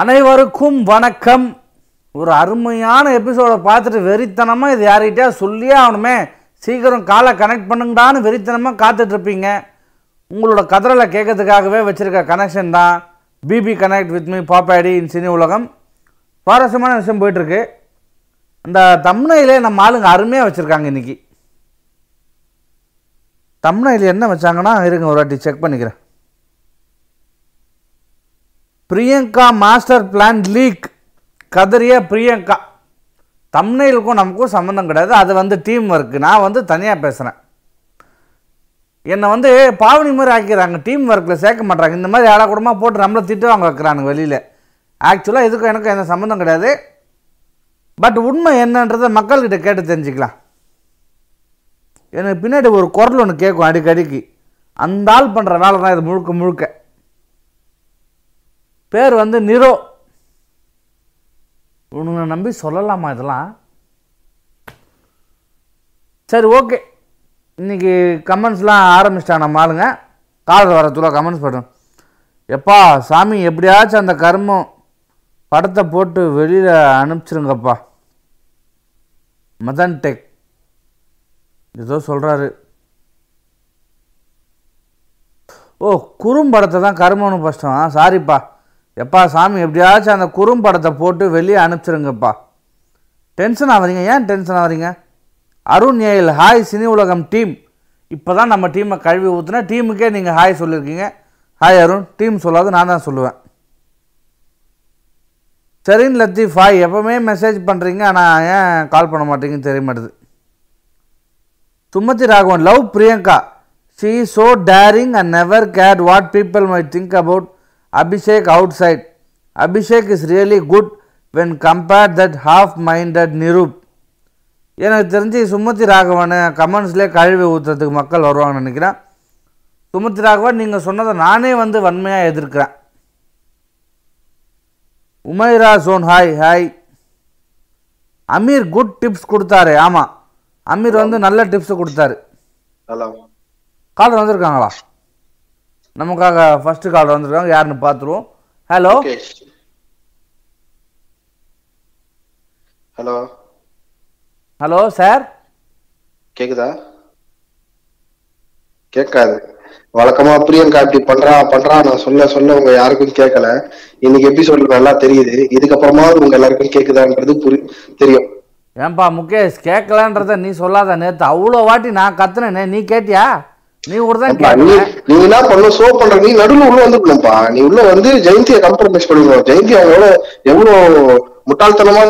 அனைவருக்கும் வணக்கம். ஒரு அருமையான எபிசோடை பார்த்துட்டு வெறித்தனமாக இது யார்கிட்டயா சொல்லியே ஆகணுமே. சீக்கிரம் காலை கனெக்ட் பண்ணுங்கடான்னு வெறித்தனமாக காத்துட்ருப்பீங்க. உங்களோட கதறலை கேட்கறதுக்காகவே வச்சுருக்க கனெக்ஷன் தான். பிபி கனெக்ட் வித் மீ பாப்பாடி இன் சினி உலகம். சுவாரஸ்யமான விஷயம் போயிட்டுருக்கு அந்த தம்னையிலே நம்ம ஆளுங்க அருமையாக வச்சுருக்காங்க இன்றைக்கி தம்னையில் என்ன வச்சாங்கன்னா இருங்க ஒரு வாட்டி செக் பண்ணிக்கிறேன். பிரியங்கா மாஸ்டர் பிளான் லீக் கதறிய பிரியங்கா. தம்னையிலுக்கும் நமக்கும் சம்மந்தம் கிடையாது. அது வந்து டீம் ஒர்க்கு நான் வந்து தனியாக பேசுகிறேன் என்னை வந்து பாவனி மாதிரி ஆக்கிறாங்க டீம் ஒர்க்கில் சேர்க்க மாட்டாங்க இந்த மாதிரி ஏழா கூடமாக போட்டு நம்மளை திட்டு வாங்க வைக்கிறானுங்க வெளியில். ஆக்சுவலாக இதுக்கும் எனக்கும் எந்த சம்மந்தம் கிடையாது. பட் உண்மை என்னன்றதை மக்கள்கிட்ட கேட்டு தெரிஞ்சுக்கலாம். எனக்கு பின்னாடி ஒரு குரல் ஒன்று கேட்கும் அடிக்கடிக்கு. அந்த ஆள் பண்ணுற வேலை தான் இது முழுக்க முழுக்க. பேர் வந்து நிரோ. உன்னை நம்பி சொல்லலாமா இதெல்லாம்? சரி ஓகே. இன்னைக்கு கமெண்ட்ஸ்லாம் ஆரம்பிச்சிட்டான் நம்ம ஆளுங்க. காலர் வரத்துல கமெண்ட்ஸ் பண்ணும் எப்பா சாமி எப்படியாச்சும் அந்த கர்மம் படத்தை போட்டு வெளியில் அனுப்பிச்சிருங்கப்பா. மதன் டெக். ஏதோ சொல்கிறாரு ஓ குறும்படத்தை தான் கருமம்னு கஷ்டம் ஆ? சாரிப்பா எப்பா சாமி எப்படியாச்சும் அந்த குறும்படத்தை போட்டு வெளியே அனுப்பிச்சிருங்கப்பா. டென்ஷன் ஆகிறீங்க ஏன் டென்ஷன் ஆகிறீங்க அருண் ஏயில் ஹாய் சினி உலகம் டீம் இப்போ தான் நம்ம டீமை கழுவி ஊற்றுனா டீமுக்கே நீங்கள் ஹாய் சொல்லியிருக்கீங்க ஹாய் அருண். டீம் சொல்லாது நான் தான் சொல்லுவேன். சரின் லத்தீஃப் ஹாய் எப்போவுமே மெசேஜ் பண்ணுறீங்க ஆனால் ஏன் கால் பண்ண மாட்டீங்கன்னு தெரிய மாட்டுது. Sumathi Raghavan love Priyanka. She so daring and never cared what people may think about outside Abhishek is really good when compared that half minded Niroop எனக்கு தெரிஞ்சு சுமதி ராகவனை கமெண்ட்ஸ்லேயே கழுவி ஊற்றுறதுக்கு மக்கள் வருவாங்கன்னு நினைக்கிறேன். சுமதி ராகவன் நீங்கள் சொன்னதை நானே வந்து வன்மையாக எதிர்க்கிறேன். Umaira zone hi hi Ameer good tips கொடுத்தாரு ஆமாம் அமீர் வந்து நல்ல டிப்ஸ் கொடுத்தாரு. ஹலோ காலர் வந்திருக்காங்களா? நமக்காக ஃபர்ஸ்ட் காலர் வந்திருக்காங்க. யாருன்னு பார்த்துருவோம். ஹலோ ஹலோ ஹலோ சார் கேக்குதா? கேட்காது. வழக்கமா பிரியங்கா இப்படி பண்றா பண்றா நான் சொல்ல சொல்ல உங்க யாருக்கும் கேட்கல இன்னைக்கு எபிசோட்ல நல்லா தெரியுது. இதுக்கப்புறமா உங்க எல்லாருக்கும் கேக்குதான்றது புரி தெரியும். ஏன்பா முகேஷ் கேட்கலன்றத நீ சொல்லாத. நேற்று அவ்வளோ வாட்டி நான் கத்துனேனே. நீ கேட்டியா? நீ நீ என்ன பண்ண ஷோ பண்ற நீ நடுவுல உள்ள வந்துக்கணும்ப்பா நீ உள்ள வந்து ஜெயந்தியை கம்ப்ரமைஸ் பண்ணணும் ஜெயந்தி அவங்களோட எவ்வளவு முட்டாள்தனமா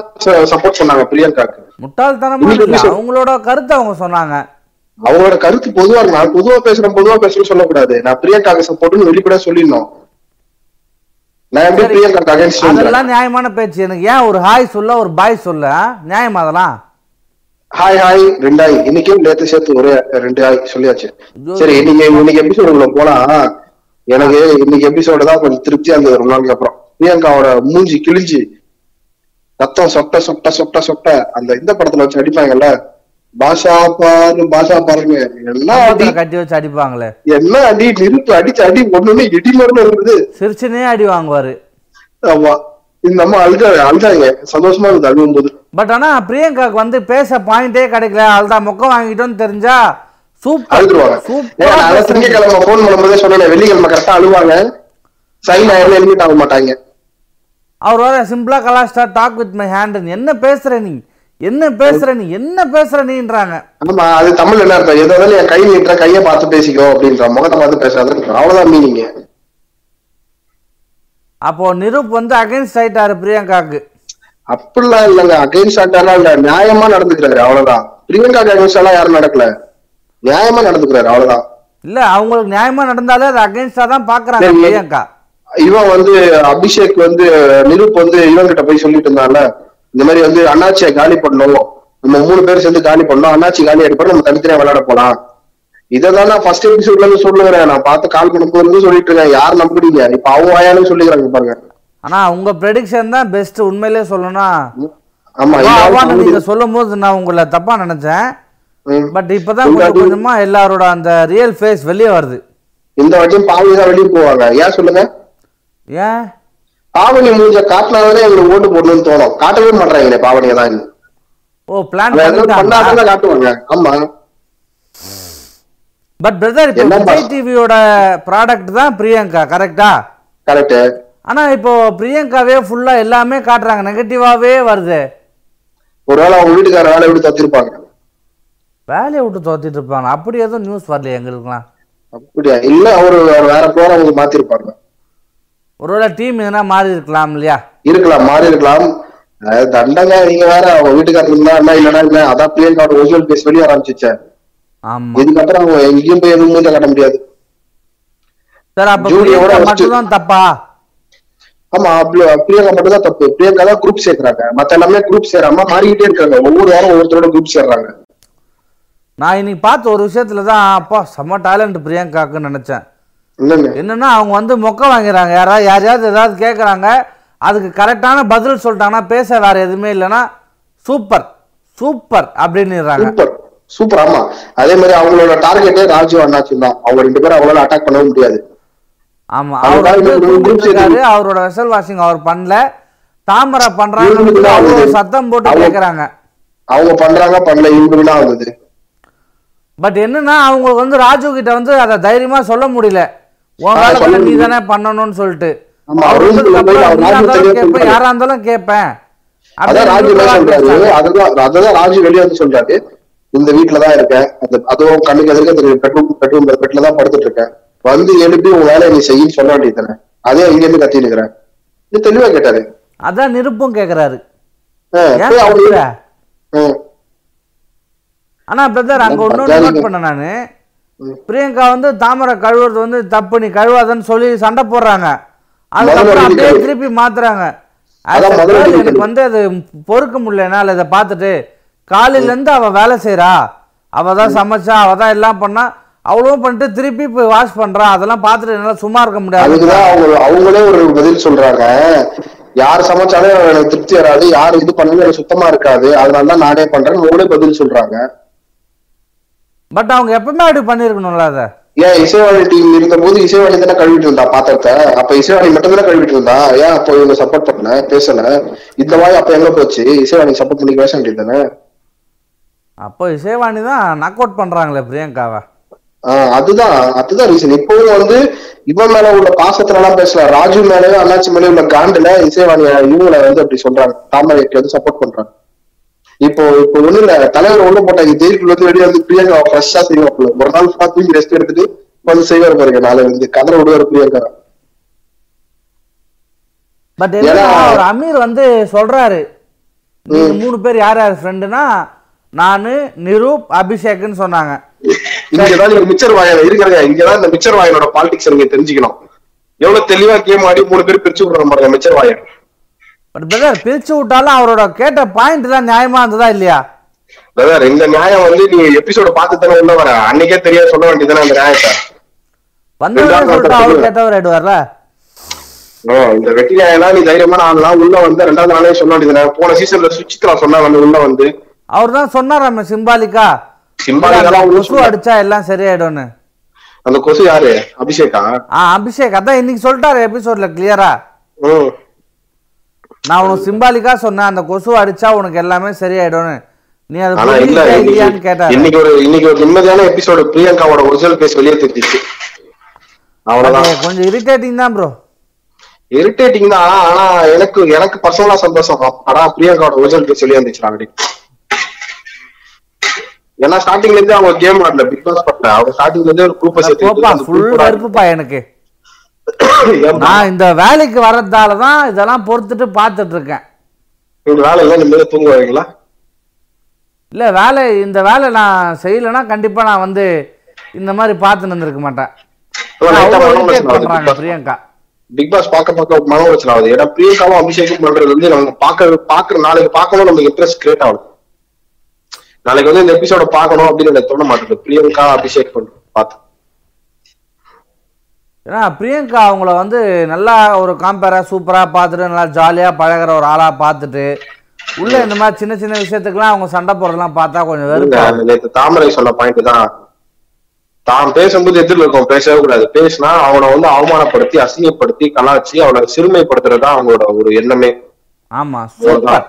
சப்போர்ட் பண்ணாங்க பிரியங்காக்கு. முட்டாள்தனமா அவங்களோட கருத்தை அவங்க சொன்னாங்க. அவங்களோட கருத்து பொதுவா. நான் பொதுவா பேசுறேன் பொதுவா பேசுறேன்னு சொல்லக்கூடாது. நான் பிரியங்காக்கு சப்போர்ட்னு வெளிப்பட சொல்லிடணும். நான் எப்படி பிரியங்காக்கு அகைன்ஸ்ட் அதெல்லாம் நியாயமான பேச்சு. எனக்கு ஏன் ஒரு ஹாய் சொல்ல ஒரு பாய் சொல்ல? நியாயமா அதெல்லாம்? ஹாய் ஹாய் ரெண்டு ஹாய் இன்னைக்கும் நேத்து சேர்த்து ஒரே ரெண்டு ஹாய் சொல்லியாச்சு. சரி இன்னைக்கு இன்னைக்கு எபிசோடுக்குள்ள போனா எனக்கு இன்னைக்கு எபிசோடு தான் கொஞ்சம் திருப்தியா இருந்தது ரொம்ப நாளைக்கு அப்புறம். பிரியங்காவோட மூஞ்சி கிழிஞ்சு ரத்தம் சொட்ட சொட்ட சொட்ட சொட்ட அந்த இந்த படத்துல வச்சு அடிப்பாங்கல்ல பாஷா பாரு பாஷா பாருங்க. எல்லாம் அடி கட்டி வச்சு அடிப்பாங்களே. என்ன அடி நிறுத்து அடிச்சு அடி ஒண்ணுன்னு இடி மருந்து இருக்குது. சிரிச்சுனே அடி வாங்குவாரு. ஆமா. இந்த அம்மா அழுத அழுதாங்க. சந்தோஷமா இருக்குது அழுவும் போது. பட் ஆனா பிரியங்காக்கு வந்து பேச பாயிண்டே கிடைக்கல. அதுதான் மொக்க வாங்கிட்டோம்னு தெரிஞ்சா சூப்பர் சூப்பர் திங்கக்கிழமை போன் பண்ணும்போதே சொன்னேன் வெள்ளிக்கிழமை கரெக்டா அழுவாங்க. சைன் ஆயிரம் எலிமிட் ஆக மாட்டாங்க. அவர் வர சிம்பிளா கலாஸ்டா டாக் வித் மை ஹேண்ட் என்ன பேசுற நீ? என்ன பேசுற நீ? என்ன பேசுற நீன்றாங்க. ஆமா அது தமிழ் என்ன அர்த்தம்? எதாவது என் கை நீட்டுற கையை பார்த்து பேசிக்கோ அப்படின்ற முகத்தை பார்த்து பேசாத அவ்வளவுதான் மீனிங்க அப்போ நிரூப் வந்து அகைன்ஸ்ட் ஆயிட்டாரு பிரியங்காக்கு. அப்படிலாம் இல்லைங்க அகைன்ஸ்ட் ஆட்டாலாம் இல்ல நியாயமா நடந்துக்கிறாரு அவ்வளவுதான். பிரியங்கா அகைன்ஸ்ட் எல்லாம் யாரும் நடக்கல. நியாயமா நடந்துக்கிறாரு அவ்வளவுதான். இல்ல அவங்களுக்கு நியாயமா நடந்தாலே அது அகைன்ஸ்டா தான் பாக்குறாங்க. பிரியங்கா. இவன் வந்து அபிஷேக் வந்து நிருப் வந்து இவன் கிட்ட போய் சொல்லிட்டு இருந்தான்ல. இந்த மாதிரி வந்து அண்ணாச்சியை காலி பண்ணணும். நம்ம மூணு பேர் சேர்ந்து காலி பண்ணோம் அண்ணாச்சி காலி அடிப்போம் நம்ம தனித்தனியா விளையாட போலாம். இததான் நான் ஃபர்ஸ்ட் எபிசோட்ல இருந்து சொல்லுகிறேன். நான் பார்த்து கால் பண்ணும்போது இருந்து சொல்லிட்டு இருக்கேன். யார் நம்புறீங்க? இப்ப அவங்க வாயாலும் சொல்லிக்கிறாங்க பாருங்க. ஆனா உங்க ப்ரெடிக்ஷன் தான் பெஸ்ட் உண்மையிலேயே சொல்லணும்னா. ஆமா வந்து- நீங்க சொல்லும் போது நான் உங்களை தப்பா நினைச்சேன். பட் இப்பதான் கொஞ்சம் கொஞ்சமா எல்லாரோட அந்த ரியல் ஃபேஸ் வெளியே வருது. இந்த வாட்டியும் பாவனி தான் வெளியே போவாங்க. ஏன் சொல்லுங்க? ஏன்? பாவனி மூஞ்ச காட்டினாலே எங்களுக்கு ஓட்டு போடணும்னு தோணும். காட்டவே மாட்டாங்களே பாவனியை தான். ஓ பிளான் பண்ணாதான் காட்டுவாங்க. ஆமா. பட் பிரதர் இப்போ விஜய் டிவியோட ப்ராடக்ட் தான் பிரியங்கா கரெக்டா கரெக்ட் ஆனா இப்போ பிரியங்காவே ஃபுல்லா எல்லாமே காட்டுறாங்க. நெகட்டிவாவே வருது. ஒருவேளை அவங்க வீட்டுக்கார வேலை விட்டு தத்திருப்பாங்க வேலையை விட்டு தோத்திட்டு இருப்பாங்க. அப்படி எதுவும் நியூஸ் வரலையே எங்களுக்குலாம் அப்படியா? இல்ல அவரு வேற ப்ரோக்ராம் மாத்திருப்பாங்க. ஒருவேளை டீம் எதனா மாறி இருக்கலாம் இல்லையா? இருக்கலாம் மாறி இருக்கலாம். தண்டங்க நீங்க வேற அவங்க வீட்டுக்காரங்க இருந்தா என்ன இல்லைன்னா அதான் பிரியங்காவோட ஒரிஜினல் பேஸ் வெளியே ஆரம்பிச்சிச்சேன் இதுக்கப்புறம் அவங்க எங்கேயும் போய் எதுவும் மூஞ்ச காட்ட முடியாது. சார் அப்ப ஜூலியோட பிரியங்கா first- மட்டும்தான் தப்பா? ஆமா பிரியங்கா மட்டும் தான் தப்பு. பிரியங்கா தான் குரூப் சேர்க்கறாங்க. மத்த எல்லாமே குரூப் சேராம மாறிக்கிட்டே இருக்காங்க. ஒவ்வொரு வாரம் ஒவ்வொருத்தரோட குரூப் சேர்றாங்க. நான் இன்னைக்கு பார்த்த ஒரு விஷயத்துல தான் அப்பா செம்ம டேலண்ட் பிரியங்காக்குன்னு நினைச்சேன். என்னன்னா அவங்க வந்து மொக்க வாங்கிறாங்க யாராவது யாரையாவது ஏதாவது கேட்குறாங்க அதுக்கு கரெக்டான பதில் சொல்லிட்டாங்கன்னா பேச வேற எதுவுமே இல்லைன்னா சூப்பர் சூப்பர் அப்படின்னுறாங்க. சூப்பர் ஆமா. அதே மாதிரி அவங்களோட டார்கெட்டே ராஜு அண்ணாச்சி தான். அவங்க ரெண்டு பேரும் அவங்களால அட்டாக் பண்ணவும் முடியாது. ஆமா. அவர் அவரோட வெசல் வாஷிங் அவர் பண்ணல. தாமரை வந்தது. சத்தம் போட்டு கேட்குறாங்க அவங்க பண்றாங்க பண்ணல. இவங்களுக்கு தான் வந்தது. பட் என்னன்னா அவங்களுக்கு வந்து ராஜு கிட்ட வந்து அதை தைரியமா சொல்ல முடியல. சொல்ல நீ. தானே பண்ணணும்னு சொல்லிட்டு. யாரா இருந்தாலும் கேட்பேன். அதான் ராஜு வெளியே வந்து சொல்றாரு. இந்த வீட்டுல தான் இருக்கேன். அந்த அதுவும் கண்ணுக்கு எதிர்க்க பெட்ரூம் பெட்ரூம் பெட்ல தான் படுத்துட்டு இருக்கேன். வந்து எழுப்பி உன் வேலையை நீ செய்யின்னு சொல்ல வேண்டியது அதே இங்க இருந்து கத்தி நிக்கிறேன் இது தெளிவா கேட்டாரு. அதான் நிருப்பும் கேக்குறாரு. ஆனா பிரதர் அங்க ஜாலிங்க. நோட் பண்ண நானு. பிரியங்கா வந்து தாமரை கழுவுறது வந்து தப்பு நீ கழுவாதன்னு சொல்லி சண்டை போடுறாங்க. அதுக்கப்புறம் அப்படியே. திருப்பி மாத்துறாங்க. எனக்கு வந்து அது பொறுக்க முடியல என்னால இதை பார்த்துட்டு. காலையில இருந்து அவ வேலை செய்றா. அவ தான் சமைச்சா அவ தான் எல்லாம் பண்ணா. அவ்வளவும் பண்ணிட்டு திருப்பி போய் வாஷ் பண்றா. அதெல்லாம் பார்த்துட்டு என்னால சும்மா இருக்க முடியாது. அதுக்குதான் அவங்க அவங்களே ஒரு பதில் சொல்றாங்க. யார் சமைச்சாலும் எனக்கு திருப்தி வராது. யார் இது பண்ணாலும் எனக்கு சுத்தமா இருக்காது. அதனால தான் நானே பண்றேன்னு அவங்களே பதில் சொல்றாங்க. பட் அவங்க எப்பவுமே அப்படி பண்ணிருக்கணும்ல அதை? ஏன் இசைவாணி டீம் இருந்த போது இசைவாணி தானே கழுவிட்டு இருந்தா பாத்திரத்தை? அப்ப இசைவாணி மட்டும் தானே கழுவிட்டு இருந்தா? ஏன் அப்போ இவங்க சப்போர்ட் பண்ணல? பேசல? இந்த மாதிரி அப்ப எங்க போச்சு? இசைவாணி சப்போர்ட் பண்ணி பேச வேண்டியது தானே? அப்போ இசைவாணி தான் நாக் அவுட் பண்றாங்களே பிரியங்காவை. அதுதான் அதுதான் ரீசன் இப்பவும் வந்து இவன் மேல உள்ள பாசத்துல எல்லாம் பேசலாம் ராஜு மேலயும் அண்ணாச்சி மேலயும் உள்ள காண்டுல இசைவாணி இவங்களை வந்து அப்படி சொல்றாங்க. தாமரைக்கு வந்து சப்போர்ட் பண்றாங்க. இப்போ இப்போ ஒண்ணு இல்ல. தலைவர் ஒண்ணு போட்டாங்க ஜெயிலுக்குள்ள வந்து வெளியே வந்து பிரியங்கா ஃப்ரெஷ்ஷா செய்வாப்புல ஒரு நாள் ஃபுல்லா தூங்கி ரெஸ்ட் எடுத்துட்டு வந்து செய்வார் பாருங்க நாளை வந்து கதற விடுவார் பிரியங்கா. பட் அமீர் வந்து சொல்றாரு. மூணு பேர் யார் யார் ஃப்ரெண்டுனா நானு நிரூப் அபிஷேக்னு சொன்னாங்க. இங்கதான் நீங்க மிச்சர் வாயன இருக்கிறங்க இங்கதான் இந்த மிச்சர் வாயனோட பாலிடிக்ஸ் நீங்க தெரிஞ்சுக்கணும். எவ்வளவு தெளிவா கேம் ஆடி மூணு பேர் பிரிச்சு விடுற பாருங்க மிச்சர் வாயன் பட் பிரதர் பிரிச்சு விட்டாலும் அவரோட கேட்ட பாயிண்ட் தான் நியாயமா இருந்ததா இல்லையா? பிரதர் இந்த நியாயம் வந்து நீங்க எபிசோட பார்த்து தானே உள்ள வர? அன்னைக்கே தெரிய சொல்ல வேண்டியதானே அந்த நியாயத்தை. ஒருத்தர் கேட்டவர் ஆயிடுவார்ல? இந்த வெட்டி நியாயம்லாம் நீ தைரியமான ஆள்லாம் உள்ள வந்து ரெண்டாவது நாளே சொல்ல வேண்டியதுதானே. போன சீசன்ல சுச்சித்ரா சொன்னா வந்து உள்ள வந்து அவர் தான் சொன்னாராமே சிம்பாலிக்கா? கொசு. அடிச்சா எல்லாம் சரியாயிடும்னு. அந்த கொசு யாரு? அபிஷேகா? ஆ அபிஷேக். அதான் இன்னைக்கு சொல்லிட்டாரு எபிசோட்ல கிளியரா நான் உனக்கு சிம்பாலிக்கா சொன்னேன். அந்த கொசு அடிச்சா உனக்கு எல்லாமே சரியாயிடும்னு. நீ அதை இல்லையான்னு கேட்டாரு. இன்னைக்கு ஒரு இன்னைக்கு ஒரு நிம்மதியான எபிசோடு பிரியங்காவோட ஒரிஜினல் பேஸ் வெளியே தெரிஞ்சிச்சு அவ்வளவுதான். கொஞ்சம் இரிட்டேட்டிங் தான் ப்ரோ இரிட்டேட்டிங் தான். ஆனா எனக்கு எனக்கு பர்சனலா சந்தோஷம். ஆனா பிரியங்காவோட ஒரிஜினல் பேஸ் வெளியே இருந்துச்சு ஏன்னா ஸ்டார்டிங்ல இருந்து அவங்க கேம் ஆடல. பிக் பாஸ் பட்டல அவங்க ஸ்டார்டிங்ல இருந்தே ஒரு குரூப்பை போப்பா சேர்த்து ஃபுல் வெறுப்புப்பா எனக்கு. நான் இந்த வேலைக்கு வர்றதால தான் இதெல்லாம் பொறுத்துட்டு பார்த்துட்டு இருக்கேன். வேலை எல்லாம் நிம்மதியா தூங்க வரீங்களா இல்ல வேலை இந்த வேலை நான் செய்யலைன்னா கண்டிப்பா நான் வந்து இந்த மாதிரி பார்த்து இருந்திருக்க மாட்டேன். பிரியங்கா. பிக் பாஸ் பார்க்க பார்க்க மன உளைச்சல் ஆகுது. ஏன்னா பிரியங்காவும் அபிஷேகம் பண்றது வந்து நம்ம பார்க்க பாக்குற நாளைக்கு பார்க்கணும் நமக்கு இன்ட்ரெஸ்ட் கிரியேட் ஆகுது. நாளைக்கு வந்து இந்த எபிசோட பார்க்கணும் அப்படின்னு எனக்கு தோண மாட்டேங்குது. பிரியங்கா அபிஷேக் பண்றது பார்த்து. ஏன்னா பிரியங்கா அவங்கள வந்து நல்லா ஒரு காம்பேரா சூப்பரா பார்த்துட்டு நல்லா ஜாலியா பழகுற ஒரு ஆளா பார்த்துட்டு உள்ள இந்த மாதிரி சின்ன சின்ன விஷயத்துக்குலாம் அவங்க சண்டை போடுறதெல்லாம் பார்த்தா கொஞ்சம் வெறுப்பா தாமரை சொன்ன பாயிண்ட் தான். தான் பேசும்போது எதிரில் இருக்கவன் பேசவே கூடாது. பேசினா அவனை வந்து அவமானப்படுத்தி அசிங்கப்படுத்தி கலாச்சி அவனை சிறுமைப்படுத்துறது தான் அவங்களோட ஒரு எண்ணமே. ஆமா சூப்பர்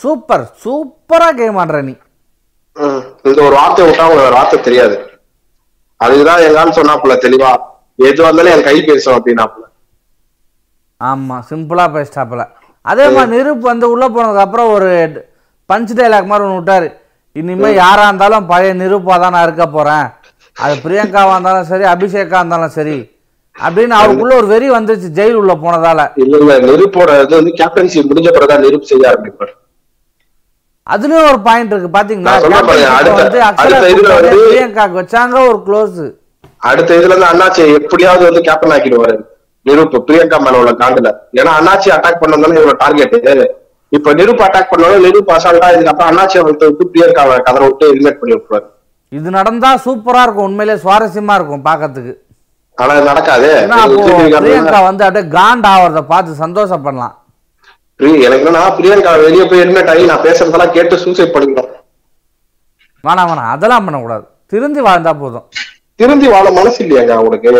சூப்பர் சூப்பரா கேம் ஆடுற நீ. இந்த ஒரு வார்த்தை விட்டா அவங்களுக்கு வேற வார்த்தை தெரியாது. அதுக்குதான் எங்கான்னு சொன்னாப்புல தெளிவா. எது வந்தாலும் என் கை பேசும் அப்படின்னாப்புல. ஆமா சிம்பிளா பேசிட்டாப்புல. அதே மாதிரி நிருப் வந்து உள்ள போனதுக்கு அப்புறம் ஒரு பஞ்ச் டைலாக் மாதிரி ஒன்று விட்டாரு. இனிமே யாரா இருந்தாலும் பழைய நிருப்பா தான் நான் இருக்க போறேன். அது பிரியங்காவா இருந்தாலும் சரி அபிஷேக்கா இருந்தாலும் சரி அப்படின்னு அவருக்குள்ள ஒரு வெறி வந்துருச்சு ஜெயில் உள்ள போனதால. இல்ல இல்ல நெருப்போட இது வந்து கேப்டன்சி முடிஞ்ச பிறகுதான் நெருப்பு செய்ய ஆரம்பிப்பார். அதுலயும் ஒரு பாயிண்ட் இருக்கு. பாத்தீங்களா? வந்து அக்ஷரா பிரியங்காக்கு வச்சாங்க ஒரு க்ளோஸ் அடுத்த இதுல இருந்து அண்ணாச்சி எப்படியாவது வந்து கேப்டன் ஆக்கிடுவாரு. நிருப் பிரியங்கா மேல உள்ள காண்டுல. ஏன்னா அண்ணாச்சி அட்டாக் பண்ணதானே இவரோட டார்கெட் இப்ப நிருப் அட்டாக் பண்ணாலும் நிருப் அசால்ட்டா இதுக்கப்புறம் அண்ணாச்சி அவர்கிட்ட விட்டு பிரியங்காவை கதற விட்டு எலிமினேட் பண்ணி விட்டுருவாரு இது நடந்தா சூப்பரா இருக்கும். உண்மையிலே சுவாரஸ்யமா இருக்கும் பார்க்கிறதுக்கு. ஆனா நடக்காது. பிரியங்கா வந்து அப்படியே காண்ட் ஆவறத பார்த்து சந்தோஷப்படலாம். எனக்கு என்னன்னா பிரியங்கா வெளியே போய் எலிமினேட் ஆகி நான் பேசுறதெல்லாம் கேட்டு சூசைட் பண்ணிக்கணும். வேணாம் வேணாம். அதெல்லாம் பண்ணக்கூடாது. திருந்தி வாழ்ந்தா போதும். திருந்தி வாழ மனசு இல்லையாங்க அவனுக்கு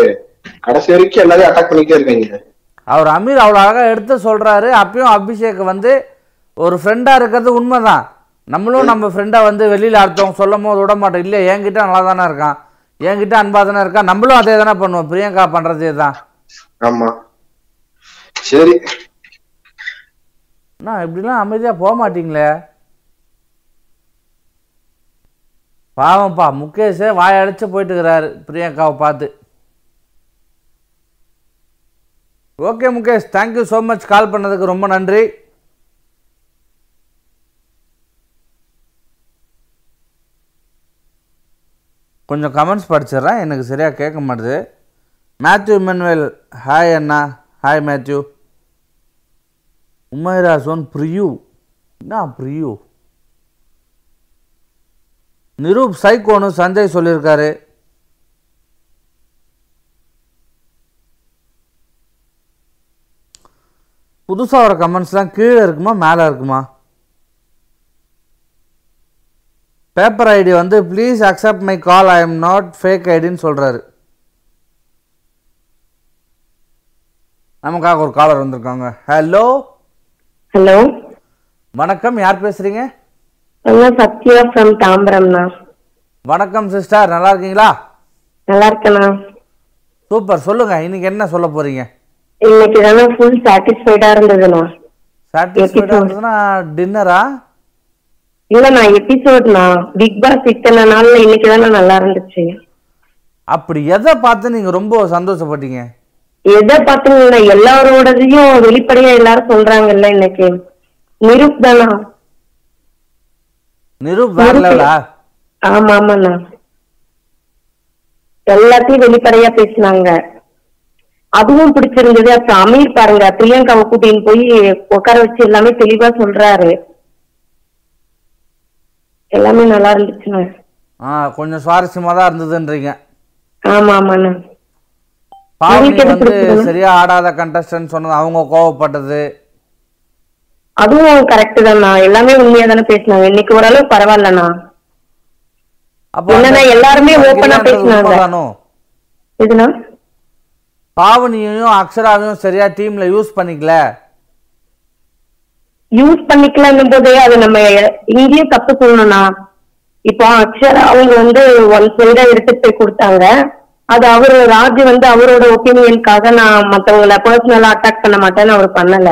கடைசி வரைக்கும் எல்லாரையும் அட்டாக் பண்ணிட்டே இருக்கீங்க அவர் அமீர் அவ்வளோ அழகா எடுத்து சொல்றாரு. அப்பயும் அபிஷேக் வந்து ஒரு ஃப்ரெண்டா இருக்கிறது உண்மைதான். நம்மளும் நம்ம ஃப்ரெண்டை வந்து வெளியில அடுத்தவங்க சொல்லும் போது விட மாட்டோம். இல்லை என்கிட்ட நல்லா தானே இருக்கான். என்கிட்ட அன்பா தானே இருக்கான். நம்மளும் அதே தானே பண்ணுவோம். பிரியங்கா பண்றதே தான். ஆமா. சரி. அண்ணா இப்படிலாம் அமைதியாக போக மாட்டிங்களே. பாவம்ப்பா முகேஷே வாயடைச்சு போயிட்டுருக்கிறாரு பிரியங்காவை பார்த்து. Okay Mukesh thank you so much call பண்ணதுக்கு ரொம்ப நன்றி. கொஞ்சம் கமெண்ட்ஸ் படிச்சிடுறேன் எனக்கு சரியாக கேட்க மாட்டுது. மேத்யூ மென்வெல் ஹாய் அண்ணா. ஹாய் மேத்யூ உமைரா சோன் பிரியூ. என்ன பிரியூ? நிரூப் சைக்கோனு சஞ்சய் சொல்லியிருக்காரு. புதுசாக வர கமெண்ட்ஸ்லாம் கீழே இருக்குமா மேலே இருக்குமா? பேப்பர் ஐடி வந்து please accept my call I am not fake ஐடின்னு சொல்கிறாரு நமக்காக ஒரு காலர் வந்திருக்காங்க. Hello hello? வணக்கம் யார் பேசுறீங்க? சத்யா ஃப்ரம் தாம்பரம்ண்ணா வணக்கம் சிஸ்டர் நல்லா இருக்கீங்களா? நல்லா இருக்கேண்ணா. சூப்பர். சொல்லுங்க இன்னைக்கு என்ன சொல்ல போறீங்க? இன்னைக்கு தானே ஃபுல் சாட்டிஸ்ஃபைடா இருந்ததுண்ணா. சாட்டிஸ்ஃபைடா இருந்ததுன்னா டின்னரா இல்லண்ணா எபிசோட்ண்ணா பிக் பாஸ் இத்தனை நாள்ல இன்னைக்கு தானே நல்லா இருந்துச்சு. அப்படி எதை பார்த்து நீங்க ரொம்ப சந்தோஷப்பட்டீங்க? எதை பாத்தீங்கன்னா எல்லாரோடதையும் வெளிப்படையா எல்லாரும் சொல்றாங்கல்ல இன்னைக்கு? நிருப் தானா? நிரூப் ஆமா ஆமாண்ணா. எல்லாத்தையும் வெளிப்படையா பேசினாங்க. அதுவும் பிடிச்சிருந்தது. அப்புறம் அமீர் பாருங்க பிரியங்காவை கூட்டின்னு போய் உட்கார வச்சு எல்லாமே தெளிவா சொல்றாரு. எல்லாமே நல்லா இருந்துச்சுண்ணா. கொஞ்சம் சுவாரஸ்யமா தான் இருந்ததுன்றீங்க. ஆமா ஆமாண்ணா. பாவனி வந்து? சரியா ஆடாத கண்டஸ்டன்ட் சொன்னது அவங்க கோவப்பட்டது. அதுவும் கரெக்ட் தான்ண்ணா எல்லாமே உண்மையா தானே பேசினாங்க. இன்னைக்கு ஓரளவு பரவாயில்லண்ணா. அப்போ என்னன்னா எல்லாருமே இல்லைன்றது பேசினாங்க. எதுனா பாவனியையும் அக்ஷராவையும் சரியா டீம்ல யூஸ் பண்ணிக்கல. யூஸ் பண்ணிக்கலாம்னும் போதே அது நம்ம இங்கேயும் தப்பு சொல்லணும்னா இப்போ அக்ஷரா அவங்க வந்து ஒன் சைடா எடுத்துட்டு போய் கொடுத்தாங்க. அது அவரு ராஜ் வந்து அவரோட ஒப்பீனியனுக்காக நான் மத்தவங்கள பர்சனலா அட்டாக் பண்ண மாட்டேன்னு அவர் பண்ணல.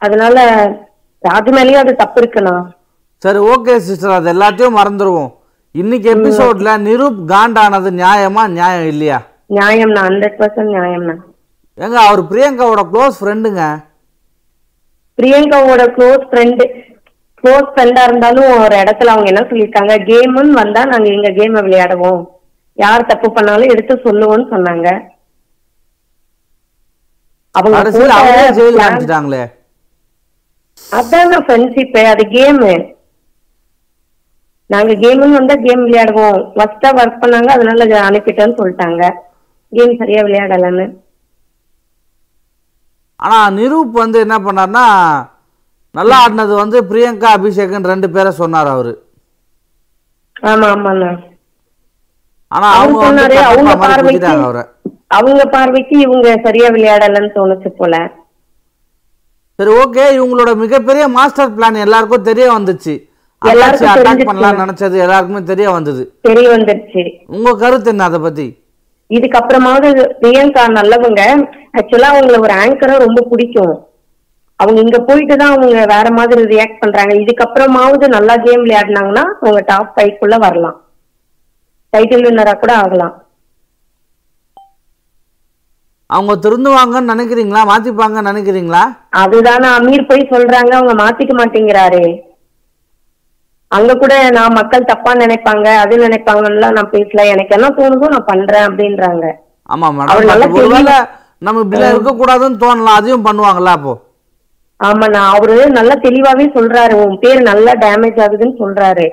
அதனால ராஜ் மேலயும் அது தப்பு இருக்குண்ணா. சரி ஓகே சிஸ்டர் அது எல்லாத்தையும் மறந்துடுவோம் இன்னைக்கு எபிசோட்ல நிரூப் காண்டானது நியாயமா நியாயம் இல்லையா? நியாயம்ண்ணா ஹண்ட்ரட் பர்சன்ட் நியாயம்ண்ணா. ஏங்க அவர் பிரியங்காவோட க்ளோஸ் ஃப்ரெண்டுங்க பிரியங்காவோட க்ளோஸ் ஃப்ரெண்டு க்ளோஸ் ஃப்ரெண்டா இருந்தாலும் ஒரு இடத்துல அவங்க என்ன சொல்லியிருக்காங்க கேம்னு வந்தா நாங்க எங்க கேமை விளையாடுவோம். யார் தப்பு பண்ணாலும் எடுத்து சொல்லுவோம்னு சொன்னாங்க. அவங்க அதாங்க ஃப்ரெண்ட்ஷிப் அது கேம் நாங்க கேம்னு வந்தா கேம் விளையாடுவோம். ஃபர்ஸ்டா ஒர்க் பண்ணாங்க அதனால அதை அனுப்பிட்டேன்னு சொல்லிட்டாங்க. கேம் சரியா விளையாடலன்னு. ஆனா நிரூப் வந்து என்ன பண்ணார்னா நல்லா ஆடினது வந்து பிரியங்கா அபிஷேக்னு ரெண்டு பேரை சொன்னார் அவரு. ஆமா ஆமாண்ணா ஆனா அவங்க சொன்னாரு அவங்க பார்வைக்கு அவங்க பார்வைக்கு இவங்க சரியா விளையாடலன்னு தோணுச்சு போல. சரி ஓகே. இவங்களோட மிகப்பெரிய மாஸ்டர் பிளான் எல்லாருக்கும் தெரிய வந்துச்சு. அட்டாக். பண்ணலாம் நினைச்சது எல்லாருக்குமே தெரிய வந்தது. தெரிய வந்துருச்சு. உங்க கருத்து என்ன அதை பத்தி? இதுக்கப்புறமாவது பிரியங்கா நல்லவங்க. ஆக்சுவலா அவங்கள ஒரு ஆங்கரா ரொம்ப பிடிக்கும். அவங்க இங்க போயிட்டு தான் அவங்க வேற மாதிரி ரியாக்ட் பண்றாங்க. இதுக்கப்புறமாவது நல்லா கேம் விளையாடினாங்கன்னா அவங்க டாப் ஃபைவ் குள்ள வரலாம். டைட்டில் வின்னரா கூட ஆகலாம். அவங்க திருந்துவாங்கன்னு நினைக்கிறீங்களா? மாத்திப்பாங்கன்னு நினைக்கிறீங்களா? அதுதானே அமீர் போய் சொல்றாங்க. அவங்க மாத்திக்க மாட்டேங்கிறாரு. அங்க கூட நான் மக்கள் தப்பா நினைப்பாங்க அது நினைப்பாங்கன்னு நான் பேசல. எனக்கு என்ன தோணுதோ நான் பண்றேன் அப்படின்றாங்க. ஆமா மேடம் ஒருவேளை நம்ம இப்படிலாம் இருக்கக்கூடாதுன்னு தோணலாம். அதையும் பண்ணுவாங்களா அப்போ. ஆமா நான் அவரு நல்லா தெளிவாவே சொல்றாரு. உன் பேர் நல்லா டேமேஜ் ஆகுதுன்னு சொல்றாரு.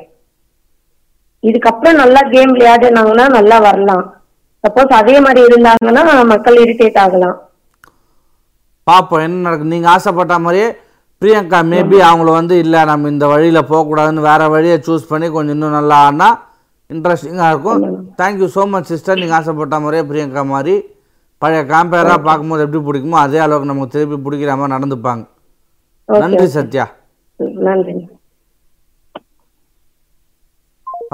இதுக்கப்புறம் நல்லா கேம் விளையாடுனாங்கன்னா நல்லா வரலாம். சப்போஸ் அதே மாதிரி இருந்தாங்கன்னா மக்கள் இரிட்டேட் ஆகலாம். பார்ப்போம் என்ன நடக்கும் நீங்கள் ஆசைப்பட்ட மாதிரியே பிரியங்கா மேபி அவங்கள வந்து இல்லை நம்ம இந்த வழியில் போகக்கூடாதுன்னு வேற வழியை சூஸ் பண்ணி கொஞ்சம் இன்னும் நல்லா ஆடினா இன்ட்ரெஸ்டிங்காக இருக்கும். தேங்க்யூ ஸோ மச் சிஸ்டர் நீங்கள் ஆசைப்பட்ட மாதிரியே பிரியங்கா மாதிரி பழைய காம்பேராக பார்க்கும்போது எப்படி பிடிக்குமோ அதே அளவுக்கு நமக்கு திருப்பி பிடிக்கிற மாதிரி நடந்துப்பாங்க. நன்றி சத்யா. நன்றி.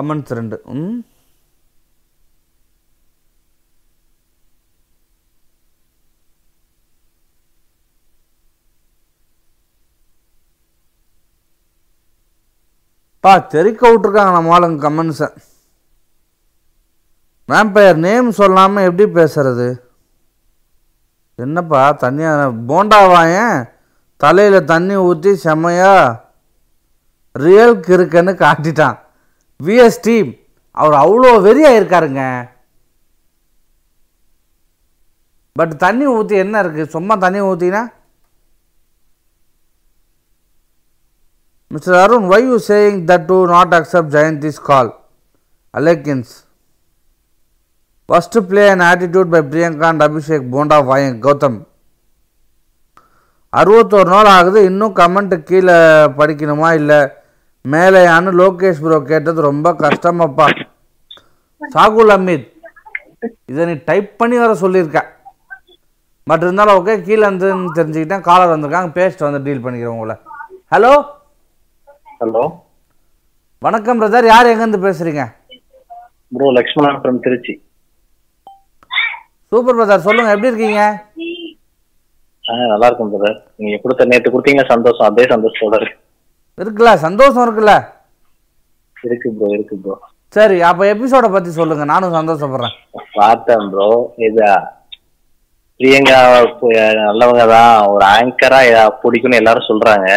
கமெண்ட்ஸ் ரெண்டு. ம்? பா தெறிக்க விட்ருக்காங்க நம்ம ஆளுங்க கமெண்ட்ஸை. வேம்பயர் நேம் சொல்லாமல் எப்படி பேசுறது? என்னப்பா தண்ணியா போண்டாவாயன் தலையில் தண்ணி ஊற்றி செம்மையாக ரியல் கிறுக்கன்னு காட்டிட்டான். விஎஸ் டீம் அவர் அவ்வளோ வெறியாக இருக்காருங்க பட் தண்ணி ஊற்றி என்ன இருக்குது சும்மா தண்ணி ஊற்றினா mister Arun why you saying that to not accept Jayanthi's call அலேக்கின்ஸ் first play and attitude by Priyanka and Abhishek bonda வாயங் கௌதம் அறுபத்தோரு நாள் ஆகுது இன்னும் கமெண்ட் கீழே படிக்கணுமா இல்லை? மேலேயான்னு லோகேஷ் ப்ரோ கேட்டது ரொம்ப கஷ்டமாப்பா. சாகுல் அமீத் இதை நீ டைப் பண்ணி வர சொல்லியிருக்க. பட் இருந்தாலும் ஓகே கீழே இருந்துன்னு தெரிஞ்சுக்கிட்டேன் காலர் வந்திருக்காங்க பேஸ்ட் வந்து டீல் பண்ணிக்கிறேன் உங்களை. ஹலோ ஹலோ வணக்கம் பிரதர் யார் எங்கேருந்து பேசுகிறீங்க bro Lakshmana from Trichy. Super brother சொல்லுங்கள் எப்படி இருக்கீங்க? நல்லா இருக்கும் பிரதர் நீங்க கொடுத்த நேத்து கொடுத்தீங்கன்னா சந்தோஷம். அதே சந்தோஷத்தோட இருக்கு. இருக்குல்ல சந்தோஷம் இருக்குல்ல? இருக்கு ப்ரோ இருக்கு ப்ரோ சரி அப்போ எபிசோட பற்றி சொல்லுங்கள் நானும் சந்தோஷப்படுறேன். பார்த்தேன் ப்ரோ இது பிரியங்கா நல்லவங்க தான். ஒரு ஆங்கரா பிடிக்கும்னு எல்லாரும் சொல்றாங்க.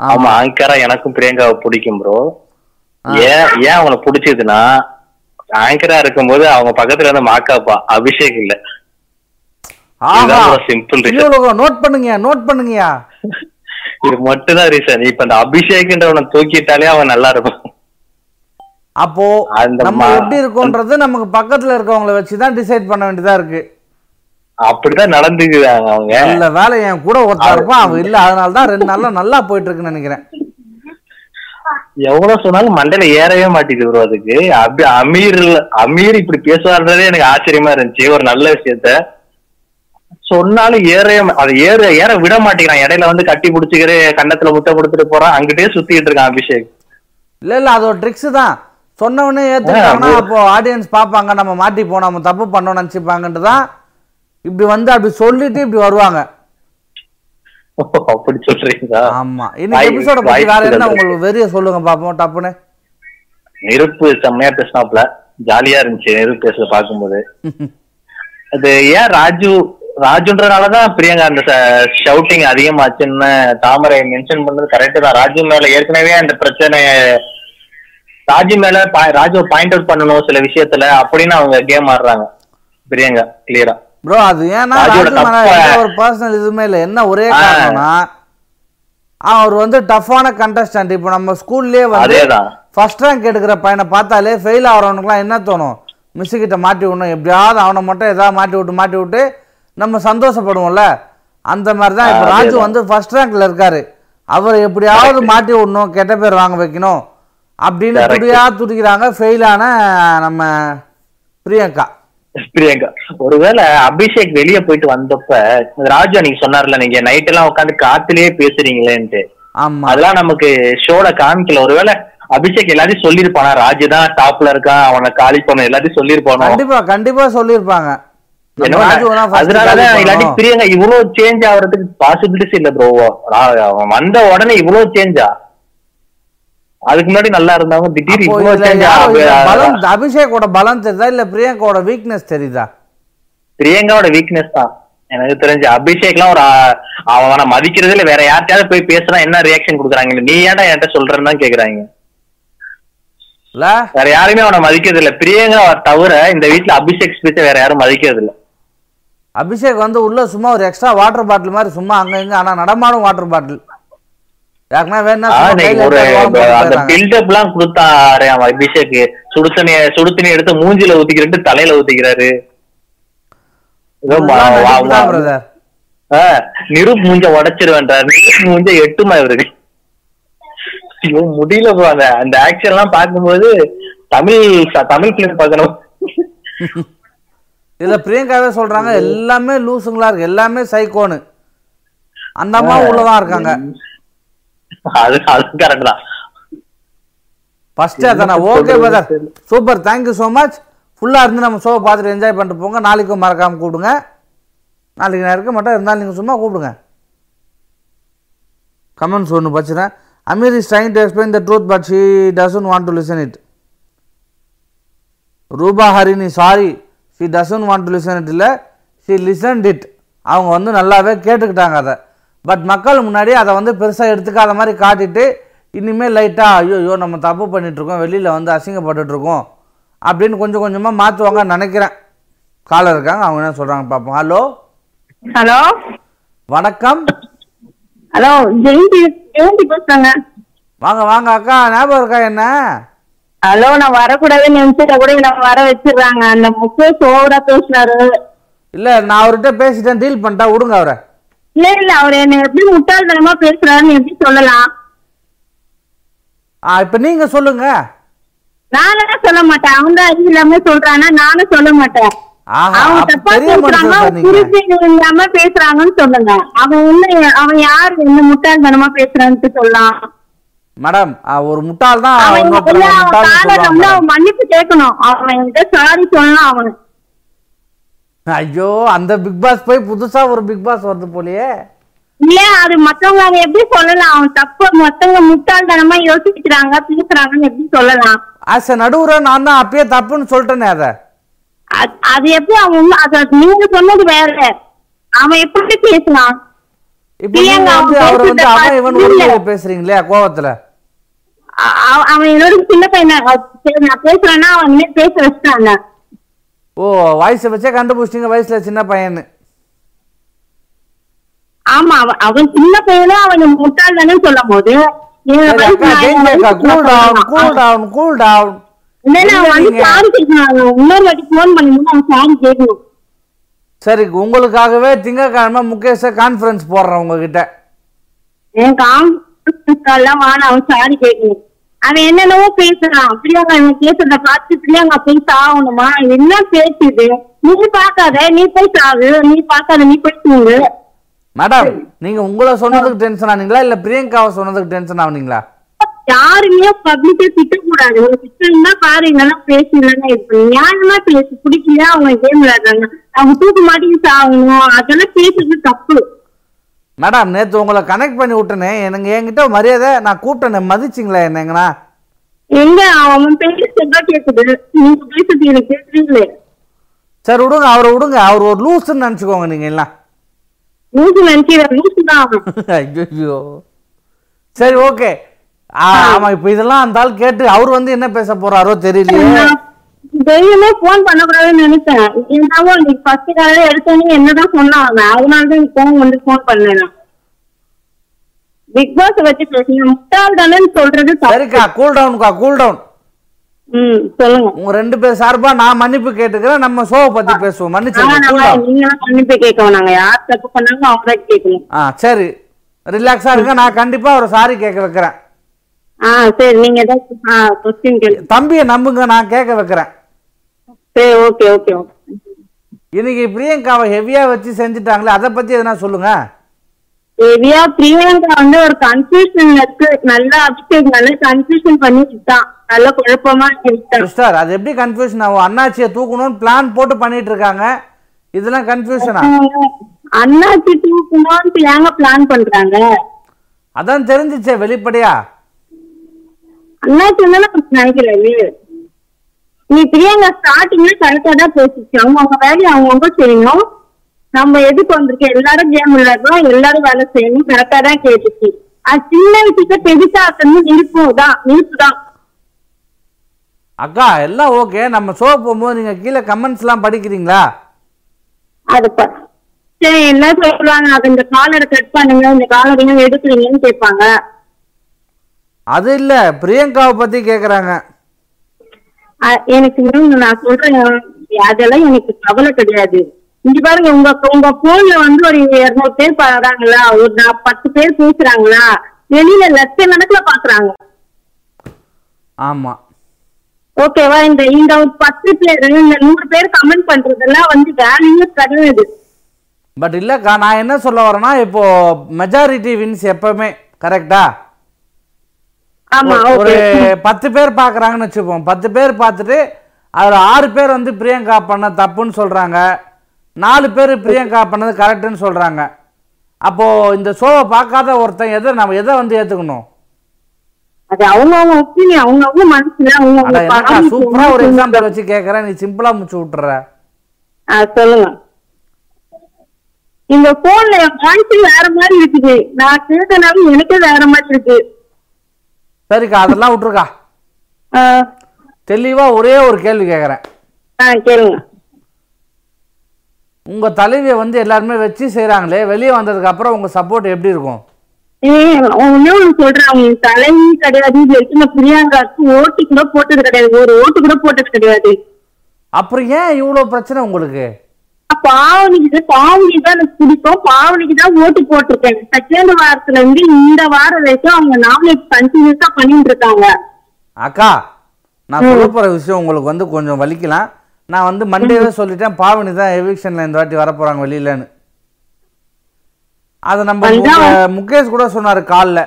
ஆமா. ஆங்கரா எனக்கும் பிரியங்காவை பிடிக்கும் ப்ரோ ஏன் ஏன் அவங்களை பிடிச்சதுன்னா ஆங்கரா இருக்கும்போது அவங்க பக்கத்துல இருந்து மாக்காப்பா அபிஷேக் இல்ல. ஆஹா. நோட் பண்ணுங்க நோட் பண்ணுங்கயா இது மட்டும்தான் ரீசன் இப்ப இந்த அபிஷேக்ன்றவனை தூக்கிட்டாலே அவன் நல்லா இருப்பான். அப்போ அந்த நம்ம எப்படி இருக்கோன்றது நமக்கு பக்கத்துல இருக்கவங்கள வச்சு தான் டிசைட் பண்ண வேண்டியதா இருக்கு. அப்படிதான் நடந்துக்குறாங்க அவங்க. வேலை என் கூட ஒருத்தன் இருப்பான். அவன் இல்ல அதனால தான் ரெண்டு நாள்ல நல்லா போயிட்டு இருக்குன்னு நினைக்கிறேன். எவ்வளவு சொன்னாலும் மண்டையில ஏறவே மாட்டேங்குது ப்ரோ அதுக்கு. அப்படி அமீர் அமீர் இப்படி பேசுவாருன்றதே எனக்கு ஆச்சரியமா இருந்துச்சு. ஒரு நல்ல விஷயத்த. சொன்னாலும் ஏறவே மா- அது ஏற ஏற விட மாட்டேங்கிறான். இடையில வந்து கட்டி பிடிச்சிக்கிற கன்னத்துல முட்டை கொடுத்துட்டு போறான். அங்கிட்டே சுத்திட்டு இருக்கான் அபிஷேக். இல்ல இல்ல அது ஒரு ட்ரிக்ஸ் தான். சொன்னவனே ஏத்துக்கிட்டாங்கன்னா அப்போ ஆடியன்ஸ் பார்ப்பாங்க நம்ம மாட்டிப்போம் நம்ம தப்பு பண்ணோம்னு நினைச்சுப்பாங்கன்ட்டு தான் இப்படி வந்து அப்படி சொல்லிட்டு இப்படி வருவாங்க. அப்படி சொல்றீங்களா? ஆமா. இன்னைக்கு எபிசோட பத்தி வேற என்ன. உங்களுக்கு வெறிய சொல்லுங்க பாப்போம் டப்புன்னு. நெருப்பு செம்மையா பேசினாப்ல ஜாலியா இருந்துச்சு நெருப்பு பேசுறத பார்க்கும்போது. அது ஏன் ராஜு ராஜுன்றனாலதான் பிரியங்கா அந்த ஷவுட்டிங் அதிகமாச்சுன்னு தாமரை மென்ஷன் பண்ணது கரெக்ட் தான். ராஜு மேல ஏற்கனவே அந்த பிரச்சனை ராஜு மேல ராஜுவை பாயிண்ட் அவுட் பண்ணணும் சில விஷயத்துல அப்படின்னு அவங்க கேம் ஆடுறாங்க. பிரியங்கா கிளியரா ப்ரோ அது ஏன்னா ராஜு ஒரு பர்சனல் இதுவுமே இல்லை. என்ன ஒரே. காரணம்னா அவர் வந்து டஃப்பான கண்டஸ்டன்ட் இப்போ நம்ம ஸ்கூல்லேயே வந்து ஃபர்ஸ்ட் ரேங்க் எடுக்கிற பையனை பார்த்தாலே ஃபெயில் ஆகிறவனுக்குலாம் என்ன தோணும்? மிஸ்ஸு கிட்ட மாட்டி விடணும். எப்படியாவது அவனை மட்டும் ஏதாவது மாட்டி விட்டு மாட்டி விட்டு நம்ம சந்தோஷப்படுவோம்ல. அந்த மாதிரி தான் இப்போ ராஜு. வந்து ஃபர்ஸ்ட் ரேங்க்ல இருக்காரு. அவர் எப்படியாவது மாட்டி விடணும் கெட்ட பேர் வாங்க வைக்கணும் அப்படின்னு. துடியா துடிக்கிறாங்க ஃபெயிலான நம்ம பிரியங்கா. பிரியங்கா ஒருவேளை அபிஷேக் வெளியே போயிட்டு வந்தப்ப ராஜா நீங்க சொன்னார்ல நீங்க நைட் எல்லாம் உட்காந்து காத்துலயே பேசுறீங்களேன்ட்டு. ஆமா. அதெல்லாம் நமக்கு ஷோல காமிக்கல. ஒருவேளை அபிஷேக் எல்லாத்தையும் சொல்லிருப்பானா ராஜு தான் டாப்ல இருக்கான் அவனை காலி பண்ண எல்லாத்தையும் சொல்லிருப்பானோ கண்டிப்பா கண்டிப்பா சொல்லியிருப்பாங்க. அதனாலதான் இல்லாட்டி. பிரியங்கா இவ்வளவு சேஞ்ச் ஆகுறதுக்கு பாசிபிலிட்டிஸ் இல்ல ப்ரோ வந்த உடனே இவ்வளவு சேஞ்சா அதுக்கு முன்னாடி நல்லா இவ்வளவு சேஞ்ச் இதுல பலம் அபிஷேக்கோட பலம் தெரியுதா இல்ல பிரியங்காவோட வீக்னஸ் தெரியுதா? பிரியங்காவோட வீக்னஸ் தான். எனக்கு தெரிஞ்சு அபிஷேக்லாம் ஒரு அவனை மதிக்கிறது இல்ல. வேற யார்கிட்டயாவது போய் பேசினா என்ன ரியாக்ஷன் கொடுக்குறாங்க நீ ஏன்டா என்கிட்ட சொல்றேன்னு தான் கேக்குறாங்க. வேற யாருமே அவனை மதிக்கிறது இல்ல பிரியங்கா தவிர இந்த வீட்ல அபிஷேக் ஸ்பீச்ச வேற யாரும் மதிக்கிறது இல்ல அபிஷேக் வந்து உள்ள சும்மா ஒரு எக்ஸ்ட்ரா வாட்டர் பாட்டில் மாதிரி சும்மா அங்க இங்க ஆனா நடமாடும் வாட்டர் பாட்டில் யாருக்குன்னா வேணா அந்த. பில்டப் எல்லாம் கொடுத்தாரு அவன் அபிஷேக் எடுத்து மூஞ்சில ஊத்திக்கிட்டு தலையில ஊத்திக்கிறாரு. நிருப் மூஞ்ச உடைச்சிருவேன்றார் மூஞ்ச எட்டுமா இவருக்கு? ஐயோ முடியல. அந்த அந்த ஆக்ஷன் எல்லாம் பார்க்கும்போது தமிழ் தமிழ் பிலிம் பார்க்கணும். இதுல பிரியங்காவே சொல்றாங்க எல்லாமே லூசுங்களா இருக்கு எல்லாமே சைக்கோனு அந்த அம்மா உள்ளதான் இருக்காங்க. அது அது கரெக்ட் தான். ஃபர்ஸ்ட் அதானே okay brother super thank you so much ஃபுல்லாக இருந்து நம்ம ஷோவை பார்த்துட்டு என்ஜாய் பண்ணிட்டு போங்க. நாளைக்கும் மறக்காம கூப்பிடுங்க. நாளைக்கு நான் இருக்க மாட்டேன் இருந்தாலும் நீங்கள் சும்மா கூப்பிடுங்க. கமெண்ட்ஸ் ஒன்று வச்சுறேன் Ameer is trying to explain the truth but she doesn't want to listen it Rupa Harini sorry she doesn't want to listen it இல்லை. ஷி லிசன்ட் இட் அவங்க வந்து நல்லாவே கேட்டுக்கிட்டாங்க அதை. பட் மக்கள் முன்னாடி அதை வந்து பெருசாக எடுத்துக்காத மாதிரி காட்டிட்டு இனிமேல் லைட்டாக ஐயோ ஐயோ நம்ம தப்பு பண்ணிட்டு இருக்கோம் வெளியில் வந்து அசிங்கப்பட்டுட்டு இருக்கோம் அப்படின்னு கொஞ்சம் கொஞ்சமாக மாற்றுவாங்கன்னு நினைக்கிறேன். காலர் இருக்காங்க அவங்க என்ன சொல்கிறாங்க பார்ப்போம் ஹலோ ஹலோ வணக்கம். ஹலோ ஜெயந்தி ஜெயந்தி பேசுறாங்க. வாங்க வாங்க அக்கா. ஞாபகம் இருக்கா என்ன? ஹலோ நான் வரக்கூடாதுன்னு நினைச்சிட்ட கூட என்ன வர வச்சிடுறாங்க. அந்த முகேஷ் ஓவரா பேசினாரு. இல்லை நான் அவர்கிட்ட பேசிட்டேன். டீல் பண்ணிட்டா விடுங்க அவரை. இல்ல இல்ல அவர் என்ன எப்படி முட்டாள்தனமா பேசுறாருன்னு எப்படி சொல்லலாம்? ஆ இப்போ நீங்கள் சொல்லுங்கள் நானும் சொல்ல மாட்டேன். தான் அறிவு இல்லாம சொல்றானா நானும் சொல்ல மாட்டேன். அவங்க தப்பா பேசுறாங்க நீங்க. புரிஞ்சு இல்லாம பேசுறாங்கன்னு சொல்லுங்க. அவன் என்ன அவன் யாரு என்ன முட்டாள்தனமா பேசுறான்ட்டு சொல்லலாம். மேடம் ஒரு முட்டாள் தான் மன்னிப்பு கேட்கணும். அவன் என்கிட்ட சாரி சொல்லலாம் அவனு. ஐயோ அந்த பிக் பாஸ் போய் புதுசா ஒரு பிக் பாஸ் வருது போலயே. இல்ல அது மத்தவங்க அதை எப்படி சொல்லலாம் அவன் தப்பு மத்தவங்க முட்டாள்தனமா யோசிக்கிறாங்க பேசுறாங்கன்னு எப்படி சொல்லலாம்? எ நடுவுற நான் தான் அப்பயே தப்புன்னு சொல்லிட்டேனே அத. அது- எப்படி அவன் அது நீங்க சொன்னது வேற. அவன் எப்படி பேசலாம் இப்போ வந்து அவன் இவன் பேசுறீங்களே கோவத்துல? அவன் என்னோட சின்ன பையன் நான் பேசுறேன்னா அவன் இனிமே பேச வச்சுட்டாங்க. ஓ வயசை வச்சே கண்டுபிடிச்சிங்க வயசுல சின்ன பையன்னு. ஆமா அவன் அவன் சின்ன பையனும் அவன் முட்டாள் தானே சொல்லும் போது cool down cool. Down cool down sorry உங்களுக்காகவே திங்கக்கிழமை முகேஷ கான்ஃபரன்ஸ் போடுறேன் உங்ககிட்ட. என் காம்பெல்லாம் வான அவன் சாரி கேட்கணும். அவன் என்னென்னவோ பேசுறான். பிரியாங்கா இவன் பேசுறத பார்த்து பிரியாங்கா போய் சாகணுமா? என்ன பேசுது நீ பார்க்காத நீ போய் சாகு. நீ பார்க்காத நீ போய் தூங்கு. மேடம் நீங்க உங்களை சொன்னதுக்கு டென்ஷன் ஆனீங்களா? இல்ல பிரியங்காவை சொன்னதுக்கு டென்ஷன் ஆனீங்களா? யாருமே பப்ளிக்கா திட்டக்கூடாது. ஒரு திட்டம்னா பாரு இதெல்லாம் பேசி இல்லைன்னா நியாயமா பேசு. பிடிக்கல அவங்க கேம் விளையாடுறாங்க. அவங்க தூக்கு மாட்டிக்கு சாகணும். அதெல்லாம் பேசுறது தப்பு. மேடம் நேத்து உங்களை கனெக்ட் பண்ணி விட்டனே. எனக்கு என்கிட்ட மரியாதை நான் கூப்பிட்டேனே. மதிச்சிங்களா என்னங்கண்ணா எங்க? அவன் பேசுறதா கேக்குது. நீங்க பேசுறது எனக்கு கேக்குறீங்களே சரி விடுங்க அவரை விடுங்க. அவர் ஒரு லூசுன்னு நினச்சிக்கோங்க நீங்கள் எல்லாம். லூசு நினைக்கிற லூசு தான் ஐயோ சரி ஓகே. ஆமா இப்போ இதெல்லாம் அந்த ஆள் கேட்டு அவர் வந்து என்ன பேச போறாரோ தெரியலையே. தைரியமா போன் பண்ணக்கூடாதுன்னு நினைச்சேன். என்னவோ நீ ஃபர்ஸ்ட் காலையில எடுத்தோன்னே என்னதான் அவன் அதனாலதான் நீ போன் வந்து போன் பண்ணேன் பிக் பாஸ் வச்சு பேசுங்க. முட்டாள் தானே சொல்றது சரிக்கா கூல் டவுன்க்கா கூல் டவுன் ம் சொல்லுங்க. உங்க ரெண்டு பேர் சார்பா நான் மன்னிப்பு கேட்டுக்கிறேன். நம்ம ஷோவை பத்தி பேசுவோம். நீங்க கண்டிப்பா கேட்கணும் நாங்க யார் தப்பு பண்ணாங்க அவங்க கேட்கணும். ஆ சரி. ரிலாக்ஸா இருங்க. நான் கண்டிப்பா ஒரு சாரி கேட்க வைக்கிறேன். ஆ சரி. நீங்க ஏதாவது தம்பியை நம்புங்க. நான் கேட்க வைக்கிறேன். சரி ஓகே ஓகே ஓகே. இன்னைக்கு பிரியங்காவை ஹெவியா வச்சு செஞ்சுட்டாங்களே அதை பத்தி எதனா சொல்லுங்க? ஹெவியா பிரியங்கா வந்து ஒரு கன்ஃபியூஷன்ல இருக்கு. நல்லா அபிஷேக் நல்லா கன்ஃபியூஷன் பண்ணி விட்டான் நல்ல குழப்பமா சிஸ்டர் அது எப்படி கன்ஃபியூஷன் ஆகும்? அண்ணாச்சியை தூக்கணும்னு பிளான் போட்டு பண்ணிட்டு இருக்காங்க. இதெல்லாம் கன்ஃபியூஷனா அண்ணாச்சி தூக்கணும்னு ஏங்க பிளான் பண்றாங்க? அதான் தெரிஞ்சிச்சே வெளிப்படையா. அண்ணாச்சி தானே நினைக்கிறாரு? நீ பிரியங்கா ஸ்டார்டிங்ல கரெக்டா தான் பேசிச்சு. அவங்க அவங்க வேலையை அவங்கவுங்க செய்யணும். நம்ம எதுக்கு வந்திருக்கோம்? எல்லாரும் கேம் விளையாடுறோம். எல்லாரும் வேலை செய்யணும். கரெக்டா தான் கேட்டுச்சு. அது சின்ன விஷயத்த பெருசா ஆக்கணும் நிருப்பு தான் நிருப்பு தான் அக்கா எல்லாம் ஓகே நம்ம ஷோ போகும்போது நீங்க கீழே கமெண்ட்ஸ்லாம் படிக்கிறீங்களா? அது சரி என்ன சொல்லுவாங்க? அது இந்த காலரை கட் பண்ணுங்க. இந்த காலரை எடுக்கிறீங்கன்னு கேட்பாங்க. அது இல்ல. பிரியங்காவை பத்தி கேக்குறாங்க. எனக்கு இன்னும் நான் சொல்றேன். அதெல்லாம் எனக்கு கவலை கிடையாது. இங்க பாருங்க உங்க உங்க போன்ல வந்து ஒரு இருநூறு பேர் பாக்குறாங்களா? ஒரு பத்து பேர் பேசுறாங்களா? வெளியில லட்சக்கணக்குல பாக்குறாங்க. ஆமா. ஓகேவா இந்த இந்த பத்து பேர் இந்த நூறு பேர் கமெண்ட் பண்றதெல்லாம் வந்து வேலையே கிடையாது. பட் இல்லக்கா நான் என்ன சொல்ல வரேன்னா இப்போ மெஜாரிட்டி வின்ஸ் எப்பவுமே கரெக்டா ஒரு பத்து பேர் பார்க்குறாங்கன்னு வச்சுப்போம். பத்து பேர் பார்த்துட்டு அதில் ஆறு பேர் வந்து பிரியங்கா பண்ண தப்புன்னு சொல்கிறாங்க நாலு பேர் பிரியங்கா பண்ணது கரெக்டுன்னு சொல்கிறாங்க அப்போது இந்த ஷோவை பார்க்காத ஒருத்தன் எதை நம்ம எதை வந்து ஏற்றுக்கணும் அது அவங்க அவங்க ஒப்பீனியன் அவங்க அவங்க மனசுல அவங்க அட அவங்க எனக்கா பாதி சூப்பராக ஒரு. எக்ஸாம்பிள் வச்சு கேட்குறேன் நீ சிம்பிளாக முடிச்சு விட்டுற. சொல்லுங்க. இந்த போன்ல என் வாய்ஸ் வேற மாதிரி இருக்குது. நான் கேட்டனாலும் எனக்கே வேற மாதிரி இருக்கு. சரிக்கா அதெல்லாம் விட்டுருக்கா. ஆ, தெளிவாக ஒரே ஒரு கேள்வி கேட்குறேன் கேளுங்க. உங்கள் தலைவியை வந்து எல்லாருமே வச்சு செய்கிறாங்களே வெளியே வந்ததுக்கு அப்புறம் உங்கள் சப்போர்ட் எப்படி இருக்கும்? தலைவி கிடையாது பிரியாங்காக்கு ஓட்டு கூட போட்டது கிடையாது ஒரு ஓட்டு கூட போட்டது கிடையாது. அப்புறம் ஏன் இவ்வளோ பிரச்சனை உங்களுக்கு? பாவனிக்கு பாவனிக்கு தான் எனக்கு பிடிக்கும். பாவனிக்கு தான் ஓட்டு போட்டிருக்கேன். செகண்ட் வாரத்துல இருந்து இந்த வாரம் வரைக்கும் அவங்க நாமினேட் கண்டினியூஸா பண்ணிட்டு இருக்காங்க. அக்கா நான் சொல்ல போகிற விஷயம் உங்களுக்கு வந்து கொஞ்சம் வலிக்கலாம். நான் வந்து மண்டேவே சொல்லிட்டேன். பாவனி தான் எவிக்ஷனில் இந்த வாட்டி வர போகிறாங்க வெளியிலன்னு. அதை நம்ம முகேஷ் கூட சொன்னார் காலில்.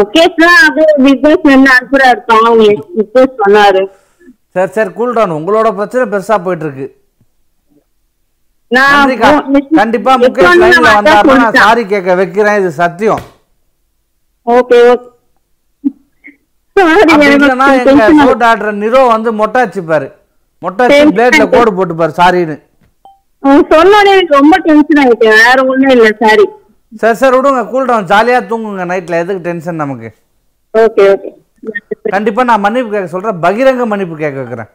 முகேஷ் தான் அது பிசினஸ் என்ன அனுப்புறா இருக்கான். அவங்க சொன்னாரு. சரி சரி கூல் டவுன் உங்களோட பிரச்சனை பெருசாக போயிட்டு இருக்கு. கண்டிப்பா முகேஷ் வந்து லைன்ல வந்தாருன்னா நான். சாரி கேட்க வைக்கிறேன் இது சத்தியம். Okay okay. நிரோ வந்து மொட்டை அடிச்சுப்பாரு. மொட்டை சரி, அடிச்சு பிளேட்ல. கோடு போட்டுப்பாரு சாரின்னு. அவன் சொன்னோடனே எனக்கு ரொம்ப டென்ஷன் ஆயிட்டேன் வேற ஒண்ணும் இல்ல சாரி. சரி சரி விடுங்க கூல் டவுன் ஜாலியா தூங்குங்க நைட்ல எதுக்கு டென்ஷன் நமக்கு? Okay okay. கண்டிப்பா நான் மன்னிப்பு கேட்க சொல்றேன். பகிரங்க மன்னிப்பு கேட்க வைக்கிறேன்.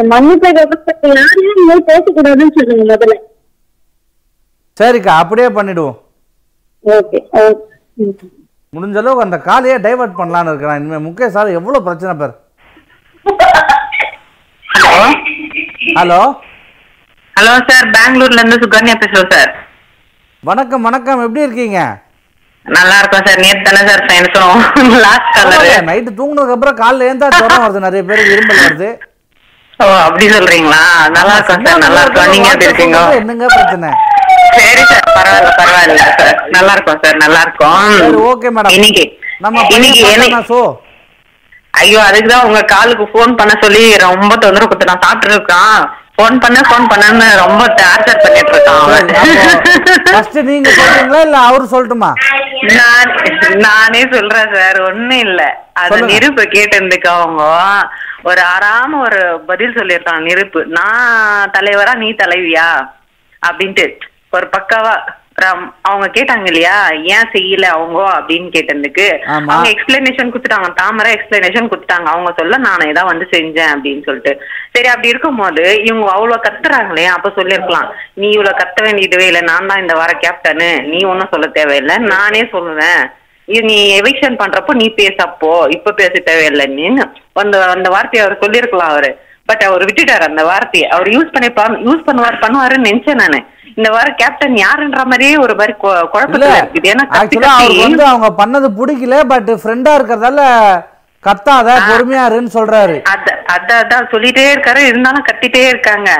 என் மன்னிப்பை யாரையும் நீங்க பேசக்கூடாதுன்னு சொல்லுங்க முதல்ல. சரிக்கா அப்படியே பண்ணிடுவோம். ஓகே முடிஞ்ச அளவுக்கு அந்த காலையே டைவர்ட் பண்ணலான்னு இருக்கிறேன். இனிமே முகேஷ் சார் எவ்வளவு பிரச்சனை பேர். ஹலோ? ஹலோ? Hello sir. பெங்களூர்ல இருந்து சுகன்யா பேசுறோம் சார். வணக்கம் வணக்கம். எப்படி இருக்கீங்க? நல்லா இருக்கோம் சார். நேத்து தானே சார் ஃப்ரெண்ட்ஸும் லாஸ்ட் கலரு நைட்டு தூங்குனதுக்கு அப்புறம் காலைல ஏந்தா ஜுரம் வருது? நிறைய பேருக்கு இருமல் வருது. ஓ அப்படி சொல்றீங்களா? நல்லா இருக்கோம் சார் நல்லா இருக்கோம். நீங்க எப்படி இருக்கீங்க? என்னங்க பிரச்சனை? சரி சார் பரவாயில்ல பரவாயில்ல சார். நல்லா இருக்கோம் சார் நல்லா இருக்கோம். ஓகே மேடம் இன்னைக்கு நம்ம இன்னைக்கு எனக்கு ஐயோ அதுக்கு தான் உங்க காலுக்கு ஃபோன் பண்ண சொல்லி ரொம்ப தொந்தரவு கொடுத்து நான் சாப்பிட்டு இருக்கான். ஃபோன் பண்ண ஃபோன் பண்ணன்னு ரொம்ப டார்ச்சர் பண்ணிட்டு இருக்கான் அவன். ஃபர்ஸ்ட் நீங்க சொல்றீங்களா இல்ல அவரு சொல்லட்டுமா? நான் நானே சொல்றேன் சார் ஒண்ணும் இல்ல. அது. நெருப்பு கேட்டிருந்துக்கு அவங்க. ஒரு ஆறாம ஒரு பதில் சொல்லியிருக்காங்க நெருப்பு. நான் தலைவரா நீ தலைவியா? அப்படின்ட்டு. ஒரு பக்காவா அவங்க கேட்டாங்க இல்லையா ஏன் செய்யல அவங்க? அப்படின்னு கேட்டதுக்கு. அவங்க எக்ஸ்பிளனேஷன் கொடுத்துட்டாங்க. தாமரை எக்ஸ்பிளனேஷன் கொடுத்துட்டாங்க. அவங்க சொல்ல நானே தான் வந்து செஞ்சேன் அப்படின்னு சொல்லிட்டு. சரி அப்படி இருக்கும்போது இவங்க அவ்வளவு கத்துறாங்களே அப்ப சொல்லிருக்கலாம் நீ இவ்வளவு கத்த வேண்டியதுவே இல்லை. நான் தான் இந்த வார கேப்டனு நீ ஒன்னும் சொல்ல தேவையில்லை. நானே சொல்லுவேன் இது நீ எவிக்ஷன் பண்றப்போ நீ பேசப்போ இப்ப பேச தேவையில்லைன்னு அந்த அந்த வார்த்தையை அவர் சொல்லியிருக்கலாம் அவரு. பட் அவர் விட்டுட்டாரு அந்த வார்த்தையை. அவர் யூஸ் பண்ணிப்பா யூஸ் பண்ணுவார் பண்ணுவாருன்னு நினைச்சேன் நானு. இந்த வாரம் கேப்டன் யாருன்ற மாதிரியே ஒரு மாதிரி குழப்பத்துல இருக்குது. ஏன்னா அவங்க பண்ணது பிடிக்கல பட் ஃப்ரெண்டா இருக்கிறதால கத்தாத பொறுமையா இருன்னு சொல்றாரு. அத அத அதான் சொல்லிட்டே இருக்காரு. இருந்தாலும் கத்திட்டே இருக்காங்க.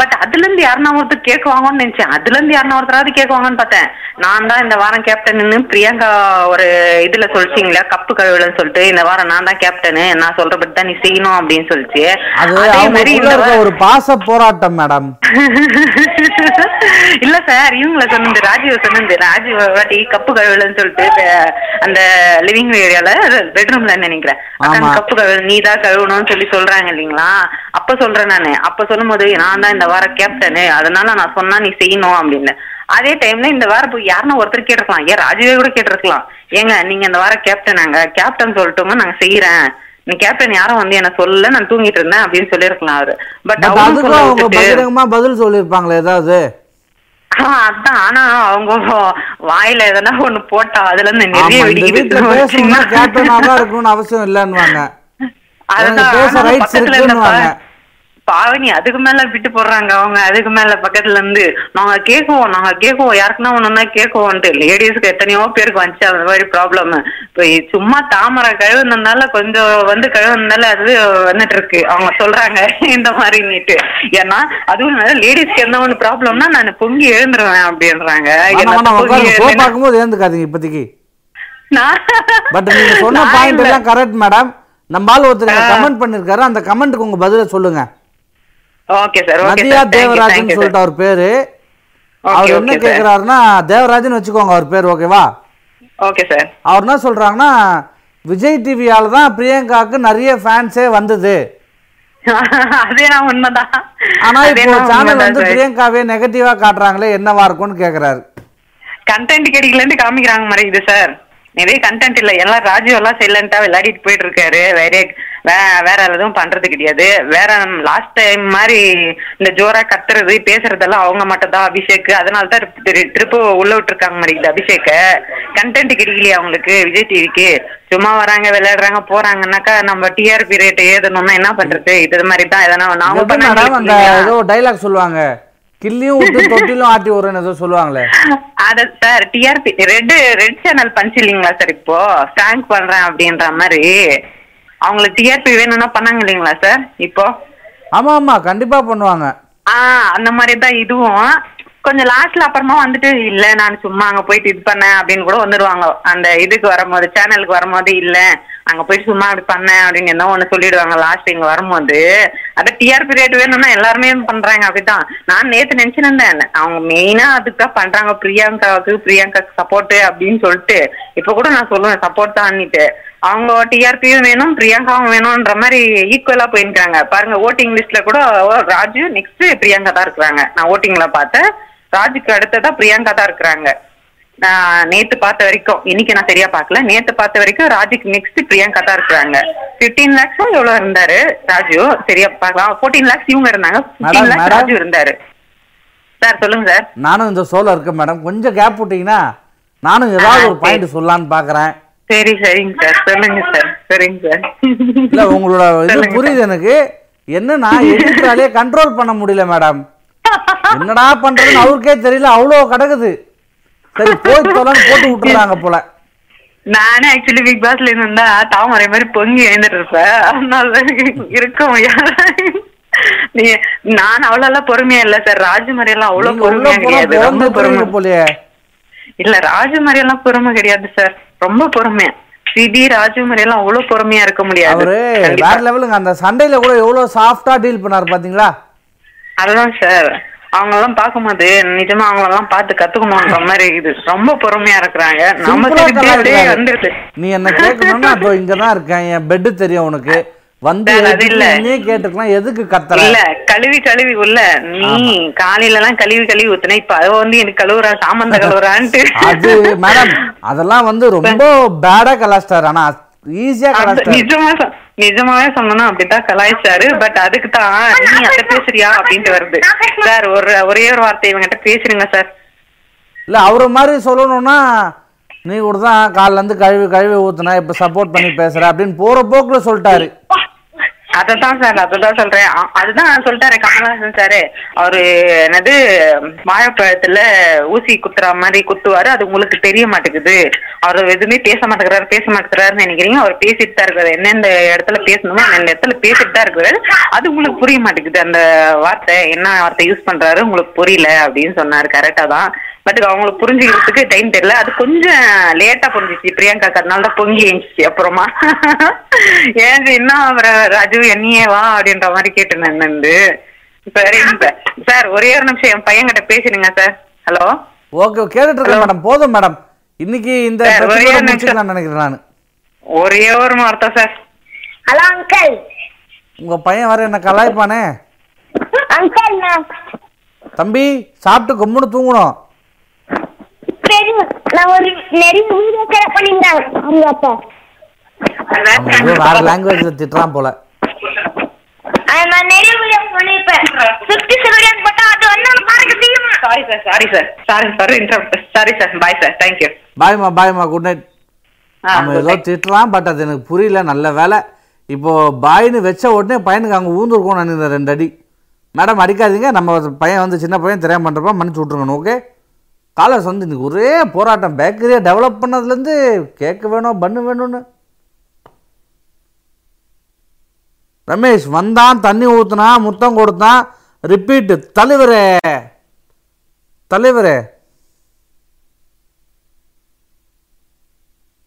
பட் அதுல இருந்து யாருன்னா ஒருத்தர் கேக்குவாங்கன்னு நினைச்சேன். அதுல இருந்து யாருன்னா ஒருத்தராவது கேக்குவாங்கன்னு பார்த்தேன். நான் தான் இந்த வாரம் கேப்டன்னு பிரியங்கா ஒரு இதுல சொல்லிட்டீங்களா கப்பு கழுவுலன்னு சொல்லிட்டு இந்த வாரம் நான் தான் கேப்டனு நான் சொல்றபடி தான் நீ செய்யணும் அப்படின்னு சொல்லிச்சு. அது மாதிரி ஒரு பாச போராட்டம் மேடம். இல்ல சார் இவங்கள சொன்னது ராஜீவ சொன்னது ராஜீவ வாட்டி கப்பு கழுவலன்னு சொல்லிட்டு அந்த லிவிங் ஏரியால பெட்ரூம்ல நினைக்கிறேன். கப்பு நீ தான் கழுவணும்னு சொல்லி சொல்றாங்க இல்லைங்களா? அப்ப சொல்றேன் நானு. அப்ப சொல்லும்போது நான் தான் இந்த வாரம் கேப்டனு அதனால நான் சொன்னா நீ செய்யணும் அப்படின்னு. அதே டைம்ல இந்த வாரம் போய் யாருன்னா ஒருத்தர் கேட்டிருக்கலாம். ஏன் ராஜீவே கூட கேட்டிருக்கலாம். ஏங்க நீங்க இந்த வாரம் கேப்டனாங்க கேப்டன் சொல்லட்டுங்க நாங்க செய்யறேன் நீ கேப்டன் யாரும் வந்து என்ன சொல்லல நான் தூங்கிட்டு இருந்தேன் அப்படின்னு சொல்லியிருக்கலாம் அவரு. பட் அவங்க பதில் சொல்லியிருப்பாங்களே ஏதாவது? அதான். ஆனா அவங்க வாயில எதனா ஒண்ணு போட்டா அதுல இருந்து நிறைய வெடிக்குது. இருக்கணும்னு அவசியம் இல்லைன்னுவாங்க. அதுதான் பேச ரைட்ஸ் பாவனி அதுக்கு மேல விட்டு போடுறாங்க அவங்க. அதுக்கு மேல பக்கத்துல இருந்து நாங்க கேக்குவோம் நாங்க கேக்குவோம். யாருக்குன்னா ஒண்ணுன்னா கேக்குவோம்ட்டு லேடிஸ்க்கு எத்தனையோ பேருக்கு வந்துச்சு அந்த மாதிரி ப்ராப்ளம் இப்ப சும்மா தாமரை கழுவுனதுனால கொஞ்சம் வந்து கழுவுனதுனால அது வந்துட்டு இருக்கு அவங்க சொல்றாங்க இந்த மாதிரி நீட்டு. ஏன்னா அதுவும் லேடிஸ்க்கு எந்த ஒண்ணு ப்ராப்ளம்னா நான் பொங்கி எழுந்துருவேன் அப்படின்றாங்க. பார்க்கும்போது ஏந்துக்காதீங்க இப்போதைக்கு. நான் பட் நீங்க சொன்ன பாயிண்ட். எல்லாம் கரெக்ட் மேடம் நம்ம ஆள் ஒருத்தர் கமெண்ட் பண்ணிருக்காரு. அந்த கமெண்ட்டுக்கு உங்க பதில சொல்லுங்க. ஓகே சார் நதியா தேவராஜன் சொல்லிட்டு அவர் பேரு. அவர் என்ன கேக்குறாருன்னா தேவராஜன் வச்சுக்கோங்க அவர் பேர் ஓகேவா ஓகே சார் அவர் என்ன சொல்றாங்கன்னா விஜய் டிவியால தான் பிரியங்காக்கு நிறைய ஃபேன்ஸே வந்தது. ஆனா இப்போ சேனல் வந்து. பிரியங்காவே நெகட்டிவா காட்டுறாங்களே என்னவா இருக்கும்னு கேக்குறாரு. கண்டென்ட் கிடைக்கலன்னு காமிக்கிறாங்க மாதிரி இது சார் நிறைய கண்டென்ட் இல்ல. எல்லாம் ராஜு எல்லாம் சைலண்டா விளையாடிட்டு போயிட்டு இருக்காரு. வேற வேற எதுவும் பண்றது கிடையாது. வேற லாஸ்ட் டைம் மாதிரி இந்த ஜோரா கத்துறது பேசுறதெல்லாம் அவங்க மட்டும் தான் அபிஷேக். அதனால தான் திரும்ப உள்ள விட்டுருக்காங்க மாதிரி அபிஷேக்க. கண்டென்ட் கிடைக்கலையா அவங்களுக்கு விஜய் டிவிக்கு சும்மா வராங்க விளையாடுறாங்க போறாங்கன்னாக்கா நம்ம டிஆர்பி ரேட் ஏதணும்னா என்ன பண்றது? இது மாதிரி தான் எதனா நாம எப்படி பண்ண மேடம் அந்த இல்லையா? ஏதோ டைலாக் சொல்லுவாங்க. கிள்ளியும் விட்டு தொட்டிலும் ஆட்டி விடுறேன்னு ஏதோ சொல்லுவாங்களே. அத sir TRP red red channel punch இல்லைங்களா சார் இப்போ? ஸ்டாங்க் பண்றேன் அப்படின்ற மாதிரி. அவங்களுக்கு டிஆர்பி வேணும்னா பண்ணாங்க இல்லைங்களா சார் இப்போ? ஆமா ஆமா கண்டிப்பா பண்ணுவாங்க. ஆ அந்த மாதிரி தான் இதுவும். கொஞ்சம் லாஸ்ட்ல அப்புறமா வந்துட்டு இல்ல நான் சும்மா அங்க போயிட்டு இது பண்ணேன் அப்படின்னு கூட வந்துடுவாங்க அந்த இதுக்கு வரும்போது சேனலுக்கு வரும்போது இல்ல அங்க போயிட்டு சும்மா அப்படி பண்ணேன் அப்படின்னு என்ன ஒண்ணு சொல்லிடுவாங்க லாஸ்ட் இங்க வரும்போது. அத டிஆர்பி ரேட் வேணும்னா எல்லாருமே பண்றாங்க அப்படிதான் நான் நேத்து நினைச்சிருந்தேன் அவங்க மெயினா அதுக்கு தான் பண்றாங்க. பிரியங்காவுக்கு பிரியங்காக்கு சப்போர்ட் அப்படின்னு சொல்லிட்டு. இப்ப கூட நான் சொல்லுவேன் சப்போர்ட் தான்னுட்டு அவங்க டிஆர்பியும் வேணும் பிரியங்காவும் வேணும்ன்ற மாதிரி ஈக்குவலா போயிருக்காங்க பாருங்க ஓட்டிங் லிஸ்ட்ல கூட ராஜு நெக்ஸ்ட் பிரியங்கா தான் இருக்கிறாங்க. நான் ஓட்டிங்ல பார்த்தேன். ராஜுக்கு அடுத்ததா பிரியங்கா தான் இருக்கிறாங்க. நான் நேத்து பார்த்த வரைக்கும் இன்னைக்கு நான் சரியா பார்க்கல. நேத்து பார்த்த வரைக்கும் ராஜுக்கு நெக்ஸ்ட் பிரியங்கா தான் இருக்கிறாங்க. பிப்டீன் லேக்ஸும் எவ்வளவு இருந்தாரு ராஜு? சரியா பார்க்கலாம். ஃபோர்டீன் லேக்ஸ் இவங்க இருந்தாங்க. லேக்ஸ். ராஜு இருந்தாரு. சார் சொல்லுங்க சார் நானும் இந்த சோல இருக்கேன் மேடம் கொஞ்சம் கேப் விட்டீங்கன்னா நானும் ஏதாவது ஒரு பாயிண்ட் சொல்லலான்னு பாக்குறேன் சரி சரிங்க சார். சொல்லுங்க சார். சரிங்க சார். இல்ல உங்களோட இது புரியுது எனக்கு. என்னன்னா எதிர்த்தாலே கண்ட்ரோல் பண்ண முடியல மேடம் என்னடா பண்றதுன்னு அவருக்கே தெரியல. அவ்வளோ கிடக்குது. சரி போய் தொலைன்னு போட்டு விட்டுறாங்க போல. நானே ஆக்சுவலி பிக் பாஸ்ல இருந்தா தாமரை மாதிரி பொங்கி எழுந்துட்டு இருப்பேன் அதனால இருக்க முடியாது. நீ நான் அவ்வளவு பொறுமையா இல்ல சார். ராஜு மாதிரி எல்லாம் அவ்வளவு பொறுமையா கிடையாது. ரொம்ப பொறுமை போலயே. இல்ல ராஜு மாதிரி எல்லாம் பொறுமை கிடையாது சார். ரொம்ப பொறுமையா சிபி ராஜு மாதிரி எல்லாம் அவ்வளவு பொறுமையா இருக்க முடியாது. அவரு. வேற லெவலுங்க. அந்த சண்டையில கூட எவ்வளவு சாஃப்டா டீல் பண்ணாரு பாத்தீங்களா? அதுதான் சார். அவங்க எல்லாம் பாக்கும்போது நிஜமா அவங்க எல்லாம் பார்த்து கத்துக்கணும்ன்ற மாதிரி இது. ரொம்ப பொறுமையா இருக்கிறாங்க. நம்ம. வந்துருது. நீ என்ன கேட்கணும்னா அதோ இங்கதான் இருக்கேன். என் பெட் தெரியும் உனக்கு. வந்து. என்னையே கேட்டுக்கலாம் எதுக்கு கத்துற? இல்ல கழுவி கழுவி உள்ள. நீ காலையில எல்லாம் கழுவி கழுவி ஊத்துன. இப்ப அவ வந்து எனக்கு கழுவுறா சாமந்த கழுவுறான்ட்டு. அது மேடம் அதெல்லாம் வந்து ரொம்ப பேடா கலாச்சிட்டாரு ஆனா ஈஸியா கலாச்சிட்டாரு நிஜமா நிஜமாவே சொன்னா அப்படித்தான் கலாய்ச்சாரு பட் அதுக்கு தான் நீ அத பேசுறியா? அப்படின்ட்டு வருது. சார் ஒரு ஒரே ஒரு வார்த்தை இவங்கிட்ட பேசுறீங்க சார். இல்ல அவரை மாதிரி சொல்லணும்னா நீ கூட தான் காலைல இருந்து கழுவி கழுவி ஊத்துனா. இப்ப சப்போர்ட் பண்ணி பேசுற. அப்படின்னு போற போக்குல சொல்லிட்டாரு. அததான் சார் அததான் சொல்றேன். அ- அதுதான் சொல்லிட்டாரு கமல்ஹாசன் சாரு. அவரு என்னது வாழைப்பழத்துல ஊசி குத்துற மாதிரி குத்துவாரு அது உங்களுக்கு தெரிய மாட்டேங்குது. அவர் எதுவுமே பேச மாட்டேங்கிறாரு பேச மாட்டேங்கிறாருன்னு நினைக்கிறீங்க அவர் பேசிட்டு தான் இருக்காரு. எந்தெந்த இடத்துல பேசணுமோ அந்தந்த இடத்துல பேசிட்டு தான் இருக்கிறாரு அது உங்களுக்கு புரிய மாட்டேங்குது அந்த வார்த்தை. என்ன வார்த்தை யூஸ் பண்றாரு உங்களுக்கு புரியல அப்படின்னு சொன்னாரு. கரெக்டா தான். பட் அவங்களுக்கு புரிஞ்சுக்கிறதுக்கு டைம் தெரியல. அது கொஞ்சம் லேட்டா புரிஞ்சிச்சு. பிரியங்காக்கு அதனால தான் பொங்கி எழுந்துச்சு அப்புறமா. ஏன் என்ன அப்புறம் ராஜு என்னையே வா அப்படின்ற மாதிரி கேட்டு நின்று சரிங்க சார் சார் ஒரே ஒரு நிமிஷம் என் பையன்கிட்ட பேசிடுங்க சார் ஹலோ ஓகே கேட்டுட்டு இருக்கேன் மேடம் போதும் மேடம் இன்னைக்கு இந்த ஒரே நிமிஷம். நினைக்கிறேன் நான். ஒரே ஒரு வார்த்தை சார் ஹலோ அங்கிள் உங்க பையன் வர என்ன கலாய்ப்பானே? அங்கிள் நான் தம்பி சாப்பிட்டு கும்முன்னு தூங்கணும். நான் ஒரு நிறைய வீடியோ சேர் பண்ணியிருந்தேன் அவங்க அப்பா அவன் ஏதோ வேற லாங்குவேஜ்ல திட்டுறான் போல. நான் நிறைய வீடியோ பண்ணியிருப்பேன் ஃபிஃப்டி செவன் போட்டா அது வந்து நம்ம பாருங்க தெரியுமா? Sorry sir sorry sir sorry sir interrupt sorry sir bye sir thank you பாய்மா பாய்மா குட் நைட் ஏதோ திட்டுறான் பட் அது எனக்கு புரியல. நல்ல வேலை. இப்போ பாய்னு வச்ச உடனே பையனுக்கு அங்கே ஊந்துருக்கும் நான் இந்த ரெண்டு அடி. மேடம் அடிக்காதீங்க. நம்ம பையன் வந்து சின்ன பையன் தெரியாம பண்ணுறப்ப மன்னிச்சு விட்ருங்கணும் ஓகே காலர்ஸ் வந்து இன்னைக்கு ஒரே போராட்டம். பேக்கரியை டெவலப் பண்ணதுலேருந்து கேக்கு வேணும் பண்ணு வேணும்னு. ரமேஷ் வந்தான் தண்ணி ஊற்றுனான் முத்தம் கொடுத்தான். ரிப்பீட்டு தலைவரே. தலைவரே.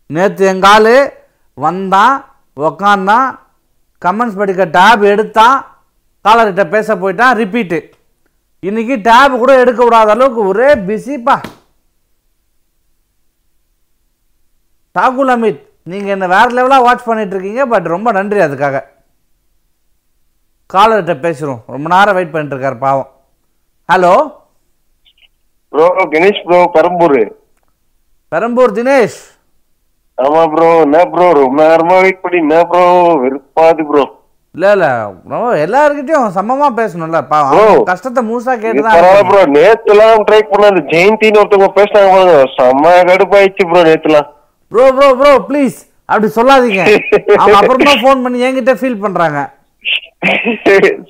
நேற்று எங்கால் வந்தான் உக்காந்தான் கமெண்ட்ஸ் படிக்க டேப் எடுத்தான் காலர்கிட்ட பேச போயிட்டான் ரிப்பீட்டு இன்னைக்கு டேப் கூட எடுக்க விடாத அளவுக்கு ஒரே பிஸிப்பா டாகுல் அமித் நீங்கள் என்ன வேற லெவலாக வாட்ச் பண்ணிட்டு இருக்கீங்க பட் ரொம்ப நன்றி அதுக்காக. காலர்கிட்ட பேசுகிறோம் ரொம்ப நேரம் வெயிட் பண்ணிட்டு இருக்காரு பாவம். Hello bro Ganesh bro Perambur. Perambur Dinesh. ஆமா ப்ரோ என்ன ப்ரோ ரொம்ப நேரமா வெயிட் பண்ணி என்ன ப்ரோ வெறுப்பாது ப்ரோ இல்ல இல்ல. நம்ம எல்லார்கிட்டயும் சமமா பேசணும்ல. கஷ்டத்தை முழுசா இது கேட்டுதான். ப்ரோ. நேத்துலாம் ட்ரை பண்ணாரு ஜெயந்தின்னு ஒருத்தவங்க பேசினாங்க பாருங்க செம்ம கடுப்பாயிடுச்சு bro நேத்துலாம். Bro bro bro please. அப்படி சொல்லாதீங்க. அவங்க அப்புறமா ஃபோன் பண்ணி என்கிட்ட ஃபீல் பண்றாங்க.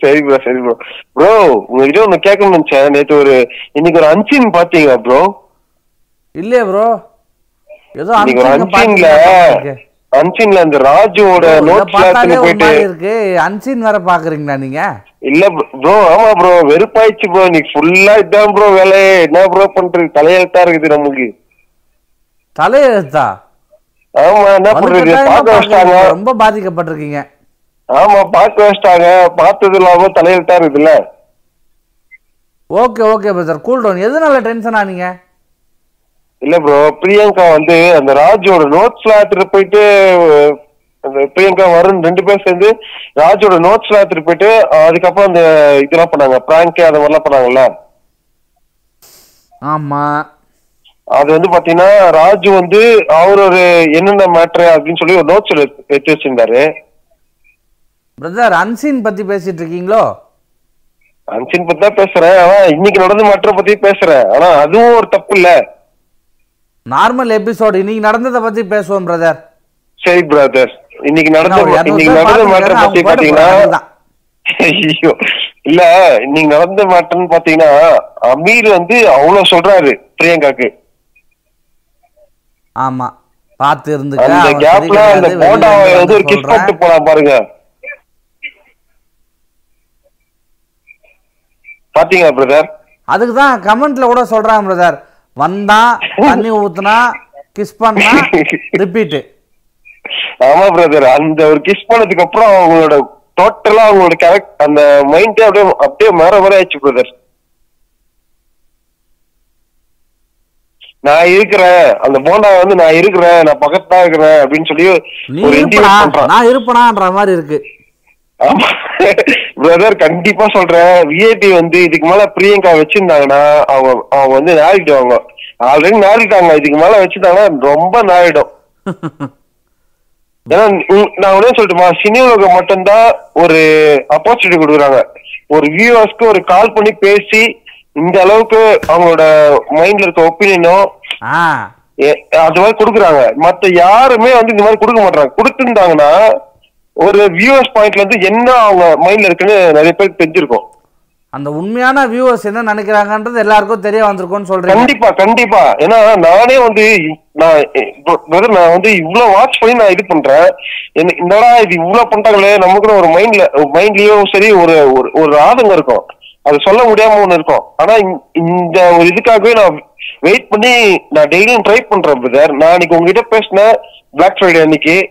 சரி ப்ரோ சரி ப்ரோ. ப்ரோ உங்ககிட்ட ஒண்ணு கேட்கணும்னு நினைச்சேன். நேத்து ஒரு இன்னைக்கு ஒரு அன்சின் பாத்தீங்களா ப்ரோ? இல்லையே ப்ரோ. ஏதோ அன்சின்ல பாத்தீங்க அன்சின்ல அந்த ராஜுவோட நோட்ஸ்ல போயிட்டு இருக்கு. அன்சீன் வேற பாக்குறீங்களா நீங்க? இல்ல ப்ரோ ஆமா ப்ரோ வெறுப்பாயிடுச்சு ப்ரோ இன்னைக்கு ஃபுல்லா இதான் ப்ரோ வேலையே என்ன ப்ரோ பண்றது? தலையெழுத்தா இருக்குது நமக்கு தலையெழுத்தா? ஆமா என்ன பண்றது? பார்க்க வச்சிட்டாங்க. ரொம்ப பாதிக்கப்பட்டிருக்கீங்க. ஆமா பார்க்க வச்சிட்டாங்க. பார்த்தது இல்லாம தலையெழுத்தா இருக்குதுல்ல. Okay okay brother cool down எதனால டென்ஷன் ஆனீங்க? இல்ல ப்ரோ பிரியங்கா வந்து அந்த ராஜோட நோட்ஸ்ல எடுத்துட்டு போயிட்டு பிரியங்கா வருண் ரெண்டு பேரும் சேர்ந்து ராஜோட நோட்ஸ்ல எடுத்துட்டு போயிட்டு அதுக்கப்புறம் அந்த இதெல்லாம் பண்ணாங்க பிராங்க் அந்த மாதிரிலாம் பண்ணாங்கல்ல? ஆமா. அது வந்து பாத்தீங்கன்னா ராஜு வந்து அவர் ஒரு என்னென்ன மேட்ரு அப்படின்னு சொல்லி ஒரு நோட்ஸ் எடுத்து வச்சிருந்தாரு. பிரதர் அன்சீன் பத்தி பேசிட்டு இருக்கீங்களோ? அன்சின் பத்தி தான் பேசுறேன் ஆனா இன்னைக்கு நடந்த மேட்ரை பத்தி பேசுறேன் ஆனா அதுவும் ஒரு தப்பு இல்ல. நார்மல் எபிசோடு இன்னைக்கு நடந்ததை பத்தி பேசுவோம் பிரதர் சரி பிரதர் இன்னைக்கு நடந்த இன்னைக்கு நடந்த மேட்டரை பத்தி பாத்தீங்கன்னா. ஐயோ. இல்ல இன்னைக்கு நடந்த மேட்டர்னு பாத்தீங்கன்னா அமீர் வந்து அவ்வளவு சொல்றாரு பிரியங்காக்கு. ஆமா. பார்த்து இருந்துக்க அந்த கேப்ல அந்த இருந்து வந்து ஒரு கிஸ். பண்ணிட்டு போலாம் பாருங்க. பாத்தீங்களா பிரதர் அதுக்கு தான் கமெண்ட்ல கூட சொல்றான் பிரதர் வந்தான் தண்ணி ஊத்துனா கிஸ் பண்ணா ரிப்பீட் ஆமா பிரதர் அந்த ஒரு கிஸ் பண்ணதுக்கு அப்புறம் அவங்களோட டோட்டலா அவங்களோட கேரக்ட் அந்த மைண்டே அப்படியே அப்படியே மாற மாதிரி ஆயிடுச்சு பிரதர் நான் இருக்கிறேன். அந்த போண்டா வந்து நான் இருக்கிறேன். நான் பக்கத்துல இருக்கிறேன் அப்படின்னு சொல்லி நான் இருப்பனான்ற மாதிரி இருக்கு. பிரதர் கண்டிப்பா சொல்றேன். விஐபி வந்து இதுக்கு மேல பிரியங்கா வச்சிருந்தாங்கன்னா அவங்க அவங்க வந்து நாரிடுவாங்க ஆல்ரெடி நாரிட்டாங்க இதுக்கு மேல வச்சிருந்தாங்கன்னா ரொம்ப நாரிடும் ஏன்னா நான் உடனே சொல்லட்டுமா? சினி உலகம் மட்டும்தான் ஒரு ஆப்பர்ச்சுனிட்டி கொடுக்குறாங்க. ஒரு வியூவர்ஸ்க்கு ஒரு கால் பண்ணி பேசி இந்த அளவுக்கு அவங்களோட மைண்ட்ல இருக்க ஒப்பீனியனோ அது மாதிரி கொடுக்குறாங்க. மத்த யாருமே வந்து இந்த மாதிரி கொடுக்க மாட்டாங்க கொடுத்துருந்தாங்கன்னா ஒரு வியூவர்ஸ் பாயிண்ட்ல இருந்து என்ன அவங்க மைண்ட்ல இருக்குன்னு நிறைய பேருக்கு தெரிஞ்சிருக்கும். அந்த உண்மையான வியூவர்ஸ் என்ன நினைக்கிறாங்கன்றது எல்லாருக்கும் தெரிய வந்திருக்கும்னு சொல்றீங்க. கண்டிப்பா கண்டிப்பா. ஏன்னா நானே வந்து நான் brother, நான் வந்து இவ்வளவு வாட்ச் பண்ணி நான் இது பண்றேன். என்ன என்னடா இது இவ்வளவு பண்றாங்களே? நமக்கு ஒரு மைண்ட்ல மைண்ட்லயும் சரி ஒரு ஒரு- ஆதங்கம் இருக்கும். அது சொல்ல முடியாம ஒண்ணு இருக்கும். ஆனா இந்த- இந்த ஒரு இதுக்காகவே நான் வெயிட் பண்ணி நான் டெய்லியும் ட்ரை பண்றேன் பிரதர் நான் அன்னைக்கு உங்ககிட்ட பேசினேன் பிளாக் ஃப்ரைடே அன்னைக்கு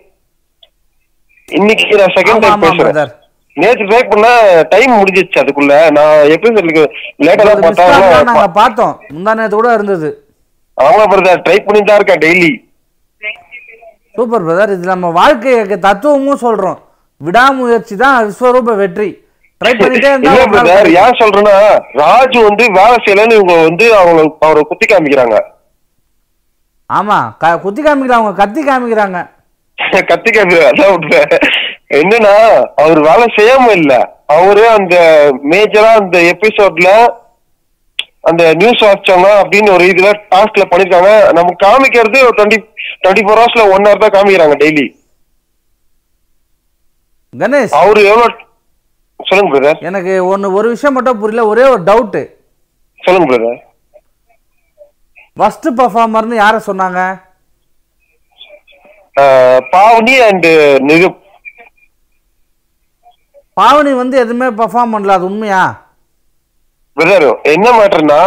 இன்னைக்கு நான் செகண்ட் டைம் பேசுறேன். நேற்று ட்ரை பண்ண டைம் முடிஞ்சிச்சு அதுக்குள்ள. நான் எப்படி லேட்டா தான் நாங்க பார்த்தா பார்த்தோம். முந்தா நேத்து கூட இருந்தது. ஆமா பிரதர் ட்ரை பண்ணிட்டு தான் இருக்கேன் டெய்லி சூப்பர் பிரதர் இது நம்ம வாழ்க்கை தத்துவமும் சொல்றோம். விடாமுயற்சி தான் விஸ்வரூப வெற்றி. ட்ரை பண்ணிட்டே இருந்தா. ஏன் சொல்றேன்னா ராஜு வந்து வேலை செய்யலன்னு இவங்க வந்து அவங்க அவரை குத்தி காமிக்கிறாங்க. ஆமா க- குத்தி காமிக்கிறாங்க. அவங்க கத்தி காமிக்கிறாங்க. கத்தி காமிக்கிறாங்க அதான். என்னன்னா அவர் வேலை செய்யாம இல்ல. அவரு அந்த மேஜரா அந்த எபிசோட்ல அந்த நியூஸ் வாட்சவங்க அப்படின்னு ஒரு இதுல டாஸ்க்ல பண்ணிருக்காங்க. நமக்கு காமிக்கிறது ஒரு டுவெண்ட்டி டுவெண்ட்டி ஃபோர் ஹவர்ஸ்ல ஒன் ஹவர் தான் காமிக்கிறாங்க டெய்லி கணேஷ். அவரு எவ்வளவு சொல்லுங்க பிரதர் எனக்கு ஒன்னு ஒரு விஷயம் மட்டும் புரியல. ஒரே ஒரு டவுட்டு சொல்லுங்க பிரதர் ஃபர்ஸ்ட் பர்ஃபார்மர்னு யாரை சொன்னாங்க? பாவனி அண்ட் நிருப். பாவனி வந்து எதுவுமே பெர்ஃபார்ம் பண்ணல அது உண்மையா? பிரதர் என்ன மேட்டர்னா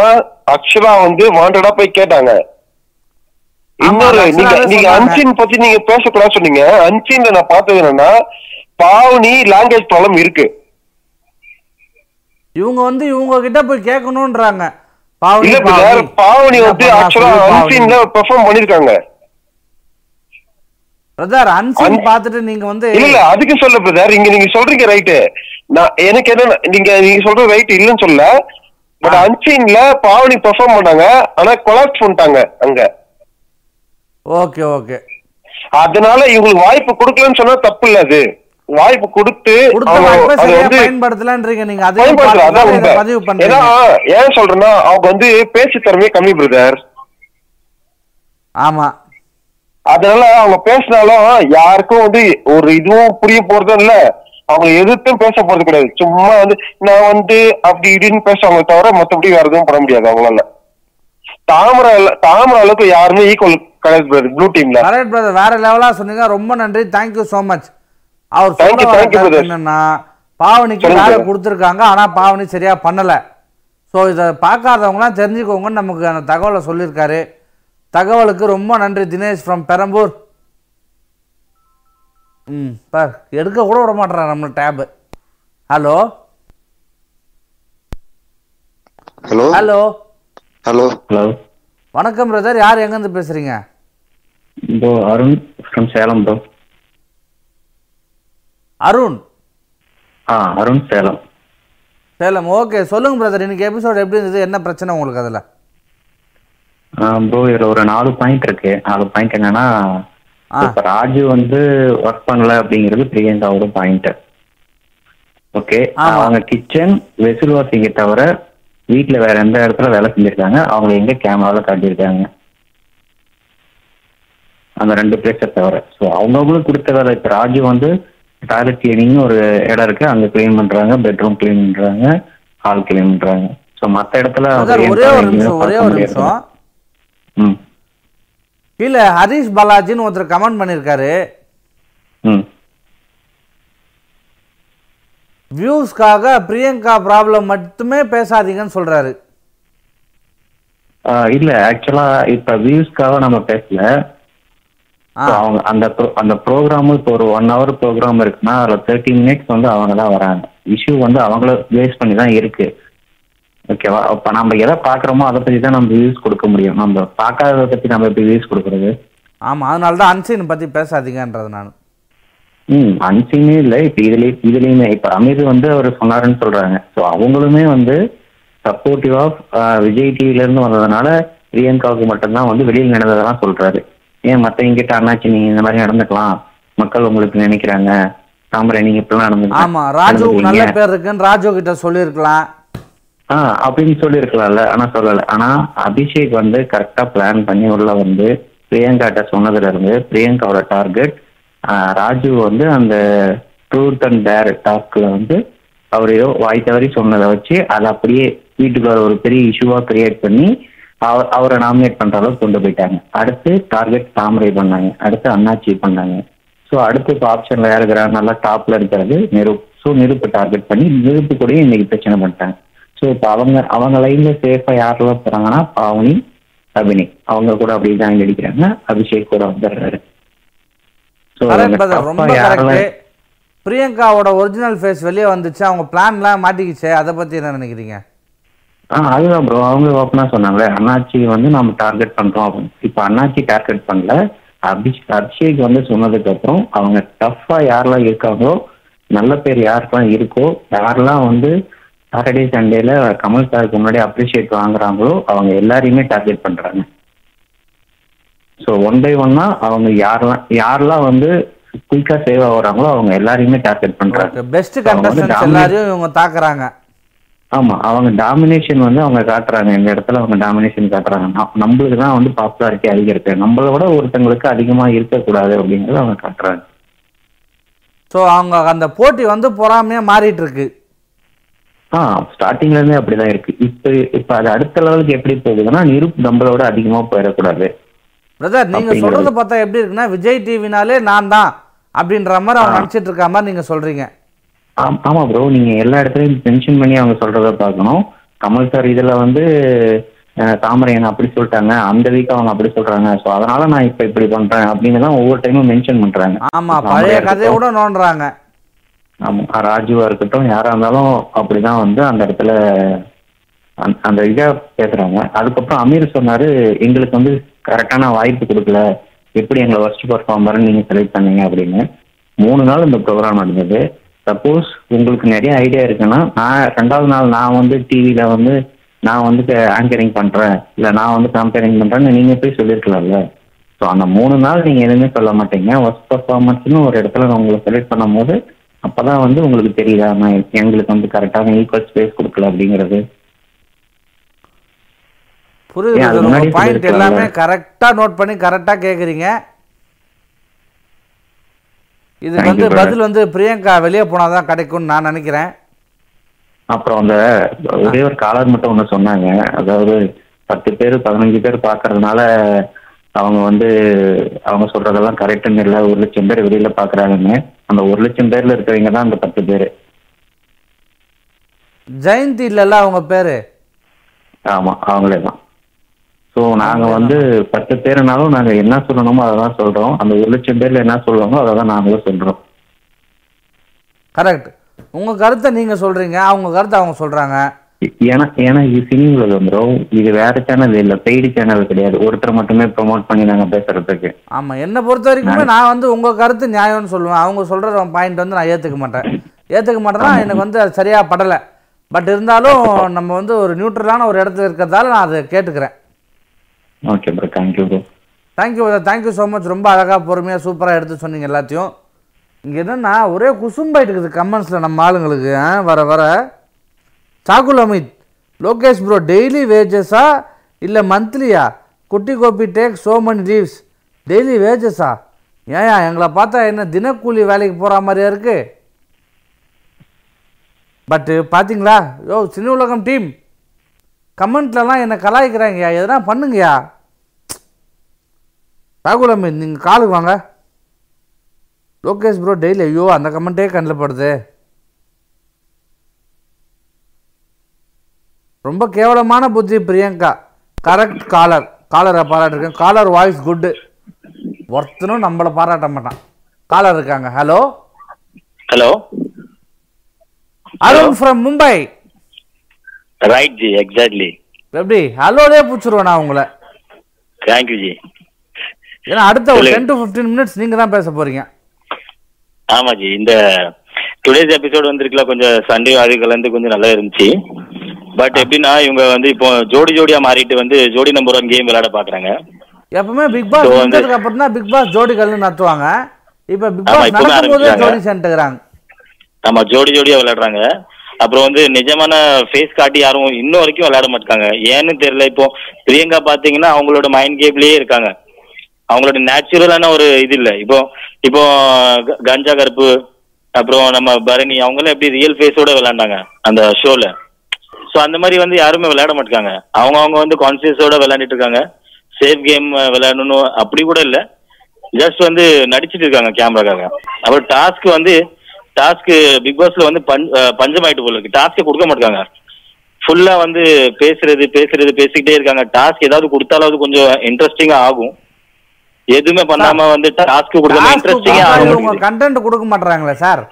ஆக்சுவலா வந்து வாண்டடா போய் கேட்டாங்க. இன்னொரு நீங்க நீங்க. அன்சின் பத்தி நீங்க பேசக்கூடாது சொன்னீங்க. அன்சின்ல நான் பார்த்தது என்னன்னா பாவனி லாங்குவேஜ் ப்ராப்ளம் இருக்கு. இவங்க வந்து இவங்க கிட்ட போய் கேட்கணும்ன்றாங்க. பாவனி வந்து ஆக்சுவலா அன்சின்ல பெர்ஃபார்ம் பண்ணிருக்காங்க. பிரதர் அன்சீன் அன்- பார்த்துட்டு நீங்க வந்து இல்ல அதுக்கு சொல்ல பிரதர் இங்க நீங்க சொல்றீங்க ரைட்டு நான் எனக்கு என்ன நீங்க நீங்க சொல்றது ரைட் இல்லைன்னு சொல்ல பட் அன்சீன்ல பாவனி பெர்ஃபார்ம் பண்ணாங்க. ஆனா கொலாப்ஸ் பண்ணிட்டாங்க அங்க. ஓகே ஓகே அதனால இவங்களுக்கு வாய்ப்பு கொடுக்கலன்னு சொன்னா தப்பு இல்ல அது. வாய்ப்பு கொடுத்து பயன்படுத்தலன்றீங்க நீங்க. பதிவு பண்றீங்க. ஏன் சொல்றேன்னா அவங்க வந்து பேச்சு திறமையே கம்மி பிரதர் ஆமா. அதனால அவங்க பேசினாலும் யாருக்கும் வந்து ஒரு இதுவும் புரிய போறதும் இல்ல. அவங்க எதிர்த்தும் பேச போறது கிடையாது. சும்மா வந்து நான் வந்து அப்படி இப்படின்னு பேசுவாங்க தவிர மத்தபடி வேற எதுவும் பண்ண முடியாது அவங்களால. தாமரை தாமரை அளவுக்கு யாருமே ஈக்குவல் கிடையாது பிரதர் ப்ளூ டீம்ல கரெக்ட் பிரதர் வேற லெவலா சொன்னீங்க. ரொம்ப நன்றி. தேங்க்யூ so மச் அவர் brother. என்னன்னா பாவனிக்கு வேலை. கொடுத்துருக்காங்க. ஆனா பாவனி சரியா பண்ணல. ஸோ இதை பார்க்காதவங்களாம் தெரிஞ்சுக்கோங்கன்னு நமக்கு அந்த தகவலை சொல்லியிருக்காரு. தகவலுக்கு ரொம்ப நன்றி தினேஷ் ஃப்ரம் பெரம்பூர். ம் பார் எடுக்க கூட விட மாட்டேறான் நம்ம tab hello? Hello? Hello? Hello? Hello? வணக்கம் பிரதர் யார் எங்கேருந்து பேசுறீங்க? Bro Arun from Salem bro Arun? Ah Arun Salem. Salem. Okay சொல்லுங்க பிரதர் இன்னைக்கு எபிசோட் எப்படி இருந்தது? என்ன பிரச்சனை உங்களுக்கு அதில்? ப்ரோ இதுல ஒரு நாலு பாயிண்ட் இருக்கு. நாலு பாயிண்ட் என்னன்னா. இப்ப ராஜு வந்து ஒர்க் பண்ணல அப்படிங்கிறது பிரியங்காவோட பாயிண்ட் ஓகே. அவங்க கிச்சன் வெசில் வாஷிங்க தவிர வீட்ல வேற எந்த இடத்துல வேலை செஞ்சிருக்காங்க அவங்க எங்க கேமரால காட்டியிருக்காங்க. அந்த ரெண்டு பிளேஸை தவிர. ஸோ அவங்கவுங்களுக்கு கொடுத்த வேலை இப்போ ராஜு வந்து டாய்லெட் கிளீனிங் ஒரு இடம் இருக்கு. அங்க க்ளீன் பண்றாங்க பெட்ரூம் க்ளீன் பண்றாங்க ஹால் க்ளீன் பண்றாங்க. ஸோ மற்ற இடத்துல ஒரே ஒரு நிமிஷம் ஒரே ஒரு. நிமிஷம். ம். கீழே ஹரிஷ் பாலாஜின்னு ஒருத்தர் கமெண்ட் பண்ணியிருக்காரு ம். வியூஸ்க்காக பிரியங்கா ப்ராப்ளம் மட்டுமே பேசாதீங்கன்னு சொல்றாரு. இல்ல ஆக்சுவலா இப்ப வியூஸ்க்காக நம்ம பேசல. அவங்க அந்த அந்த ப்ரோக்ராம் இப்போ ஒரு ஒன் ஹவர் ப்ரோக்ராம் இருக்குன்னா அதுல தேர்ட்டி மினிட்ஸ் வந்து அவங்க தான் வராங்க. இஷ்யூ வந்து அவங்கள பேஸ் பண்ணி தான் இருக்கு. ஓகேவா? அப்ப நம்ம எதை பாக்குறோமோ அதை பத்தி தான் நம்ம வியூஸ் கொடுக்க முடியும். நம்ம பார்க்காததை பத்தி நம்ம எப்படி வியூஸ் கொடுக்கறது? ஆமா அதனால தான் அன்சீன் பத்தி பேசாதீங்கன்றது நான். ம் அன்சீனே இல்லை. இப்போ இதுலயே இதுலயுமே இப்போ அமீர் வந்து அவர் சொன்னாருன்னு சொல்றாங்க. ஸோ அவங்களுமே வந்து சப்போர்ட்டிவ் ஆஃப் விஜய் டிவில இருந்து வந்ததுனால பிரியங்காவுக்கு மட்டும்தான் வந்து வெளியில் நடந்ததெல்லாம் சொல்றாரு. ஏன் மற்றவங்க கிட்ட அண்ணாச்சி நீங்க இந்த மாதிரி நடந்துக்கலாம். மக்கள் உங்களுக்கு நினைக்கிறாங்க. தாமரை நீங்க இப்படிலாம் நடந்து ஆமா ராஜுவுக்கு நல்ல பேர் இருக்குன்னு ராஜு கிட்ட சொல்லியிருக்கலாம். ஆ அப்படின்னு சொல்லியிருக்கலாம்ல. ஆனா சொல்லல. ஆனா அபிஷேக் வந்து கரெக்டா பிளான் பண்ணி உள்ள வந்து பிரியங்காட்ட சொன்னதுல இருந்து பிரியங்காவோட டார்கெட் ராஜு வந்து அந்த ட்ரூத் அண்ட் டேர் டாக்ல வந்து அவரையோ வாய் தவறி சொன்னதை வச்சு அதை அப்படியே வீட்டுக்குள்ள ஒரு பெரிய இஷ்யூவா கிரியேட் பண்ணி அவர் அவரை நாமினேட் பண்ற அளவுக்கு கொண்டு போயிட்டாங்க. அடுத்து டார்கெட் தாமரை பண்ணாங்க. அடுத்து அண்ணாச்சி பண்ணாங்க. ஸோ அடுத்து இப்போ ஆப்ஷன்ல யாருக்கிறாங்க நல்லா டாப்ல இருக்கிறது நெருப் ஸோ நெருப்பு டார்கெட் பண்ணி நெருப்பு கூட இன்னைக்கு பிரச்சனை பண்ணிட்டாங்க. ஸோ இப்போ அவங்க அவங்க லைன்ல சேஃபா யாரெல்லாம் போறாங்கன்னா பாவனி அபினி. அவங்க கூட அப்படி ஜாயின் அடிக்கிறாங்க. அபிஷேக் கூட வந்துடுறாரு. பிரியங்காவோட ஒரிஜினல் ஃபேஸ் வெளியே வந்துச்சு. அவங்க பிளான்லாம் மாட்டிக்கிச்சு. அதை பத்தி என்ன நினைக்கிறீங்க? ஆ அதுதான் ப்ரோ அவங்க ஓப்பனா சொன்னாங்களே அண்ணாச்சி வந்து நம்ம டார்கெட் பண்றோம் அப்படின்னு. இப்போ அண்ணாச்சி டார்கெட் பண்ணல. அபிஷ் அபிஷேக் வந்து சொன்னதுக்கு அப்புறம் அவங்க டஃப்பா யாரெல்லாம் இருக்காங்களோ நல்ல பேர் யாருக்கெல்லாம் இருக்கோ யாரெல்லாம் வந்து சாட்டர்டே சண்டேல கமல் சாருக்கு முன்னாடி அப்ரிஷியேட் வாங்குறாங்களோ அவங்க எல்லாரையுமே டார்கெட் பண்றாங்க. ஸோ ஒன் பை ஒன்னா அவங்க யாரெல்லாம் யாரெல்லாம் வந்து குயிக்கா சேவ் ஆகுறாங்களோ அவங்க எல்லாரையுமே டார்கெட் பண்றாங்க. பெஸ்ட் கண்டஸ்டன்ஸ் எல்லாரையும் இவங்க தாக்குறாங்க. ஆமா அவங்க டாமினேஷன் வந்து அவங்க காட்டுறாங்க. இந்த இடத்துல அவங்க டாமினேஷன் காட்டுறாங்க. நம்- நம்மளுக்கு தான் வந்து பாப்புலாரிட்டி அதிகரிக்கு நம்மளை விட ஒருத்தங்களுக்கு அதிகமா இருக்கக்கூடாது அப்படிங்கறத அவங்க காட்டுறாங்க. ஸோ அவங்க அந்த போட்டி வந்து பொறாமையா மாறிட்டு இருக்கு. ஆ ஸ்டார்டிங்ல இருந்தே அப்படிதான் இருக்கு. இப்ப இப்ப அது அடுத்த லெவலுக்கு எப்படி போகுதுன்னா நிருப் நம்மளோட அதிகமா போயிடக்கூடாது. பிரதர் நீங்க. சொல்றத பார்த்தா எப்படி இருக்குன்னா விஜய் டிவினாலே நான் தான் அப்படின்ற மாதிரி அவங்க நினைச்சிட்டு இருக்க மாதிரி நீங்க சொல்றீங்க. ஆம்- ப்ரோ நீங்க எல்லா இடத்துலயும் மென்ஷன் பண்ணி அவங்க சொல்றத பார்க்கணும். கமல் சார் இதுல வந்து தாமரை என்ன அப்படி சொல்லிட்டாங்க. அந்த வீக் அவங்க அப்படி சொல்றாங்க. ஸோ அதனால நான் இப்ப இப்படி பண்றேன் அப்படின்னு தான் ஒவ்வொரு டைமும் மென்ஷன் பண்றாங்க. ஆமா பழைய இருக்கட்டும். கதையை கூட நோண்டுறாங்க. ஆமாம் ராஜுவா இருக்கட்டும் யாரா இருந்தாலும் அப்படிதான் வந்து அந்த இடத்துல அந்த- அந்த இதா பேசுறாங்க. அதுக்கப்புறம் அமீர் சொன்னாரு எங்களுக்கு வந்து கரெக்டான வாய்ப்பு கொடுக்கல. எப்படி எங்களை ஃபர்ஸ்ட் பர்ஃபார்மர் நீங்க செலக்ட் பண்ணீங்க? அப்படின்னு. மூணு நாள் இந்த ப்ரோக்ராம் நடந்தது. சப்போஸ் உங்களுக்கு நிறைய ஐடியா இருக்குன்னா நான் ரெண்டாவது நாள் நான் வந்து டிவியில வந்து நான் வந்து ஆங்கரிங் பண்றேன். இல்ல நான் வந்து கம்பேரிங் பண்றேன்னு நீங்க போய் சொல்லியிருக்கலாம்ல ஸோ அந்த மூணு நாள் நீங்க எதுவுமே சொல்ல மாட்டீங்க. ஒர்க் பர்ஃபார்மன்ஸ்னு ஒரு இடத்துல நான் உங்களை செலக்ட் பண்ணும்போது அப்பதான் வந்து உங்களுக்கு தெரியுதா நான் எங்களுக்கு வந்து கரெக்டான ஈக்குவல் ஸ்பேஸ் கொடுக்கல அப்படிங்கிறது. புரியுது. பாயிண்ட். எல்லாமே கரெக்டா நோட் பண்ணி கரெக்டா கேக்குறீங்க. இதுக்கு Thank வந்து. பதில் வந்து பிரியங்கா வெளியே போனாதான் கிடைக்கும்னு நான் நினைக்கிறேன். அப்புறம் அந்த ஒரே ஒரு காலர் மட்டும் ஒன்று சொன்னாங்க. அதாவது பத்து பேர் பதினஞ்சு பேர் பார்க்கறதுனால அவங்க வந்து அவங்க சொல்றதெல்லாம் கரெக்டுன்னு இல்லை ஒரு லட்சம் பேர் வெளியில பாக்குறாங்கன்னு அந்த ஒரு லட்சம் பேர்ல இருக்கிறவங்க தான் அந்த பத்து பேர். ஜெயந்தி இல்லல்ல அவங்க பேரு? ஆமா அவங்களே தான். ஸோ நாங்க வந்து பத்து பேருனாலும் நாங்க என்ன சொல்லணுமோ அதை தான் சொல்றோம். அந்த ஒரு லட்சம் பேர்ல என்ன சொல்றோமோ அதை தான் நாங்களும் சொல்றோம். கரெக்ட் உங்க கருத்தை நீங்க சொல்றீங்க அவங்க கருத்தை அவங்க சொல்றாங்க. ஏன்னா ஏன்னா இது சினி உலகம் bro. இது வேற சேனல் இல்ல பெய்டு சேனல் கிடையாது. ஒருத்தர் மட்டுமே ப்ரோமோட் பண்ணி நாங்க பேசுறதுக்கு. ஆமா என்னை பொறுத்த வரைக்குமே நான் வந்து உங்க கருத்து நியாயம்னு சொல்லுவேன். அவங்க சொல்ற பாயிண்ட் வந்து நான் ஏத்துக்க மாட்டேன். ஏத்துக்க மாட்டேன்னா எனக்கு வந்து அது சரியா படலை. பட் இருந்தாலும் நம்ம வந்து ஒரு நியூட்ரலான ஒரு இடத்துல இருக்கிறதால நான் அதை கேட்டுக்கிறேன். Okay bro thank you bro thank you thank you so much ரொம்ப அழகாக பொறுமையாக சூப்பராக எடுத்து சொன்னீங்க எல்லாத்தையும். இங்கே என்னன்னா ஒரே குசும்பாயிட்டு இருக்குது கமெண்ட்ஸில் நம்ம ஆளுங்களுக்கு வர வர. சாகுல் அமித் லோகேஷ் ப்ரோ டெய்லி வேஜஸா இல்லை மந்த்லியா Kutty Gopi take so many leaves daily வேஜஸா ஏயா எங்களை பார்த்தா என்ன தினக்கூலி வேலைக்கு போகிற மாதிரியா இருக்குது பட்டு பார்த்தீங்களா யோ சின்ன உலகம் டீம் கமெண்ட்லலாம் என்னை கலாய்க்கிறாங்கய்யா எதனா பண்ணுங்கய்யா? ராகுல் அமீத் நீங்கள் காலுக்கு வாங்க. லோகேஷ் ப்ரோ டெய்லி ஐயோ அந்த கமெண்ட்டே கண்ணில் படுது. ரொம்ப கேவலமான புத்தி பிரியங்கா. கரெக்ட் காலர் காலரை பாராட்டிருக்கேன். காலர் வாய்ஸ் குட்டு ஒருத்தனும் நம்மளை பாராட்ட மாட்டான். காலர் இருக்காங்க. Hello hello Arun from Mumbai right ji exactly எப்படி? ஹலோலே பிடிச்சிருவேன் நான் உங்களை. தேங்க்யூ ஜி ஏன்னா அடுத்த ஒரு டென் டு ஃபிஃப்டீன் மினிட்ஸ் நீங்கள் தான் பேச போறீங்க. ஆமாம் ஜி இந்த டுடேஸ் எபிசோடு வந்திருக்கல கொஞ்சம் சண்டே அது கலந்து கொஞ்சம் நல்லா இருந்துச்சு. பட் எப்படின்னா இவங்க வந்து இப்போ ஜோடி ஜோடியா மாறிட்டு வந்து ஜோடி நம்பர் ஒன் கேம் விளையாட பாக்குறாங்க. எப்பவுமே பிக் பாஸ் வந்ததுக்கு அப்புறம் தான் பிக் பாஸ் ஜோடிகள்னு நடத்துவாங்க இப்ப பிக் ஆமா, பாஸ் இப்பதான் நடக்கும் போதே ஆரம்பிச்சாங்க. ஜோடி சென்ட்டுக்கிறாங்க ஆமா ஜோடி ஜோடியா விளையாடுறாங்க. அப்புறம் வந்து நிஜமான ஃபேஸ் காட்டி யாரும் இன்னும் வரைக்கும் விளையாட மாட்டாங்க. ஏன்னு தெரியல இப்போ பிரியங்கா பாத்தீங்கன்னா அவங்களோட மைண்ட் கேம்லயே இருக்காங்க. அவங்களோட நேச்சுரலான ஒரு இது இல்ல. இப்போ இப்போ கஞ்சா கருப்பு அப்புறம் நம்ம பரணி அவங்கெல்லாம் எப்படி ரியல் ஃபேஸோட விளையாண்டாங்க அந்த ஷோல ஸோ அந்த மாதிரி வந்து யாருமே விளையாட மாட்டாங்க அவங்க அவங்க வந்து கான்சியஸோட விளையாண்டுட்டு இருக்காங்க. சேஃப் கேம் விளையாடணும் அப்படி கூட இல்லை. ஜஸ்ட் வந்து நடிச்சிட்டு இருக்காங்க கேமராக்காக. அப்புறம் டாஸ்க் வந்து டாஸ்க் பிக் பாஸ்ல வந்து பஞ் அஹ் பஞ்சமாயிட்டு போல இருக்கு. டாஸ்க் கொடுக்க மாட்டாங்க ஃபுல்லா வந்து பேசுறது பேசுறது பேசிக்கிட்டே இருக்காங்க. டாஸ்க் ஏதாவது கொடுத்தாலாவது கொஞ்சம் இன்ட்ரெஸ்டிங்கா ஆகும். எதுவுமே பண்ணாம வந்து டாஸ்க் கொடுக்காம இன்ட்ரெஸ்டிங்கா ஆகும் கண்டென்ட் கொடுக்க மாட்டாங்களே சார்?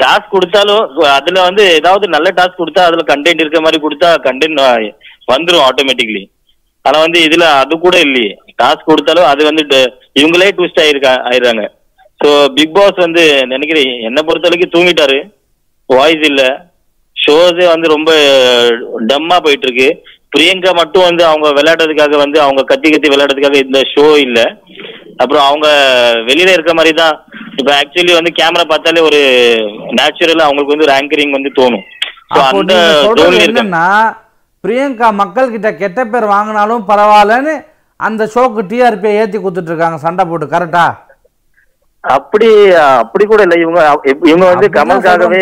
டாஸ்க் கொடுத்தாலும் அதுல வந்து ஏதாவது நல்ல டாஸ்க் கொடுத்தா அதுல கண்டென்ட் இருக்க மாதிரி கொடுத்தா கண்டென்ட் வந்துடும் ஆட்டோமேட்டிக்லி ஆனா வந்து இதுல அது கூட இல்லையே. டாஸ்க் கொடுத்தாலும் அது வந்து ட- இவங்களே ட்விஸ்ட் ஆயிருக்கா ஆயிடுறாங்க. ஸோ பிக் பாஸ் வந்து நினைக்கிறேன் என்னை பொறுத்த வரைக்கும் தூங்கிட்டாரு. வாய்ஸ் இல்ல. ஷோஸே வந்து ரொம்ப டம்மா போயிட்டு இருக்கு பிரியங்கா மட்டும் வந்து அவங்க விளையாடுறதுக்காக வந்து அவங்க கத்தி கத்தி விளையாடுறதுக்காக இந்த ஷோ இல்லை. அப்புறம் அவங்க வெளியில இருக்க மாதிரி தான் இப்ப ஆக்சுவலி வந்து கேமரா பார்த்தாலே ஒரு நேச்சுரலா அவங்களுக்கு வந்து ரேங்கரிங் வந்து தோணும். என்னன்னா பிரியங்கா மக்கள் கிட்ட கெட்ட பேர் வாங்கினாலும் பரவாயில்லன்னு அந்த ஷோக்கு டிஆர்பியை ஏத்தி கொடுத்துட்டு இருக்காங்க சண்டை போட்டு. கரெக்டா அப்படி அப்படி கூட இல்ல. இவங்க இவங்க வந்து கமலுக்காகவே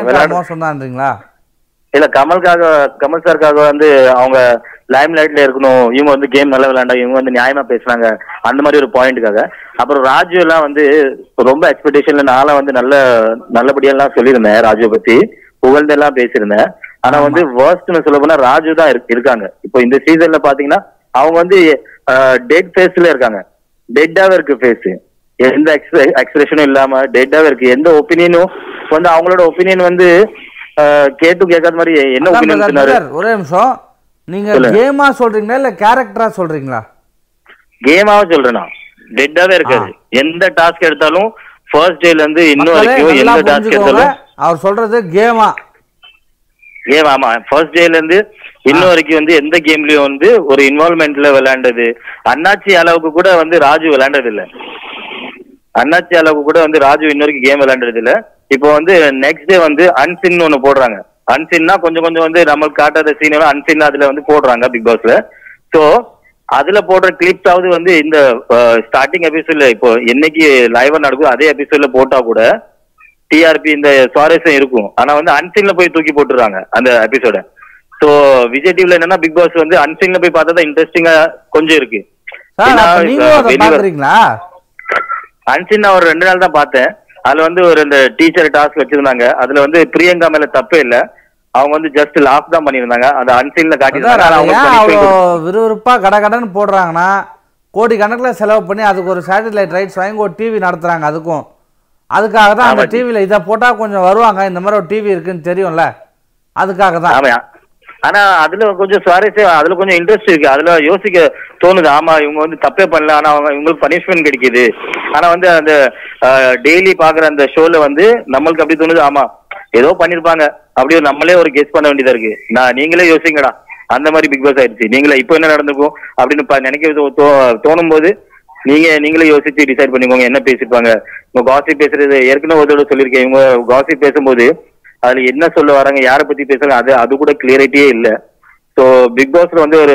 விளையாடு மோசம் தான்றீங்களா இல்ல கமலுக்காக கமல் சாருக்காக வந்து அவங்க லைம் லைட்ல இருக்கணும். இவங்க வந்து கேம் நல்லா விளையாண்டா இவங்க வந்து நியாயமா பேசுனாங்க அந்த மாதிரி ஒரு பாயிண்ட்டுக்காக அப்புறம் ராஜு எல்லாம் வந்து ரொம்ப எக்ஸ்பெக்டேஷன்ல நான்லாம் வந்து நல்ல நல்லபடியா எல்லாம் சொல்லியிருந்தேன் ராஜுவை பத்தி. புகழ்ந்து எல்லாம் பேசியிருந்தேன். ஆனா வந்து வேர்ஸ்ட்னு சொல்ல போனா ராஜு தான் இருக்கு- இருக்காங்க. இப்போ இந்த சீசன்ல பாத்தீங்கன்னா அவங்க வந்து டெட் ஃபேஸ்ல இருக்காங்க. டெட்டாவே இருக்கு ஃபேஸ் எந்த எக்ஸ்பிரஷனும் இல்லாம டெட்டாவே இருக்கு. எந்த ஒப்பீனியனும் வந்து அவங்களோட ஒப்பீனியன் வந்து அஹ், கேட்டும் கேட்காத மாதிரி என்ன ஒப்பீனியன் ஒரே நிமிஷம். நீங்க. கேமா சொல்றீங்களா இல்ல கேரக்டரா சொல்றீங்களா? கேமாவே சொல்றேன் டெட்டாவே இருக்காது எந்த டாஸ்க் எடுத்தாலும் ஃபர்ஸ்ட் டேல இருந்து இன்னும் வரைக்கும் எந்த டாஸ்க் எடுத்தாலும் அவர் சொல்றது கேமா கேம் ஆமா. ஃபர்ஸ்ட் டேல இருந்து இன்னும் வரைக்கும் வந்து எந்த கேம்லயும் வந்து ஒரு இன்வால்மெண்ட்ல விளையாண்டது. அண்ணாச்சி அளவுக்கு கூட வந்து ராஜு விளையாண்டது இல்ல அண்ணாச்சி அளவுக்கு கூட வந்து ராஜு இன்ன வரைக்கும் கேம் விளையாண்டது இல்ல இப்போ வந்து நெக்ஸ்ட் டே வந்து அன்சின் ஒன்னு போடுறாங்க. அன்சின்னா கொஞ்சம் கொஞ்சம் வந்து நம்மளுக்கு காட்டாத சீன் எல்லாம் அன்சின் அதுல வந்து போடுறாங்க பிக் பாஸ்ல சோ அதுல போடுற கிளிப்ஸ் ஆவது வந்து இந்த ஸ்டார்டிங் எபிசோட்ல இப்போ என்னைக்கு லைவா நடக்குதோ அதே எபிசோட்ல போட்டா கூட டிஆர்பி இந்த சுவாரஸ்யம் இருக்கும். ஆனா வந்து அன்சீன்ல போய் தூக்கி போட்டுறாங்க அந்த எபிசோட சோ விஜய் டிவில என்னன்னா பிக் பாஸ் வந்து அன்சீன்ல போய் பார்த்தா தான் இன்ட்ரெஸ்டிங்கா கொஞ்சம் இருக்கு. அன்சீன் நான் ஒரு ரெண்டு நாள் தான் பார்த்தேன். அதுல வந்து ஒரு இந்த டீச்சர் டாஸ்க் வச்சிருந்தாங்க. அதுல வந்து பிரியங்கா மேல தப்பே இல்ல. அவங்க வந்து ஜஸ்ட் லாஃப் தான் அன்சீன்ல காட்டியிருந்தாங்க. ஆனா அதை punishment அவ்வளோ விறுவிறுப்பா கட கடன்னு போடுறாங்கன்னா கோடி கணக்கில் செலவு பண்ணி அதுக்கு ஒரு சேட்டலைட் ரைட்ஸ் வாங்கி ஒரு டிவி நடத்துறாங்க அதுக்கும். அதுக்காக தான் அந்த. டிவியில் இதை போட்டா கொஞ்சம் வருவாங்க. இந்த மாதிரி ஒரு டிவி இருக்குன்னு தெரியும்ல. அதுக்காக தான் ஆனா அதுல கொஞ்சம் சுவாரஸ்யம் அதுல கொஞ்சம் இன்ட்ரெஸ்ட் இருக்கு. அதுல யோசிக்க தோணுது. ஆமா இவங்க வந்து தப்பே பண்ணல. ஆனா அவங்க இவங்களுக்கு பனிஷ்மெண்ட் கிடைக்குது. ஆனா வந்து அந்த டெய்லி பாக்குற அந்த ஷோல வந்து நம்மளுக்கு அப்படி தோணுது. ஆமா ஏதோ பண்ணிருப்பாங்க. அப்படியே நம்மளே ஒரு கெஸ் பண்ண வேண்டியதா இருக்கு. நான் நீங்களே யோசிங்கடா. அந்த மாதிரி பிக் பாஸ் ஆயிடுச்சு. நீங்களே இப்போ என்ன நடந்திருக்கும் அப்படின்னு நினைக்க தோ- தோணும் போது நீங்க நீங்களே யோசிச்சு டிசைட் பண்ணிக்கோங்க. என்ன பேசிருப்பாங்க? உங்க காசி பேசுறது ஏற்கனவே ஒரு தடவை சொல்லியிருக்கேன். இவங்க காசி பேசும்போது அதுல என்ன சொல்ல வராங்க யாரை பத்தி பேசுறாங்க அது அது கூட கிளியரிட்டியே இல்ல. சோ பிக் பாஸ்ல வந்து ஒரு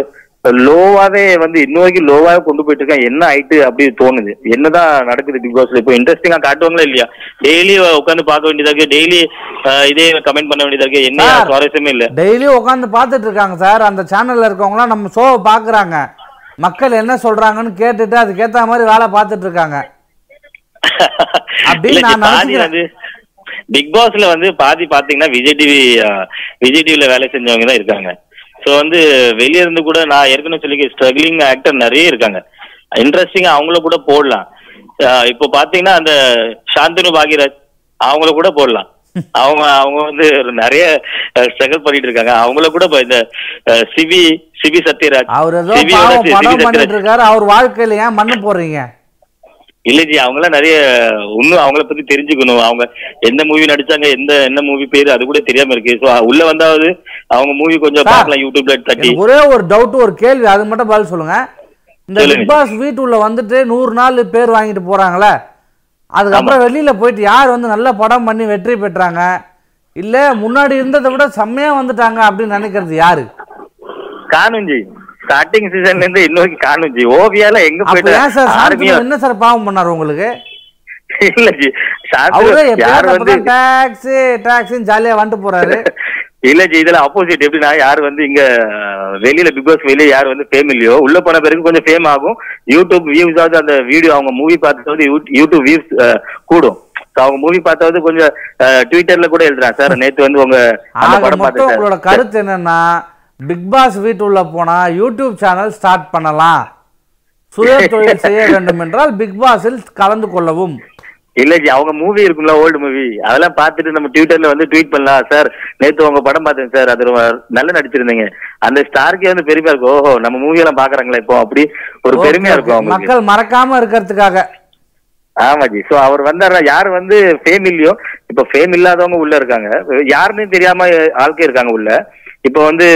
லோவாவே வந்து இன்னும் வரைக்கும் லோவாவே கொண்டு போயிட்டு இருக்காங்க. என்ன ஆயிட்டு அப்படி தோணுது? என்னதான் நடக்குது பிக் பாஸ்ல இப்போ இன்ட்ரெஸ்டிங்கா காட்டுவாங்களா இல்லையா? டெய்லி உட்காந்து பார்க்க வேண்டியதா இருக்கு. டெய்லி இதே கமெண்ட் பண்ண வேண்டியதா இருக்கு. என்ன. சுவாரஸ்யமே இல்ல. டெய்லி உட்காந்து பார்த்துட்டு இருக்காங்க சார். அந்த சேனல்ல இருக்கவங்களாம் நம்ம ஷோவை பார்க்குறாங்க. மக்கள் என்ன சொல்றாங்கன்னு கேட்டுட்டு அதுக்கேற்ற மாதிரி வேலை பார்த்துட்டு இருக்காங்க. அப்படின்னு நான். வந்து பிக் பாஸ்ல வந்து பாதி பாத்தீங்கன்னா விஜய் டிவி விஜய் டிவில வேலை செஞ்சவங்க தான் இருக்காங்க. சோ வந்து வெளிய இருந்து கூட நான் ஏற்கனவே சொல்லி ஸ்ட்ரகிளிங் ஆக்டர் நிறைய இருக்காங்க. இன்ட்ரெஸ்டிங்கா அவங்கள கூட போடலாம். இப்போ பாத்தீங்கன்னா அந்த சாந்தனு பாகிராஜ் அவங்கள கூட போடலாம். அவங்க அவங்க வந்து நிறைய ஸ்ட்ரகிள் பண்ணிட்டு இருக்காங்க. அவங்கள கூட இந்த சிவி சிவி சத்யராஜ் அவர் ஏதோ படம் பண்ணிட்டு இருக்காரு. அவர் வாழ்க்கையில ஏன் மண்ணு போடுறீங்க? இல்ல ஜி அவங்களாம் நிறைய இன்னும் அவங்கள பத்தி தெரிஞ்சுக்கணும். அவங்க எந்த மூவி நடிச்சாங்க எந்த என்ன மூவி பேரு அது கூட தெரியாம இருக்கு. சோ உள்ள வந்தாவது அவங்க மூவி கொஞ்சம் பார்க்கலாம் யூடியூப்ல தட்டி. ஒரே ஒரு டவுட் ஒரு கேள்வி அது மட்டும் பதில் சொல்லுங்க. இந்த. பிக் பாஸ் வீட்டுள்ள வந்துட்டு நூறு நாள் பேர் வாங்கிட்டு போறாங்களே அதுக்கப்புறம் வெளியில போயிட்டு யார் வந்து நல்ல படம் பண்ணி வெற்றி பெற்றாங்க? இல்ல முன்னாடி இருந்ததை விட செம்மையா வந்துட்டாங்க அப்படின்னு நினைக்கிறது யாரு? காணும் ஜி. ஸ்டார்டிங் சீசன்ல இருந்து இன்னும் காணும் ஜி. ஓவியால எங்க போயிட்டு ஆர்மியா என்ன சார் பாவம் பண்ணாரு உங்களுக்கு? இல்ல ஜி. யார் வந்து டாக்ஸி டாக்ஸின்னு ஜாலியா வந்துட்டு போறாரு. இல்ல ஜி இதுல ஆப்போசிட் எப்படின்னா யார் வந்து இங்க வெளியில பிக் பாஸ் வெளியே யார் வந்து ஃபேம் இல்லையோ உள்ள போன பிறகு கொஞ்சம் ஃபேம் ஆகும். யூடியூப் வியூஸ் ஆகுது அந்த வீடியோ அவங்க மூவி பார்த்தது யூடியூப் வியூஸ் கூடும். அவங்க மூவி பார்த்தாவது கொஞ்சம் ட்விட்டர்ல கூட எழுதுறான் சார் நேத்து வந்து உங்க அந்த படம் மொத்தம் உங்களோட கருத்து என்னன்னா பிக் பாஸ் வீட்டுள்ள போனா யூடியூப் சேனல் ஸ்டார்ட் பண்ணலாம். சுய தொழில் செய்ய வேண்டும் என்றால் பிக் பாஸில் கலந்து கொள்ளவும். இல்ல ஜி அவங்க மூவி இருக்கும்ல ஓல்டு மூவி அதெல்லாம் பார்த்துட்டு நம்ம ட்விட்டர்ல வந்து ட்வீட் பண்ணலாம். சார் நேத்து உங்க படம் பார்த்தேன் சார் அது நல்லா நடிச்சிருந்தீங்க. அந்த ஸ்டார்க்கே வந்து பெருமையா இருக்கும். ஓஹோ நம்ம மூவி எல்லாம் பாக்குறாங்களா இப்போ அப்படி ஒரு பெருமையா இருக்கும் மக்கள் மறக்காம இருக்கிறதுக்காக. ஆமா ஜி. சோ அவர் வந்தாரா யார் வந்து ஃபேம் இல்லையோ இப்ப ஃபேம் இல்லாதவங்க உள்ள இருக்காங்க. யாருன்னு தெரியாம ஆட்கள் இருக்காங்க உள்ள. இப்ப வந்து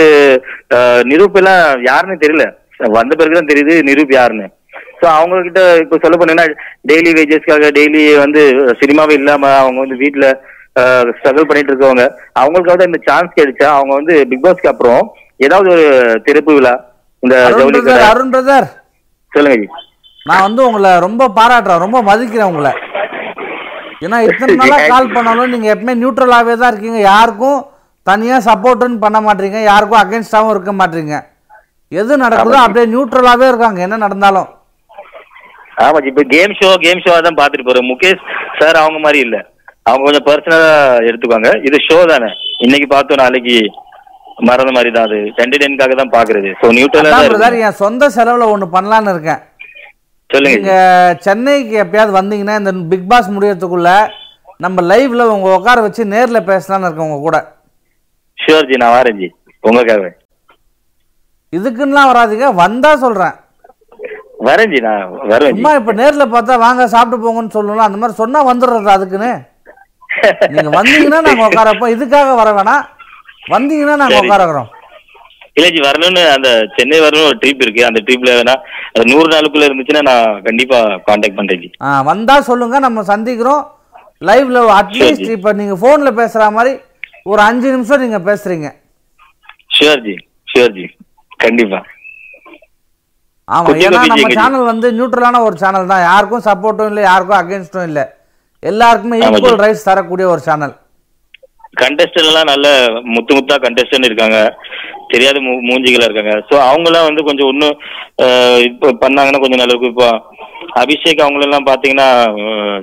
நிரூப் எல்லாம் யாருன்னு தெரியல. வந்த பிறகுதான் தெரியுது நிரூப் யாருன்னு. சோ அவங்க கிட்ட இப்ப சொல்ல போனீங்கன்னா டெய்லி வேஜஸ்க்காக டெய்லி வந்து சினிமாவே இல்லாம அவங்க வந்து வீட்டுல ஸ்ட்ரகிள் பண்ணிட்டு இருக்கவங்க அவங்களுக்காவது இந்த சான்ஸ் கிடைச்சா அவங்க வந்து பிக் பாஸ்க்கு அப்புறம் ஏதாவது ஒரு திறப்பு விழா இந்த அருண் பிரதர் கடை. அருண் பிரதர். சொல்லுங்க நான் வந்து உங்களை ரொம்ப பாராட்டுறேன் ரொம்ப மதிக்கிறேன் உங்களை. ஏன்னா இத்தனை நாளா கால் பண்ணாலும் நீங்க எப்பவுமே நியூட்ரலாவே தான் இருக்கீங்க. யாருக்கும் தனியா சப்போர்ட்னு பண்ண மாட்டீங்க. யாருக்கும் அகேன்ஸ்டாவும் இருக்க மாட்டீங்க. எது நடக்குதோ அப்படியே நியூட்ரலாவே இருக்காங்க. என்ன நடந்தாலும். ஆமா இப்ப கேம் ஷோ கேம் ஷோ தான் பாத்துட்டு போறோம். முகேஷ் சார் அவங்க மாதிரி இல்ல. அவங்க கொஞ்சம் பர்சனலா எடுத்துக்குவாங்க இது ஷோ தானே. இன்னைக்கு பார்த்தோம் நாளைக்கு மறந்த மாதிரி தான் அது. என்டர்டெயின்காக தான் பாக்குறது சோ நியூட்ரலா. என் சொந்த செலவுல ஒண்ணு பண்ணலான்னு இருக்கேன். சொல்லுங்க. நீங்க சென்னைக்கு எப்பயாவது வந்தீங்கன்னா இந்த பிக் பாஸ் முடியறதுக்குள்ள நம்ம லைவ்ல உங்க உட்கார வச்சு நேர்ல பேசலாம்னு இருக்கேன் உங்க கூட. ஷியோர் ஜி நான் வரேன் ஜி. உங்களுக்காக இதுக்குன்னுலாம் வராதீங்க. வந்தா சொல்றேன். வரேன் ஜி நான் வரேன் சும்மா இப்ப நேர்ல பார்த்தா வாங்க சாப்பிட்டு போங்கன்னு சொல்லலாம் அந்த மாதிரி சொன்னா வந்துடுறது அதுக்குன்னு. நீங்க வந்தீங்கன்னா நாங்க உட்காரப்போம். இதுக்காக வர வேணாம். வந்தீங்கன்னா நாங்க. உட்காரக்கிறோம். இல்ல ஜி வரணும்னு அந்த சென்னை வரணும்னு ஒரு ட்ரிப் இருக்கு. அந்த ட்ரிப்ல வேணா அது நூறு நாளுக்குள்ள இருந்துச்சுன்னா நான் கண்டிப்பா காண்டாக்ட் பண்றேன் ஜி. ஆ வந்தா சொல்லுங்க. நம்ம சந்திக்கிறோம். லைவ்ல அட்லீஸ்ட் இப்ப நீங்க போன்ல பேசுற மாதிரி ஒரு அஞ்சு நிமிஷம் நீங்க பேசுறீங்க. Sure ji sure ji. கண்டிப்பா. ஆமா ஏன்னா நம்ம சேனல் வந்து நியூட்ரலான ஒரு சேனல் தான். யாருக்கும் சப்போர்ட்டும் இல்லை யாருக்கும் அகேன்ஸ்டும் இல்லை. எல்லாருக்குமே ஈக்குவல். ரைட்ஸ் தரக்கூடிய ஒரு சேனல் கண்டஸ்டன் எல்லாம் நல்ல முத்து முத்தா கண்டஸ்டன் இருக்காங்க. தெரியாத மூஞ்சிகளா இருக்காங்க. ஸோ அவங்களாம் வந்து கொஞ்சம் அஹ், இப்போ பண்ணாங்கன்னா கொஞ்சம் நல்லா இருக்கும். இப்போ அபிஷேக் அவங்களெல்லாம் பார்த்தீங்கன்னா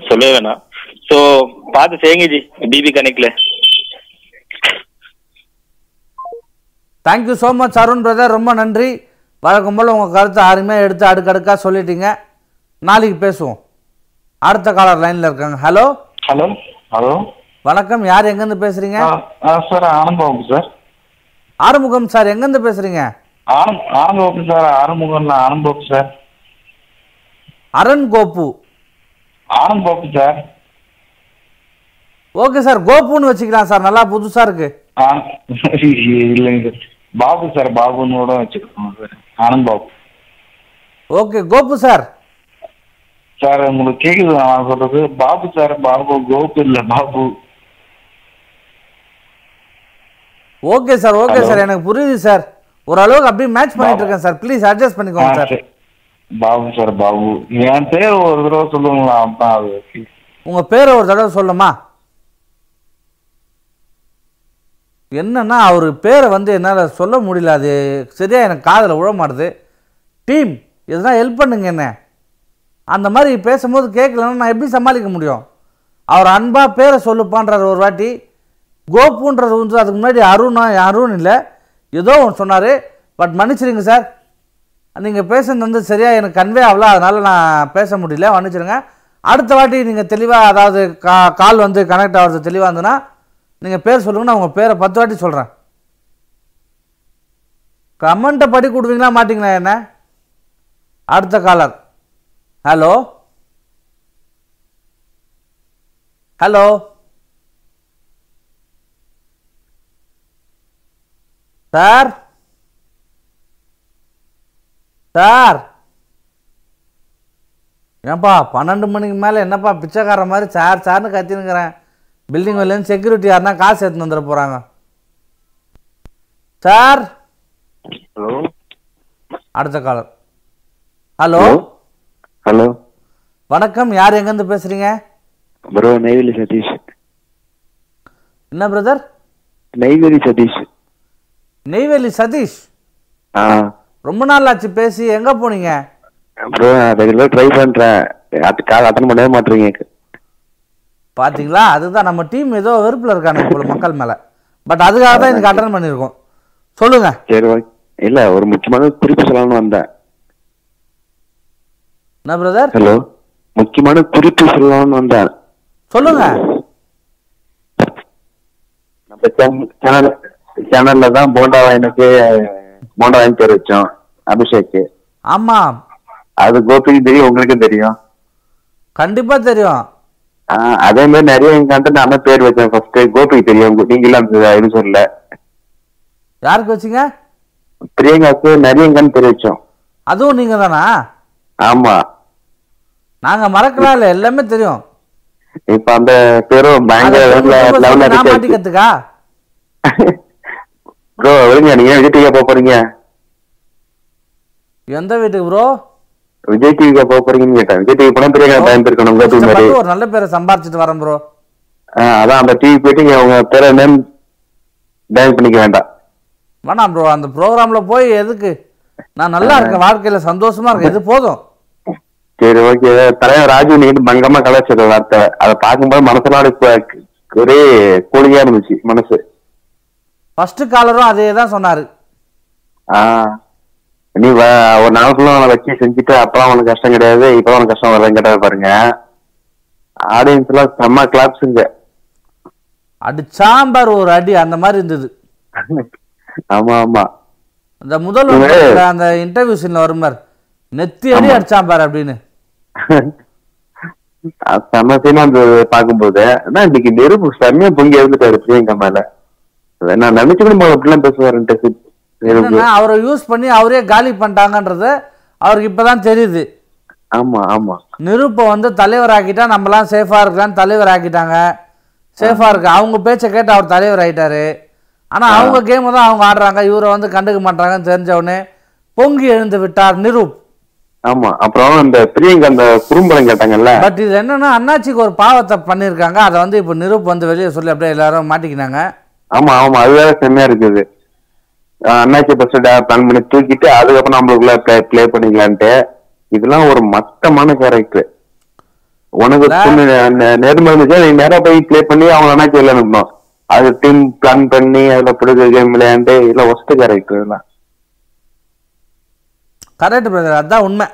சொல்லவே வேணாம். ஸோ பார்த்து செய்யுங்க ji BB கனெக்ட்ல thank you so much Arun brother ரொம்ப நன்றி. வழக்கம் போல் உங்கள் கருத்தை அருமையாக எடுத்து அடுக்கடுக்காக சொல்லிட்டீங்க. நாளைக்கு பேசுவோம். அடுத்த காலர் லைனில் இருக்காங்க. ஹலோ ஹலோ ஹலோ வணக்கம். யார் எங்கேருந்து பேசுகிறீங்க sir Anandababu sir. Arumugam sir எங்கேருந்து பேசுகிறீங்க ஆனந்த் ஆனந்தபாபு சார் ஆறுமுகம் ஆனந்தபாபு சார். அரண் கோப்பு ஆனந்தபாபு சார். ஓகே சார் கோப்புன்னு வச்சுக்கலாம் சார். நல்லா புதுசாக இருக்கு. ஆ இல்லைங்க சார். பாபு சார் பாபுன்னு கூட வச்சுக்கோங்க sir Anand Babu. Okay Koppu sir. Sir உங்களுக்கு கேக்குது நான் சொல்றது. பாபு சார் பாபு கோபு இல்ல Babu. Okay sir okay. Sir எனக்கு புரியுது சார். ஓரளவுக்கு அப்படியே மேட்ச் பண்ணிட்டு இருக்கேன் சார். ப்ளீஸ் அட்ஜஸ்ட் பண்ணிக்கோங்க சார். பாபு சார் பாபு. என் பேர் ஒரு தடவை சொல்லுங்களா அதான் அது. உங்கள் பேரை ஒரு தடவை சொல்லுமா? என்னன்னா அவர் பேரை வந்து என்னால் சொல்ல முடியல. அது சரியாக எனக்கு காதில் விழ மாட்டுது டீம் எதுனா ஹெல்ப் பண்ணுங்க என்ன? அந்த மாதிரி பேசும்போது கேட்கலன்னா நான் எப்படி சமாளிக்க முடியும்? அவர் அன்பாக பேரை சொல்லுப்பான்றார் ஒரு வாட்டி. கோப்புன்றது வந்து அதுக்கு முன்னாடி அருணா அருண் இல்லை. ஏதோ ஒன்று சொன்னார். பட் மன்னிச்சிடுங்க சார். நீங்கள் பேசுனது வந்து சரியாக எனக்கு கன்வே ஆகல. அதனால் நான் பேச முடியல. மன்னிச்சிடுங்க அடுத்த வாட்டி நீங்கள் தெளிவாக அதாவது கா கால் வந்து கனெக்ட் ஆகிறது தெளிவாக இருந்ததுன்னா நீங்கள் பேர் சொல்லுங்க நான் உங்கள் பேரை பத்து வாட்டி சொல்கிறேன் கமெண்ட்டை படி கொடுவீங்களா மாட்டிங்களா என்ன? அடுத்த caller hello hello sir sir ஏன்பா பன்னெண்டு மணிக்கு மேலே என்னப்பா பிச்சைக்கார மாதிரி சார் சார்னு கத்தினுங்கிறேன் பில்டிங் வெளிலேருந்து செக்யூரிட்டி யாருன்னா காசு எடுத்துன்னு வந்துட போகிறாங்க சார் ஹலோ அடுத்த காலர் ஹலோ ஹலோ வணக்கம். யார் எங்கேருந்து பேசுகிறீங்க ப்ரோ நெய்வேலி சதீஷ். என்ன பிரதர் நெய்வேலி சதீஷ். நெய்வேலி சதீஷ்? ஆ. ரொம்ப நாள் ஆச்சு பேசி. எங்க போனீங்க? ப்ரோ ரெகுலர் ட்ரை பண்றேன். அது கால் அட்டன் பண்ணவே மாட்டீங்க பாத்தீங்களா? அதுதான் நம்ம டீம் ஏதோ வெறுப்புல இருக்கானுங்க போல மக்கள் மேல. பட் அதுக்காக தான் இன்னைக்கு அட்டன் பண்ணியிருக்கோம். சொல்லுங்க. சரி இல்ல ஒரு முக்கியமான குறிப்பு சொல்லலாம்னு வந்தேன். என்ன பிரதர் ஹலோ முக்கியமான குறிப்பு சொல்லலாம்னு வந்தேன். சொல்லுங்க. நம்ம சேனல் சேனல்ல தான் போண்டா எனக்கு போண்டா வாங்கி பேர் வச்சோம். அபிஷேக் ஆமா அது கோபிக்கு தெரியும் உங்களுக்கும் தெரியும். கண்டிப்பா தெரியும். அதே மாதிரி நிறைய கண்டென்ட் நான் பேர் வச்சேன் ஃபர்ஸ்ட் கோபிக்கு தெரியும். நீங்களும் அந்த இது சொல்லல. யாருக்கு வச்சீங்க? பிரியங்காக்கு நிறைய கண் பேர் வச்சோம். அதுவும் நீங்க தானா? ஆமா. நாங்க மறக்கலாம் இல்ல. எல்லாமே தெரியும். இப்ப அந்த பேரும் பயங்கர ப்ரோ நீங்க போக போறீங்க? எந்த வீட்டுக்கு ப்ரோ விஜய் டிவிக்கு போக போறீங்கன்னு கேட்டேன். விஜய் டிவி போனா பிரியங்கா டைம் இருக்கணும் ஒரு நல்ல பேரை சம்பாரிச்சிட்டு வரேன் ப்ரோ அதான் அந்த டிவி போயிட்டு உங்க பேரை நேம் டைம் பண்ணிக்க வேண்டாம். வேணாம் ப்ரோ அந்த ப்ரோக்ராம்ல போய் எதுக்கு? நான் நல்லா இருக்கேன் வாழ்க்கையில சந்தோஷமா இருக்கேன் இது போதும். சரி ஓகே தலைவர் ராஜு நீங்க பங்கமா கலாச்சார வார்த்தை அதை பார்க்கும்போது அப்படியே ஒரே கூலிங்கா இருந்துச்சு மனசு. ஃபர்ஸ்ட் காலரும் அதே தான் சொன்னாரு. ஆ. நீ ஒரு நாள் ஃபுல்லா அவனை வச்சு செஞ்சுட்டு அப்பலாம் அவனுக்கு கஷ்டம் கிடையாது. இப்ப அவனுக்கு கஷ்டம் வரலன்னு கேட்டாரு பாருங்க. ஆடியன்ஸ் எல்லாம் செம்ம கிளாப்ஸுங்க அடிச்சாம்பார் ஒரு அடி அந்த மாதிரி இருந்தது. ஆமா ஆமா. அந்த முதல் அந்த இன்டர்வியூ சீன்ல வருமார் நெத்தி அடி அடிச்சாம்பார் அப்படின்னு. செம்ம சீனா அந்த பார்க்கும்போது. ஆனா இன்னைக்கு நெருப்பு செம்மையா பொங்கி இருந்துட்டாரு பிரியங்கா மேல. நான் நினைச்சு கூட போல அப்படிலாம் பேசுவாருன்ட்டு. என்னன்னா அவரை யூஸ் பண்ணி அவரே காலி பண்ணிட்டாங்கன்றது அவருக்கு இப்பதான் தெரியுது. ஆமா ஆமா. நிருப்பை வந்து தலைவர் ஆக்கிட்டா நம்மலாம் சேஃபா இருக்கலாம்னு தலைவர் ஆக்கிட்டாங்க சேஃபா இருக்கு. அவங்க பேச்சை கேட்டு அவர் தலைவர் ஆயிட்டாரு ஆனா அவங்க கேம் தான் அவங்க ஆடுறாங்க. இவரை வந்து கண்டுக்க மாட்டாங்கன்னு தெரிஞ்ச உடனே பொங்கி எழுந்து விட்டார் நிரூப். ஆமா அப்புறம் அந்த பிரியங்கா அந்த குறும்படம் கேட்டாங்கல்ல? பட் இது என்னன்னா அண்ணாச்சிக்கு ஒரு பாவத்தை பண்ணியிருக்காங்க. அதை வந்து இப்போ நிரூப் வந்து வெளியே சொல்லி அப்படியே எல்லாரும் மாட்டிக்கினாங்க. ஆமா ஆமா அது வேற செம்மையா இருக்குது. அண்ணாச்சி ஃபர்ஸ்ட் பிளான் பண்ணி தூக்கிட்டு அதுக்கப்புறம் நம்மளுக்குள்ள ப்ளே ப்ளே பண்ணிக்கலான்ட்டு இதெல்லாம் ஒரு மட்டமான கேரக்டர் உனக்கு நேர்மை இருந்துச்சு? நீ நேரா போய் ப்ளே பண்ணி அவங்க அண்ணாச்சி வெளில அனுப்பணும். அது டீம் பிளான் பண்ணி அதுல பிடிச்ச கேம் விளையாண்டு இதெல்லாம் ஒஸ்ட் கேரக்டர் இதெல்லாம் கரெக்ட் பிரதர் அதுதான் உண்மை.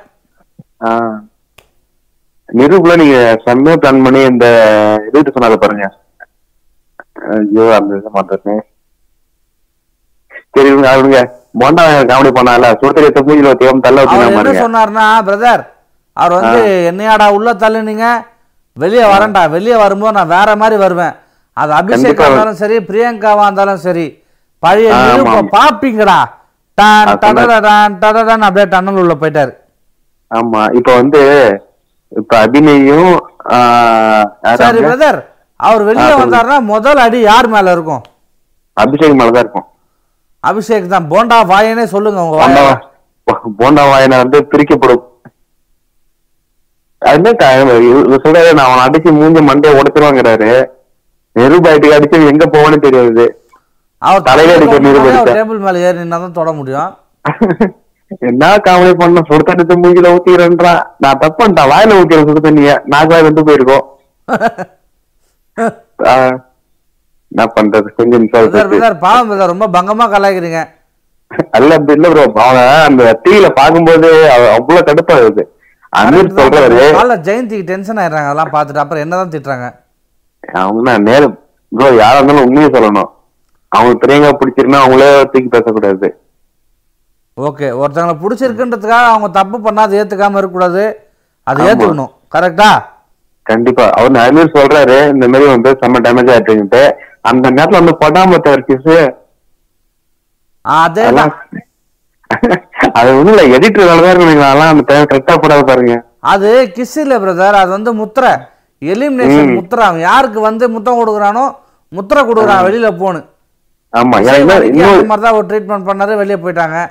நிரூப்ல நீங்க செம்மையா பிளான் பண்ணி இந்த இது சொன்னாங்க பாருங்க. ஐயோ அந்த மாட்டேன் சரி அவனுங்க போண்டா காமெடி பண்ணால சுடுத்தடி மூஞ்சில தேவம் தள்ள என்ன சொன்னார்னா பிரதர் அவர் வந்து என்னையாடா உள்ள தள்ளுனீங்க? வெளியே வரேன்டா. வெளியே வரும்போது நான் வேற மாதிரி வருவேன். அது அபிஷேகா. இருந்தாலும் சரி பிரியங்காவா இருந்தாலும் சரி பழைய. பாப்பீங்கடா. டான். டடடடான் டடடான் அப்படியே டன்னல் உள்ள போயிட்டாரு. ஆமா. இப்ப வந்து இப்ப அபிநயும் சரி? பிரதர் அவர் வெளியே. வந்தாருன்னா முதல் அடி யார் மேல இருக்கும்? அபிஷேக் மேலதான் இருக்கும். அபிஷேக் தான். போண்டா வாயனே சொல்லுங்க உங்க போண்டா வாயனை வந்து பிரிக்கப்படும். சொல்றாரு நான் அவனை அடிச்சு மூஞ்சி மண்டையை உடைச்சிருவாங்கிறாரு. நெருபாயிட்டு அடிச்சு எங்க போவான்னு தெரியாது. அவர் தலையில அடிக்க டேபிள் மேல ஏறி நின்னா தொட முடியும். என்ன காமெடி பண்ண சுடு தண்ணி மூஞ்சில ஊத்திக்கிறேன்றான் நான் தப்பு பண்ணிட்டேன் வாயில ஊத்திக்கிறேன் சுடு தண்ணிய நாக்கு ரெண்டு போயிருக்கோம். ஆஹ், என்ன பண்றது? கொஞ்சம் பாவம் ரொம்ப பங்கமா கலாய்க்கிறீங்க. அல்ல அப்படி இல்ல ப்ரோ அவன அந்த டிவில பாக்கும்போது அவ- அவ்வளவு கடுப்பா இருக்கு அமீர் சொல்றாரு. ஜெயந்திக்கு டென்ஷன் ஆயிடுறாங்க. அதெல்லாம் பார்த்துட்டு அப்புறம் என்னதான் திட்டுறாங்க. அவங்க நேரம் ப்ரோ யாரா இருந்தாலும் உண்மையை சொல்லணும். அவங்க பிரியங்கா பிடிச்சிருந்தா அவங்களே தூக்கி பேசக்கூடாது. ஓகே ஒருத்தவங்களை பிடிச்சிருக்குன்றதுக்காக அவங்க தப்பு பண்ணா அதை ஏத்துக்காம இருக்கக்கூடாது. அதை. ஏத்துக்கணும். கரெக்டா கண்டிப்பா. அவர் அமீர் சொல்றாரு இந்த மாதிரி வந்து செம்ம டேமேஜ் ஆயிட்டுன்ட்டு அந்த நேரத்துல வந்து படாம கிஸ் அதே ஒண்ணும் இல்ல எடிட்டர் தான் அதெல்லாம் அந்த டைம் கரெக்டா போடாது பாருங்க. அது கிஸ் இல்ல பிரதர் அது வந்து முத்திரை. எலிமினேஷன். முத்திரை. அவன் யாருக்கு வந்து முத்தம் கொடுக்குறானோ முத்திரை கொடுக்குறான். வெளியில போன்னு. ஆமா. மாதிரி தான் ஒரு ட்ரீட்மெண்ட் பண்ணாரு வெளியே போயிட்டாங்க.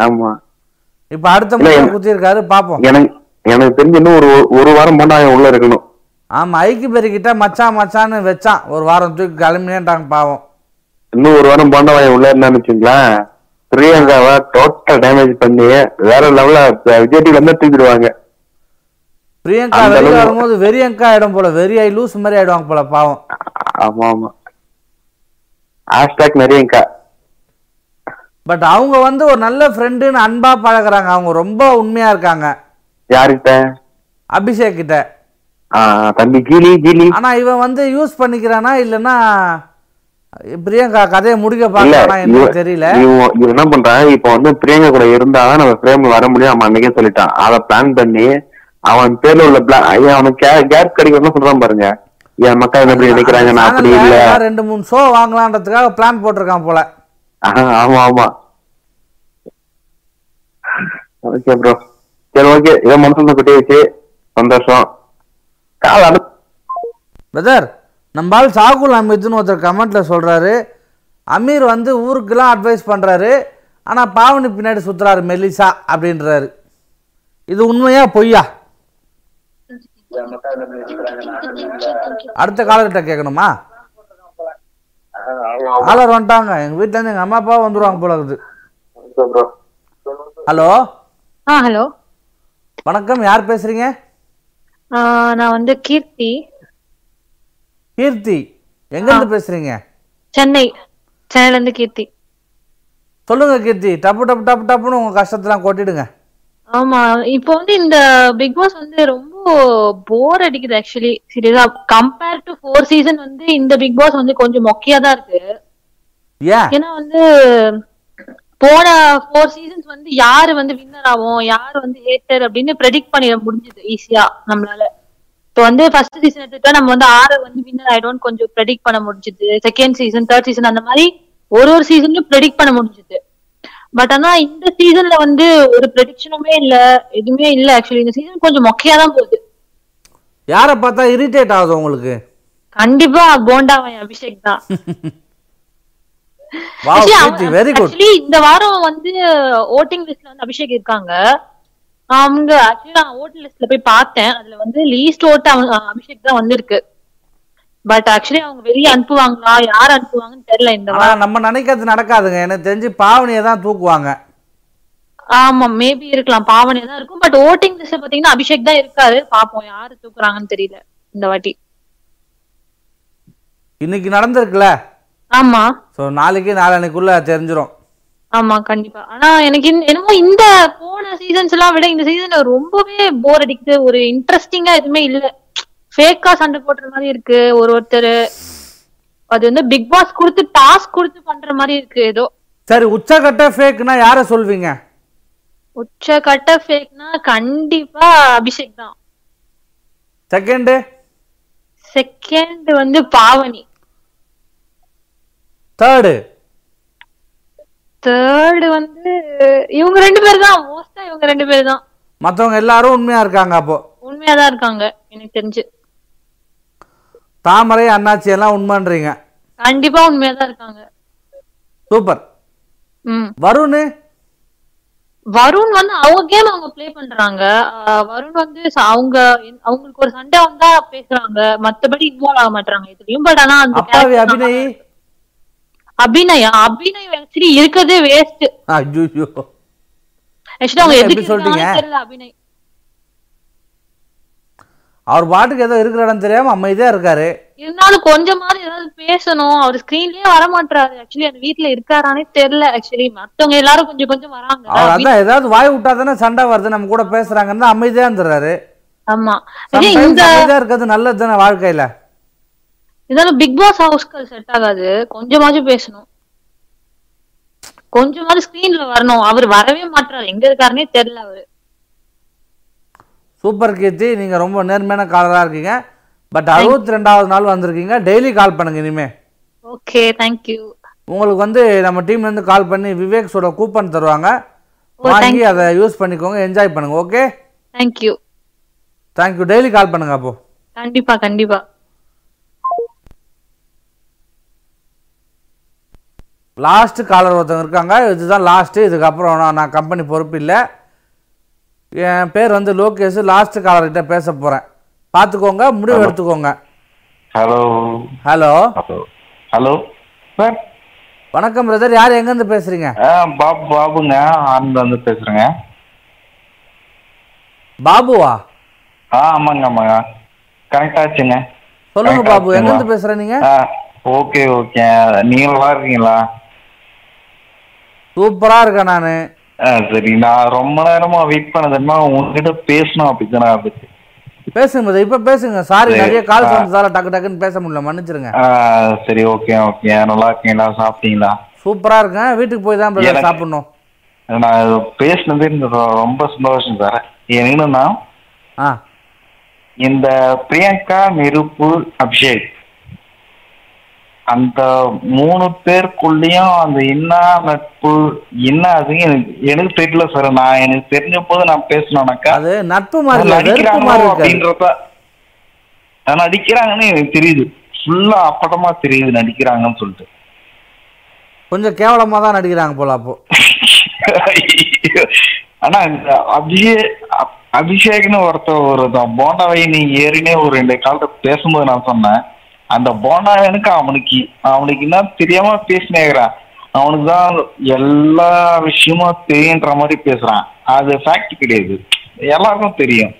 ஆமா. இப்ப அடுத்த முறை எனக்கு- குத்தி இருக்காரு பாப்போம். எனக்கு எனக்கு தெரிஞ்சு இன்னும் ஒரு ஒரு வாரம் பண்ணா உள்ள இருக்கணும். ஆமா ஐக்கு பெருக்கிட்ட மச்சான் மச்சான்னு வச்சான். ஒரு வாரம் தூக்கி கிளம்பினேன்ட்டாங்க பாவம். இன்னும் ஒரு வாரம் பாண்டவாயம் உள்ள இருந்தான்னு வச்சுங்களேன். பிரியங்காவை டோட்டல் டேமேஜ் பண்ணி வேற லெவல்ல விஜய் டிவில இருந்து தூக்கிடுவாங்க. பிரியங்கா வெளியே வரும்போது வெறியங்கா ஆயிடும் போல. வெறியாய் லூஸ் மாதிரி ஆயிடுவாங்க போல பாவம். ஆமா ஆமா. ஹேஷ்டாக் நிறையங்கா பட் அவங்க வந்து ஒரு நல்ல ஃப்ரெண்டுன்னு அன்பா பழகுறாங்க. அவங்க ரொம்ப உண்மையா இருக்காங்க. யாருக்கிட்ட அபிஷேக் கிட்ட தம்பி கீலி கீலி ஆனா இவன் வந்து யூஸ் பண்ணிக்கிறானா இல்லைன்னா பிரியங்கா கதையை முடிக்க இவன் என்னன்னு தெரியல. இவன் என்ன பண்றான் இப்ப வந்து பிரியங்கா கூட இருந்தாதான் நம்ம ஃப்ரேம்ல வர முடியும் அவன் அன்னைக்கே சொல்லிட்டான். அதை பிளான் பண்ணி அவன் பேர்ல உள்ள பிளான் ஐயா அவனுக்கு கேப் கிடைக்கணும்னு சொல்றான் பாருங்க. என் மக்கள் என்ன இப்படி நினைக்கிறாங்க நான் அப்படி இல்ல. ரெண்டு மூணு ஷோ வாங்கலான்றதுக்காக பிளான் போட்டிருக்கான் போல. ஆமா ஆமா. ஓகே ப்ரோ சரி ஓகே இதை மனசுல கொட்டி வச்சு சந்தோஷம். கால் அனு பிரதர் நம்ம ஆள் சாகுல் அமீத்னு ஒருத்தர் கமெண்ட்ல சொல்றாரு. அமீர் வந்து ஊருக்கெல்லாம் அட்வைஸ் பண்றாரு. ஆனா பாவனி பின்னாடி சுத்துறாரு மெல்லிசா அப்படின்றாரு. இது உண்மையா பொய்யா? அடுத்த காலர்கிட்ட கேட்கணுமா? காலர் வந்துட்டாங்க. எங்க வீட்ல இருந்து எங்க அம்மா அப்பா வந்துருவாங்க போல இருக்குது. ஹலோ ஆ ஹலோ வணக்கம். யார் பேசுறீங்க? நான் வந்து கீர்த்தி. கீர்த்தி எங்க இருந்து பேசுறீங்க? சென்னை சென்னையில இருந்து கீர்த்தி. சொல்லுங்க கீர்த்தி டப்பு டப்பு டப்பு டப்புன்னு உங்க கஷ்டத்தெல்லாம் கொட்டிடுங்க. ஆமா இப்போ வந்து இந்த பிக் பாஸ் வந்து ரொம்ப போர் அடிக்குது ஆக்சுவலி சீரியஸா கம்பேர் டு ஃபோர் சீசன் வந்து இந்த பிக் பாஸ் வந்து கொஞ்சம் மொக்கையா தான் இருக்கு. ஏன்? ஏன்னா வந்து போன ஃபோர் சீசன்ஸ் வந்து யாரு வந்து வின்னர் ஆகும் யாரு வந்து ஹேட்டர் அப்படின்னு ப்ரெடிக்ட் பண்ணிட முடிஞ்சது ஈஸியா நம்மளால. இப்போ வந்து ஃபர்ஸ்ட் சீசன் எடுத்துட்டா நம்ம வந்து ஆறு வந்து வின்னர் ஆயிடும்னு கொஞ்சம் ப்ரெடிக்ட் பண்ண முடிஞ்சது. செகண்ட் சீசன் தேர்ட் சீசன் அந்த மாதிரி ஒரு ஒரு சீசன்லயும் ப்ரெடிக்ட் பண்ண முடிஞ்சது. பட் ஆனா இந்த சீசன்ல வந்து ஒரு ப்ரெடிக்ஷனுமே இல்ல எதுவுமே இல்ல ஆக்சுவலி இந்த சீசன் கொஞ்சம் மொக்கையா தான் போகுது. யாரை பார்த்தா இரிட்டேட் ஆகுது உங்களுக்கு? கண்டிப்பா போண்டாவன் அபிஷேக் தான் வாவ் Actually, கீர்த்தி அவ- வெரி குட் actually இந்த வாரம் வந்து ஓட்டிங் லிஸ்ட்ல வந்து அபிஷேக் இருக்காங்க. அவங்க ஆக்சுவலி நான் ஓட்டிங் லிஸ்ட்ல போய் பார்த்தேன். அதுல வந்து லீஸ்ட் ஓட்டு அபிஷேக் தான் வந்திருக்கு. பட் ஆக்சுவலி அவங்க வெளியே அனுப்புவாங்களா? யார் அனுப்புவாங்கன்னு தெரியல இந்த வாரம். நம்ம நினைக்கிறது நடக்காதுங்க. எனக்கு தெரிஞ்சு பாவனியை தான் தூக்குவாங்க. ஆமா மேபி இருக்கலாம். பாவனே தான் இருக்கும். பட் ஓட்டிங் லிஸ்ட்ல பாத்தீங்கன்னா அபிஷேக் தான் இருக்காரு. பாப்போம் யாரு தூக்குறாங்கன்னு தெரியல இந்த வாட்டி. இன்னைக்கு நடந்திருக்குல்ல ஆமா. ஸோ நாளைக்கு நாளன்னைக்குள்ள தெரிஞ்சிரும். ஆமா கண்டிப்பா. ஆனா எனக்கு என்னமோ இந்த போன சீசன்ஸ் எல்லாம் விட இந்த சீசன் ரொம்பவே போர் அடிக்குது. ஒரு இன்ட்ரெஸ்டிங்கா எதுவுமே இல்ல. ஃபேக்கா சண்டை போடுற மாதிரி இருக்கு. ஒரு ஒருத்தர் அது வந்து பிக் பாஸ் கொடுத்து டாஸ்க் கொடுத்து பண்ற மாதிரி இருக்கு ஏதோ. சரி உச்சக்கட்ட ஃபேக்னா யாரை சொல்வீங்க? உச்ச கட்ட ஃபேக்னா கண்டிப்பா அபிஷேக் தான். செகண்டு செகண்ட் வந்து பாவனி. தேர்டு தேர்ட் வந்து இவங்க ரெண்டு பேர் தான் மோஸ்டா இவங்க ரெண்டு பேர் தான் மற்றவங்க எல்லாரும் உண்மையா இருக்காங்க அப்போ. உண்மையா தான் இருக்காங்க. எனக்கு தெரிஞ்சு. தாமரை அண்ணாச்சி எல்லாம் உண்மைன்றீங்க. கண்டிப்பா உண்மையா தான் இருக்காங்க சூப்பர் வருண்? வருண் வந்து அவங்க கேம் அவங்க ப்ளே பண்றாங்க. வருண் வந்து அவங்க அவங்களுக்கு ஒரு சண்டை வந்தா பேசுறாங்க. மத்தபடி இன்வால்வ் ஆக மாட்டாங்க இதுலயும் பட் ஆனா அப்பாவி அபிநய். அபிநயா அபிநய் ஆக்சுவலி இருக்கிறதே வேஸ்ட் ஐயோ ஆக்சுவலி அவங்க எதுக்கு சொல்றீங்க? அபிநய் அவர் பாட்டுக்கு ஏதோ இருக்கிற இடம் தெரியாம அமைதியா இருக்காரு. இருந்தாலும் கொஞ்சமாவது ஏதாவது பேசணும். அவர் ஸ்கிரீன்லயே வர மாட்டாரு ஆக்சுவலி அந்த வீட்ல இருக்காரானே தெரியல ஆக்சுவலி மத்தவங்க எல்லாரும் கொஞ்சம் கொஞ்சம் வராங்க. அவர் அதான் ஏதாவது வாய் விட்டா தானே சண்டை வருது. நம்ம கூட பேசுறாங்கன்னு அமைதியா இருந்துறாரு. ஆமா. இந்த அமைதியா இருக்கிறது நல்லது தானே வாழ்க்கையில? இதெல்லாம் பிக் பாஸ் ஹவுஸ்க்கு செட் ஆகாது. கொஞ்சமாச்சும் பேசணும். கொஞ்சமாவது ஸ்கிரீன்ல வரணும். அவர் வரவே மாட்டாரு எங்க இருக்காருன்னே தெரியல அவரு. சூப்பர் கீர்த்தி நீங்க ரொம்ப நேர்மையான காலரா இருக்கீங்க. பட் அறுபத்தி ரெண்டாவது நாள் வந்திருக்கீங்க. டெய்லி கால் பண்ணுங்க இனிமே. ஓகே தேங்க்யூ உங்களுக்கு வந்து நம்ம டீம்ல இருந்து கால் பண்ணி விவேக்ஸோட கூப்பன் தருவாங்க. Thank வாங்கி. அதை யூஸ் பண்ணிக்கோங்க. என்ஜாய் பண்ணுங்க okay thank you thank you daily call பண்ணுங்க அப்போ. கண்டிப்பா கண்டிப்பா. லாஸ்ட் காலர் ஒருத்தவங்க இருக்காங்க. இதுதான் லாஸ்ட்டு இதுக்கப்புறம் நான் நான் கம்பெனி பொறுப்பு இல்லை. என் பேர் வந்து லோகேஷ். லாஸ்ட் காலர்கிட்ட பேச போகிறேன் பார்த்துக்கோங்க முடிவு எடுத்துக்கோங்க. ஹலோ ஹலோ ஹலோ சார் வணக்கம் பிரதர் யார் எங்கேருந்து பேசுறீங்க? பாபு பாபுங்க. ஆனந்த் வந்து பேசுறேங்க. பாபுவா? ஆ ஆமாங்க ஆமாங்க. கனெக்ட் ஆச்சுங்க. சொல்லுங்க பாபு? எங்கேருந்து பேசுற நீங்க? ஆ ஓகே ஓகே. நீங்க நல்லா இருக்கீங்களா? சூப்பரா இருக்கேன் நானு. சரி நான் ரொம்ப நேரமா வெயிட் பண்ணதுன்னா உங்ககிட்ட பேசணும் அப்படித்தானே இருந்துச்சு பேசுங்க. இப்ப பேசுங்க. சாரி. நிறைய கால். வந்ததால டக்கு டக்குன்னு பேச முடியல மன்னிச்சிருங்க. சரி ஓகே ஓகே நல்லா இருக்கீங்களா சாப்பிட்டீங்களா? சூப்பரா இருக்கேன். வீட்டுக்கு போய் தான் பிரதர் சாப்பிடணும். நான் பேசினதே ரொம்ப சந்தோஷம் சார் என்னன்னா இந்த பிரியங்கா நிருப்பு அபிஷேக். அந்த மூணு பேருக்குள்ளேயும் அந்த என்ன நட்பு என்ன அது எனக்கு எனக்கு தெரியல சார் நான் எனக்கு தெரிஞ்ச போது நான் பேசணும்னாக்கா அது நட்பு அப்படின்றத நடிக்கிறாங்கன்னு எனக்கு தெரியுது. ஃபுல்லா அப்பட்டமா தெரியுது நடிக்கிறாங்கன்னு சொல்லிட்டு. கொஞ்சம் கேவலமா தான் நடிக்கிறாங்க போல அப்போ. ஆனா இந்த அபிஷே அப்- அபிஷேக்னு ஒருத்தர் ஒரு போண்டாவை நீ ஏறினே ஒரு ரெண்டு காலத்தை பேசும்போது நான் சொன்னேன். அந்த போண்டாவனுக்கு அவனுக்கு அவனுக்கு என்ன தெரியாம பேசினேங்கிறான் அவனுக்கு தான் எல்லா விஷயமும் தெரியுன்ற மாதிரி பேசுறான். அது ஃபேக்ட் கிடையாது. எல்லாருக்கும் தெரியும்.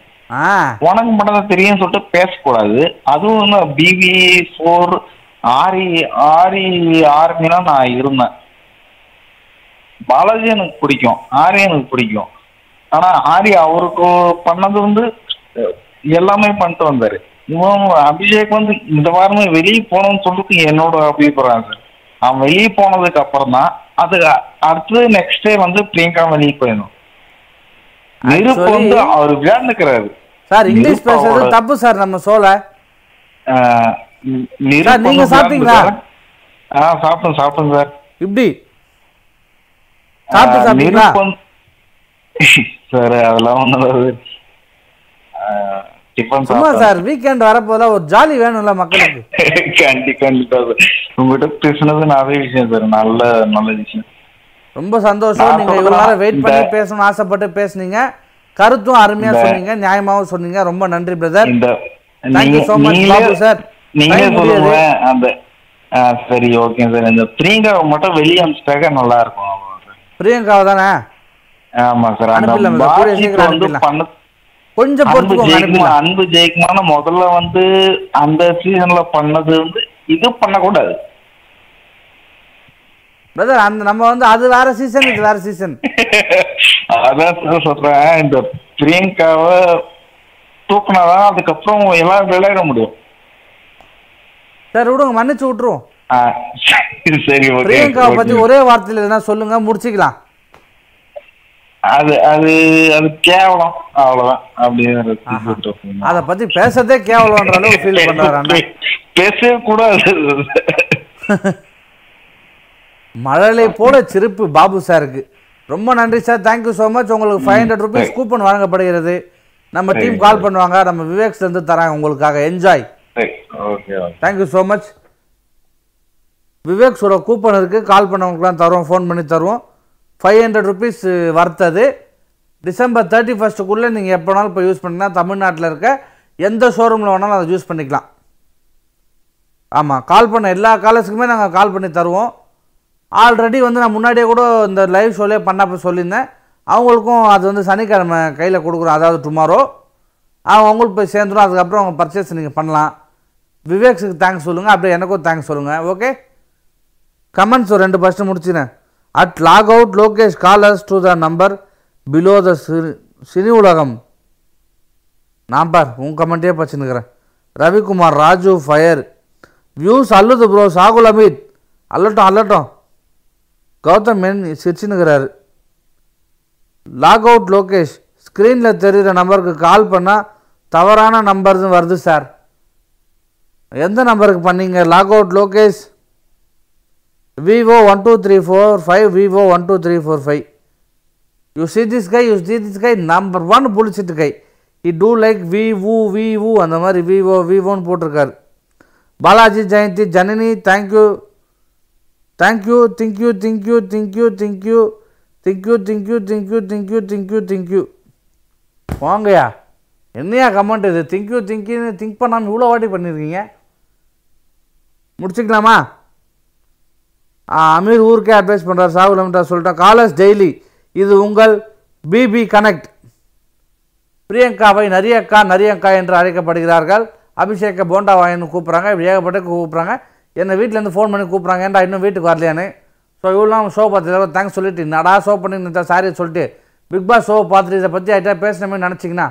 உனக்கு மட்டும் தான் தெரியும்னு சொல்லிட்டு பேசக்கூடாது. அதுவும் பிவி ஃபோர் ஆரி ஆரி ஆர்மிலாம் நான் இருந்தேன். பாலாஜி எனக்கு பிடிக்கும். ஆரி எனக்கு பிடிக்கும். ஆனா ஆரி அவருக்கு பண்ணது வந்து எல்லாமே பண்ணிட்டு வந்தாரு. அபிஷேக் வந்து இந்த வாரமே வெளியே போகணும்னு சொல்லிட்டு என்னோட அபிப்பிராயம் சார். அவன் வெளியே போனதுக்கு அப்புறம் தான் அது அடுத்தது நெக்ஸ்ட் டே வந்து பிரியங்கா வெளியே போயிடணும். நெருப்பு வந்து அவர் விளையாண்டுக்கிறாரு. சார் இங்கிலீஷ் பேசுறது தப்பு சார் நம்ம நிருப்பம் நீங்க சாப்பிட்டீங்களா? ஆ சாப்பிட்டேன் சாப்பிட்டேன் சார். இப்படி? சாப்பிட்டு சாப்பிட்டீங்களா? சார் அதெல்லாம் ஒன்றும் சும்மா சார் வீக்கெண்ட் வரப்போதா ஒரு ஜாலி வேணும்ல மக்களுக்கு. கண்டி கண்டிப்பா சார். உங்ககிட்ட பேசுனது நிறைய விஷயம் சார். நல்ல நல்ல விஷயம். ரொம்ப சந்தோஷம். நீங்க இவ்வளவு வெயிட் பண்ணி பேசணும்னு ஆசைப்பட்டு பேசுனீங்க. கருத்தும் அருமையா சொன்னீங்க. நியாயமாவும் சொன்னீங்க. ரொம்ப நன்றி பிரதர் தேங்க்யூ நீங்க- சோ மச் பாபு சார் முடியுது. சொல்லுங்க. அந்த சரி ஓகே சார் இந்த பிரியங்காவை மட்டும் வெளியே அனுப்பிச்சிட்டாக்க நல்லா இருக்கும். பிரியங்காவை தானே? ஆமா சார் அந்த வந்து. பண்ண கொஞ்சம் அன்பு ஜெயிக்குமான முதல்ல வந்து அந்த சீசன்ல பண்ணது வந்து இது பண்ணக்கூடாது. பிரதர் அந்த நம்ம வந்து அது வேற சீசன் இது வேற சீசன் அதான் சொல்றேன். இந்த பிரியங்காவை தூக்குனாதான் அதுக்கப்புறம் எல்லாம் விளையாட முடியும். சார் விடுங்க மன்னிச்சு விட்டுருவோம். சரி பிரியங்காவை பத்தி ஒரே வார்த்தையில எதனா சொல்லுங்க முடிச்சுக்கலாம். அது அது அது கேவலம். அவ்வளவுதான். அப்படின்னு அத பத்தி பேசுறதே கேவலம்ன்ற அளவுக்கு ஃபீல் பண்றாரு பேசவே கூடாது. மழலை போல சிரிப்பு பாபு சாருக்கு. ரொம்ப நன்றி sir. Thank you so much உங்களுக்கு ஃபைவ் ஹண்ட்ரட் ருபீஸ் கூப்பன் வழங்கப்படுகிறது. நம்ம டீம் கால் பண்ணுவாங்க. நம்ம விவேக்ஸ்ல இருந்து தராங்க உங்களுக்காக. Enjoy thank you so much விவேக்ஸோட coupon இருக்குது கால் பண்ணவங்களுக்குலாம் தருவோம். ஃபோன் பண்ணி தருவோம். ஃபைவ் ஹண்ட்ரட் ருபீஸ் வர்த்தது. டிசம்பர் தேர்ட்டி ஃபஸ்ட்டுக்குள்ளே நீங்கள் எப்போ வேணாலும் இப்போ யூஸ் பண்ணிங்கன்னா தமிழ்நாட்டில் இருக்க எந்த ஷோரூமில் வேணாலும் அதை யூஸ் பண்ணிக்கலாம். ஆமாம் கால் பண்ண எல்லா காலேஜுக்குமே நாங்கள் கால் பண்ணி தருவோம். ஆல்ரெடி வந்து நான் முன்னாடியே கூட இந்த லைவ் ஷோலே பண்ணப்போ சொல்லியிருந்தேன். அவங்களுக்கும் அது வந்து சனிக்கிழமை கையில் கொடுக்குறோம். அதாவது டுமாரோ அவங்க அவங்களுக்கு போய் சேர்ந்துடும் அதுக்கப்புறம் அவங்க பர்ச்சேஸ் நீங்கள் பண்ணலாம். விவேக்ஸுக்கு தேங்க்ஸ் சொல்லுங்கள் அப்படியே எனக்கும் தேங்க்ஸ் சொல்லுங்கள் ஓகே கமெண்ட்ஸ் ஒரு ரெண்டு first முடிச்சுனேன் at lock out Lokesh callers to the number below the Cini Ulagam நான் பார் உன் கமெண்ட்டே பச்சுன்னுக்கிறேன் ரவிக்குமார் ராஜு ஃபயர் வியூஸ் அல்லுது ப்ரோ சாகுல் அமீத். அல்லட்டும் அல்லட்டும் கௌதம் மென் சிரிச்சுன்னுக்கிறாரு. லாக் அவுட் லோகேஷ் ஸ்க்ரீனில் தெரிகிற நம்பருக்கு கால் பண்ணால் தவறான நம்பர்னு வருது சார் எந்த நம்பருக்கு பண்ணீங்க? Lock out Lokesh Vivo one two three four five Vivo one two three four five you see this guy you see this guy number one புளிச்சிட்டு guy இ டூ லைக் வி ஊ வி அந்த மாதிரி விவோ விவோன்னு போட்டிருக்காரு Balaji Jayanthi Janani thank you thank you thank you thank you thank you thank you thank you thank you thank you thank you thank you thank you வாங்கயா என்னையா கமெண்ட் இது திங்க்யூ திங்க்யூன்னு திங்க் பண்ணாமல் இவ்வளோ வாட்டி பண்ணியிருக்கீங்க முடிச்சுக்கலாமா அமீர் ஊருக்கே அட்வைஸ் பண்ணுறார் சாகுல் அமிட்டா சொல்லிட்டேன் காலர்ஸ் டெய்லி இது உங்கள் பிபி கனெக்ட் பிரியங்காவை நரியக்கா நரியங்கா என்று அழைக்கப்படுகிறார்கள். அபிஷேக போண்டா வாயின்னு கூப்பிட்றாங்க இப்படி ஏகப்பட்ட கூப்பிட்றாங்க. என்னை வீட்டிலேருந்து ஃபோன் பண்ணி கூப்பிட்றாங்க ஏன்டா இன்னும் வீட்டுக்கு வரலையான்னு. ஸோ இவ்வளோ ஷோ பார்த்து தேங்க்ஸ் சொல்லிட்டு நடா ஷோ பண்ணி சாரி சொல்லிட்டு பிக் பாஸ் ஷோ பார்த்துட்டு இதை பற்றி ஆகிட்டா பேசினமே நினச்சிங்கன்னா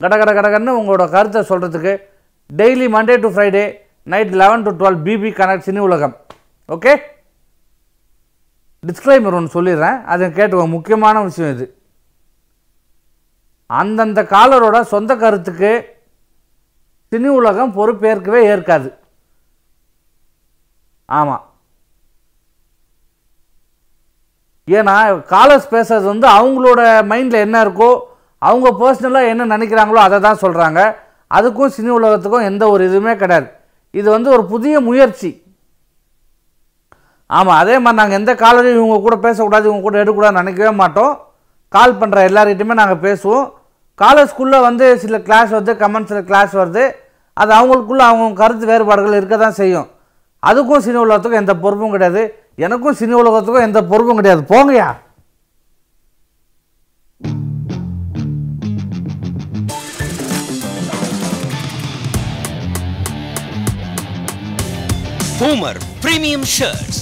கட கட கடகன்னு உங்களோட கருத்தை சொல்கிறதுக்கு daily Monday to Friday night eleven to twelve BB connect Cini Ulagam. Okay disclaimer ஒன்று சொல்லிடுறேன். அதை கேட்டுக்கோங்க முக்கியமான விஷயம் இது. அந்தந்த காலரோட சொந்த கருத்துக்கு சினி உலகம் பொறுப்பேற்கவே ஏற்காது. ஆமாம் ஏன்னா காலர்ஸ் பேசுறது வந்து அவங்களோட மைண்டில் என்ன இருக்கோ அவங்க பர்சனலாக என்ன நினைக்கிறாங்களோ அதை தான் சொல்கிறாங்க அதுக்கும் சினி உலகத்துக்கும் எந்த ஒரு இதுவுமே கிடையாது. இது வந்து ஒரு புதிய முயற்சி. ஆமாம் அதே மாதிரி நாங்கள் எந்த காலரையும் இவங்க கூட பேசக்கூடாது இவங்க கூட எடுக்கக்கூடாது நினைக்கவே மாட்டோம். கால் பண்ணுற எல்லார்கிட்டையுமே நாங்கள் பேசுவோம். காலர்ஸ்குள்ளே வந்து சில கிளாஸ் வருது கமெண்ட்ஸில் கிளாஸ் வருது. அது அவங்களுக்குள்ள அவங்க கருத்து வேறுபாடுகள் இருக்க தான் செய்யும். அதுக்கும் சினி உலகத்துக்கும் எந்த பொறுப்பும் கிடையாது. எனக்கும் சினி உலகத்துக்கும் எந்த பொறுப்பும் கிடையாது. போங்கயா பூமர் பிரீமியம் ஷர்ட்ஸ்